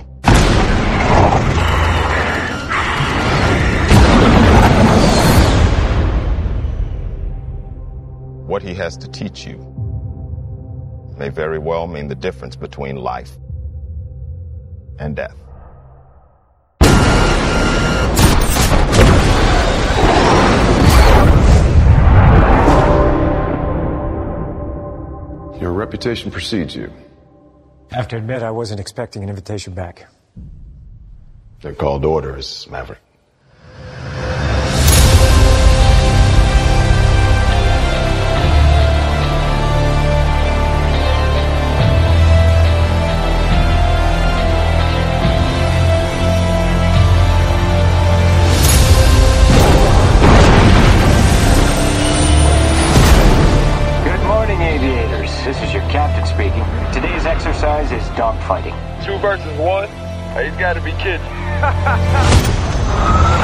What he has to teach you may very well mean the difference between life and death. Your reputation precedes you. I have to admit, I wasn't expecting an invitation back. They're called orders, Maverick. Dogfighting. Two versus one? He's got to be kidding.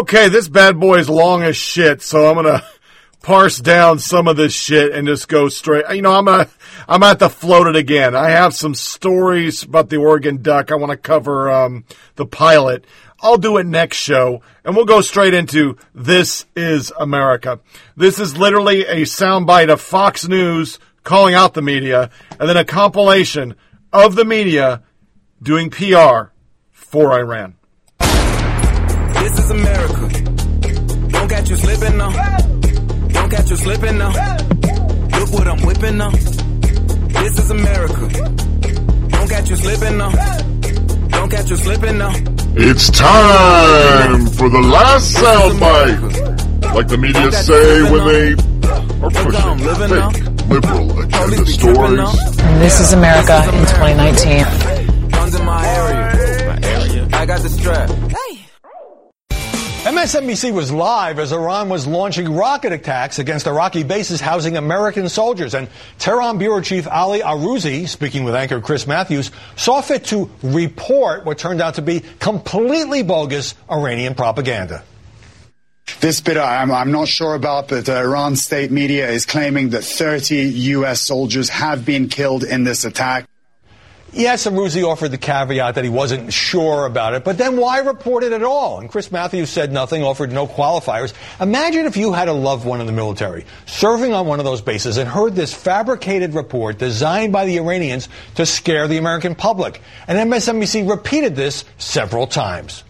Okay, this bad boy is long as shit, so I'm gonna parse down some of this shit and just go straight. You know, I'm gonna, I'm at to float it again. I have some stories about the Oregon Duck. I want to cover um, the pilot. I'll do it next show, and we'll go straight into This is America. This is literally a soundbite of Fox News calling out the media, and then a compilation of the media doing PR for Iran. This America. Don't catch you slipping now. Don't catch you slipping now. Look what I'm whipping now. This is America. Don't catch you slipping now. Don't catch you slipping now. It's time for the last soundbite. Like the media say when they are pushing fake liberal agenda stories. This is America in 2019. Guns in my area. I got the strap. MSNBC was live as Iran was launching rocket attacks against Iraqi bases housing American soldiers. And Tehran Bureau Chief Ali Arouzi, speaking with anchor Chris Matthews, saw fit to report what turned out to be completely bogus Iranian propaganda. This bit I'm, I'm not sure about, but uh, Iran state media is claiming that 30 U.S. soldiers have been killed in this attack. Yes, Arouzi offered the caveat that he wasn't sure about it, but then why report it at all? And Chris Matthews said nothing, offered no qualifiers. Imagine if you had a loved one in the military, serving on one of those bases, and heard this fabricated report designed by the Iranians to scare the American public. And MSNBC repeated this several times.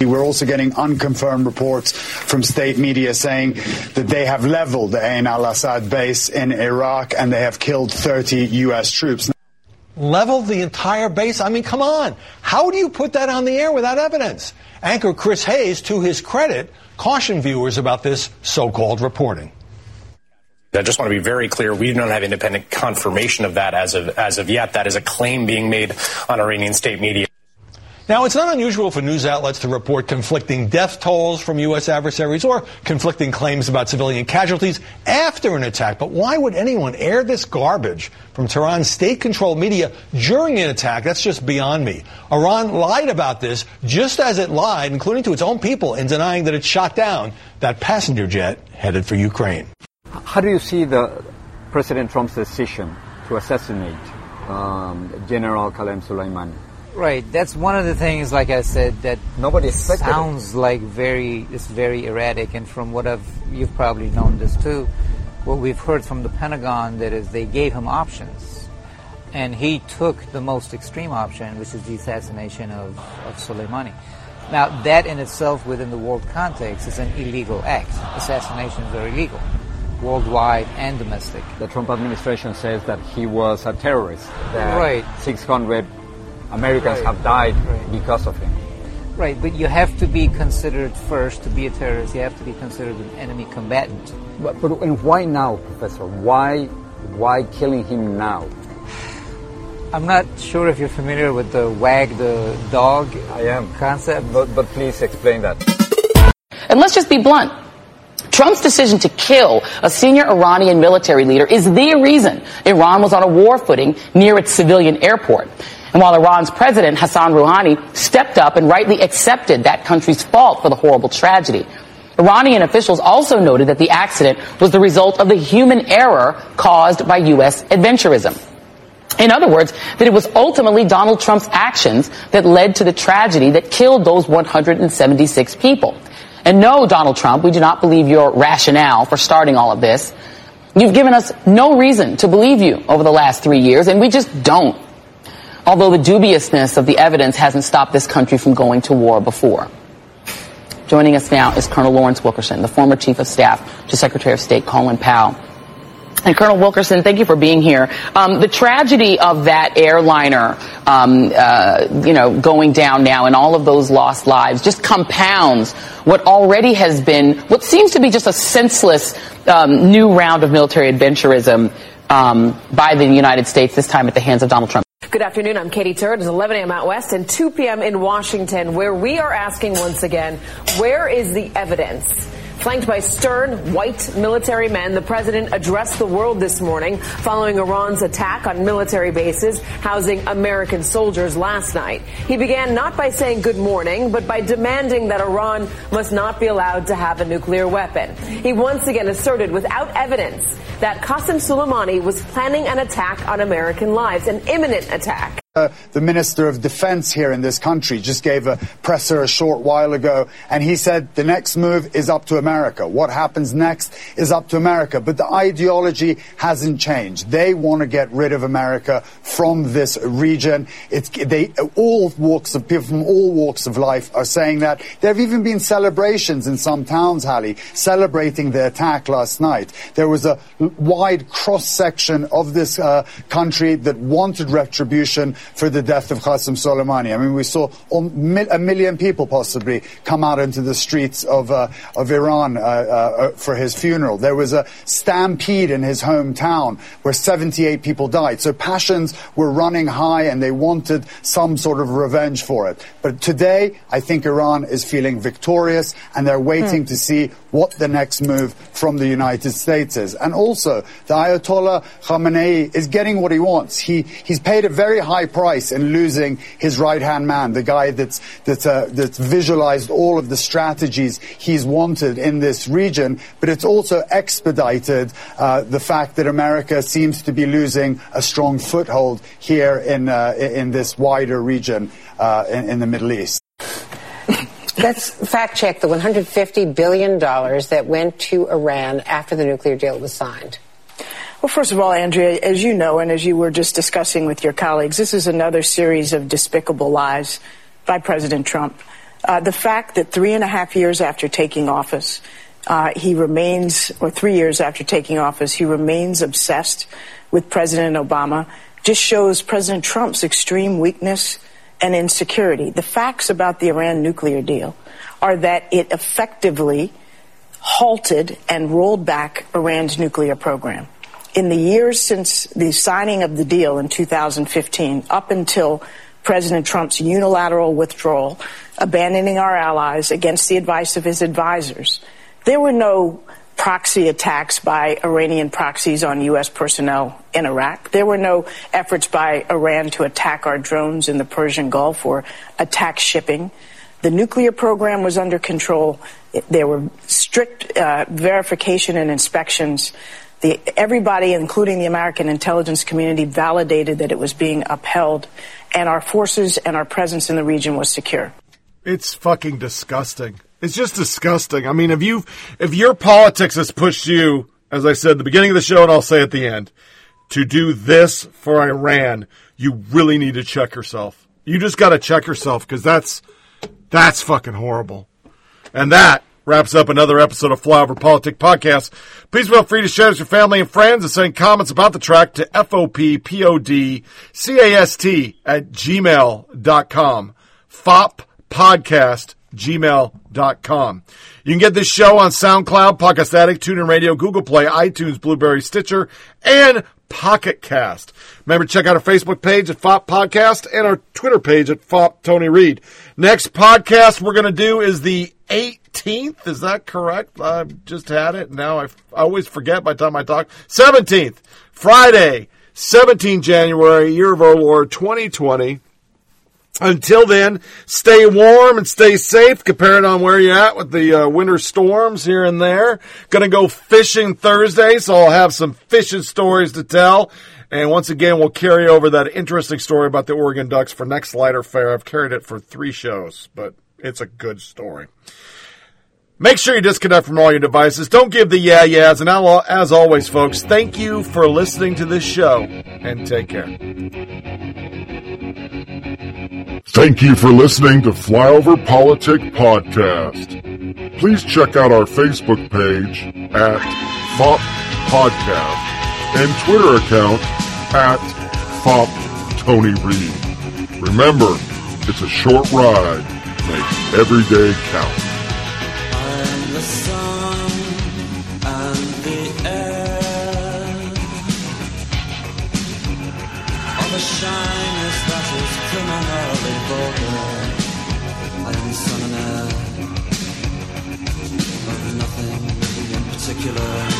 We're also getting unconfirmed reports from state media saying that they have leveled the Ain al Assad base in Iraq and they have killed 30 U.S. troops leveled the entire base? I mean, come on. How do you put that on the air without evidence? Anchor Chris Hayes, to his credit, cautioned viewers about this so-called reporting. I just want to be very clear. We do not have independent confirmation of that as of, as of yet. That is a claim being made on Iranian state media. Now, it's not unusual for news outlets to report conflicting death tolls from U.S. adversaries or conflicting claims about civilian casualties after an attack. But why would anyone air this garbage from Tehran's state controlled media during an attack? That's just beyond me. Iran lied about this just as it lied, including to its own people, in denying that it shot down that passenger jet headed for Ukraine. How do you see the President Trump's decision to assassinate um, General Qasem Soleimani? Right. That's one of the things, like I said, that nobody sounds it. like very it's very erratic. And from what I've you've probably known this too, what we've heard from the Pentagon that is they gave him options, and he took the most extreme option, which is the assassination of, of Soleimani. Now that in itself, within the world context, is an illegal act. Assassinations are illegal worldwide and domestic. The Trump administration says that he was a terrorist. That right. 600 Americans right. have died right. because of him. Right, but you have to be considered first to be a terrorist. You have to be considered an enemy combatant. But, but and why now, Professor? Why, why killing him now? I'm not sure if you're familiar with the wag the dog I am. concept. But, but please explain that. And let's just be blunt. Trump's decision to kill a senior Iranian military leader is the reason Iran was on a war footing near its civilian airport. And while Iran's president, Hassan Rouhani, stepped up and rightly accepted that country's fault for the horrible tragedy, Iranian officials also noted that the accident was the result of the human error caused by U.S. adventurism. In other words, that it was ultimately Donald Trump's actions that led to the tragedy that killed those 176 people. And no, Donald Trump, we do not believe your rationale for starting all of this. You've given us no reason to believe you over the last three years, and we just don't although the dubiousness of the evidence hasn't stopped this country from going to war before. Joining us now is Colonel Lawrence Wilkerson, the former Chief of Staff to Secretary of State Colin Powell. And Colonel Wilkerson, thank you for being here. Um, the tragedy of that airliner, um, uh, you know, going down now and all of those lost lives just compounds what already has been, what seems to be just a senseless um, new round of military adventurism um, by the United States, this time at the hands of Donald Trump. Good afternoon. I'm Katy Tur. It's 11 a.m. out west and 2 p.m. in Washington, where we are asking once again, where is the evidence Flanked by stern, white military men, the president addressed the world this morning following Iran's attack on military bases housing American soldiers last night. He began not by saying good morning, but by demanding that Iran must not be allowed to have a nuclear weapon. He once again asserted without evidence that Qasem Soleimani was planning an attack on American lives, an imminent attack. Uh, the Minister of Defense here in this country just gave a presser a short while ago, and he said the next move is up to America. What happens next is up to America. But the ideology hasn't changed. They want to get rid of America from this region. It's, they, all walks of people from all walks of life are saying that. There have even been celebrations in some towns, Hallie, celebrating the attack last night. There was a wide cross section of this uh, country that wanted retribution for the death of Qasem Soleimani. I mean, we saw a million people possibly come out into the streets of, uh, of Iran uh, uh, for his funeral. There was a stampede in his hometown where 78 people died. So passions were running high and they wanted some sort of revenge for it. But today, I think Iran is feeling victorious and they're waiting hmm. to see what the next move from the United States is. And also, the Ayatollah Khamenei is getting what he wants. He, he's paid a very high price in losing his right-hand man, the guy that's, that's, uh, that's visualized all of the strategies he's wanted in this region, but it's also expedited uh, the fact that America seems to be losing a strong foothold here in, uh, in this wider region uh, in, in the Middle East. Let's fact check the $150 billion that went to Iran after the nuclear deal was signed. Well, first of all, Andrea, as you know, and as you were just discussing with your colleagues, this is another series of despicable lies by President Trump. Uh, the fact that three and a half years after taking office, uh, he remains, or three years after taking office, he remains obsessed with President Obama just shows President Trump's extreme weakness and insecurity. The facts about the Iran nuclear deal are that it effectively halted and rolled back Iran's nuclear program in the years since the signing of the deal in 2015 up until President Trump's unilateral withdrawal, abandoning our allies against the advice of his advisors, there were no proxy attacks by Iranian proxies on U.S. personnel in Iraq. There were no efforts by Iran to attack our drones in the Persian Gulf or attack shipping. The nuclear program was under control. There were strict uh, verification and inspections the, everybody, including the American intelligence community, validated that it was being upheld, and our forces and our presence in the region was secure. It's fucking disgusting. It's just disgusting. I mean, if you, if your politics has pushed you, as I said at the beginning of the show, and I'll say at the end, to do this for Iran, you really need to check yourself. You just got to check yourself because that's that's fucking horrible. And that wraps up another episode of Flyover Politic Podcast. Please feel free to share with your family and friends and send comments about the track to FOPPODCAST at gmail.com. FOP podcast gmail.com. You can get this show on SoundCloud, Podcast Addict, TuneIn Radio, Google Play, iTunes, Blubrry, Stitcher, and Pocket Cast. Remember to check out our Facebook page at FOP Podcast and our Twitter page at FOP Tony Reed. Next podcast we're going to do is the 18th. Is that correct? I just had it. Now I, I always forget by the time I talk. 17th, Friday, 17 January, year of our Lord 2020. Until then, stay warm and stay safe, comparing on where you're at with the uh, winter storms here and there. Gonna go fishing Thursday, so I'll have some fishing stories to tell. And once again, we'll carry over that interesting story about the Oregon Ducks for next lighter fair. I've carried it for three shows, but it's a good story. Make sure you disconnect from all your devices. Don't give the yeah yeahs. And as always, folks, thank you for listening to this show and take care. Thank you for listening to Flyover Politic Podcast. Please check out our Facebook page at FOP Podcast and Twitter account at FOP Tony Reed. Remember, it's a short ride. Make every day count. shyness particular.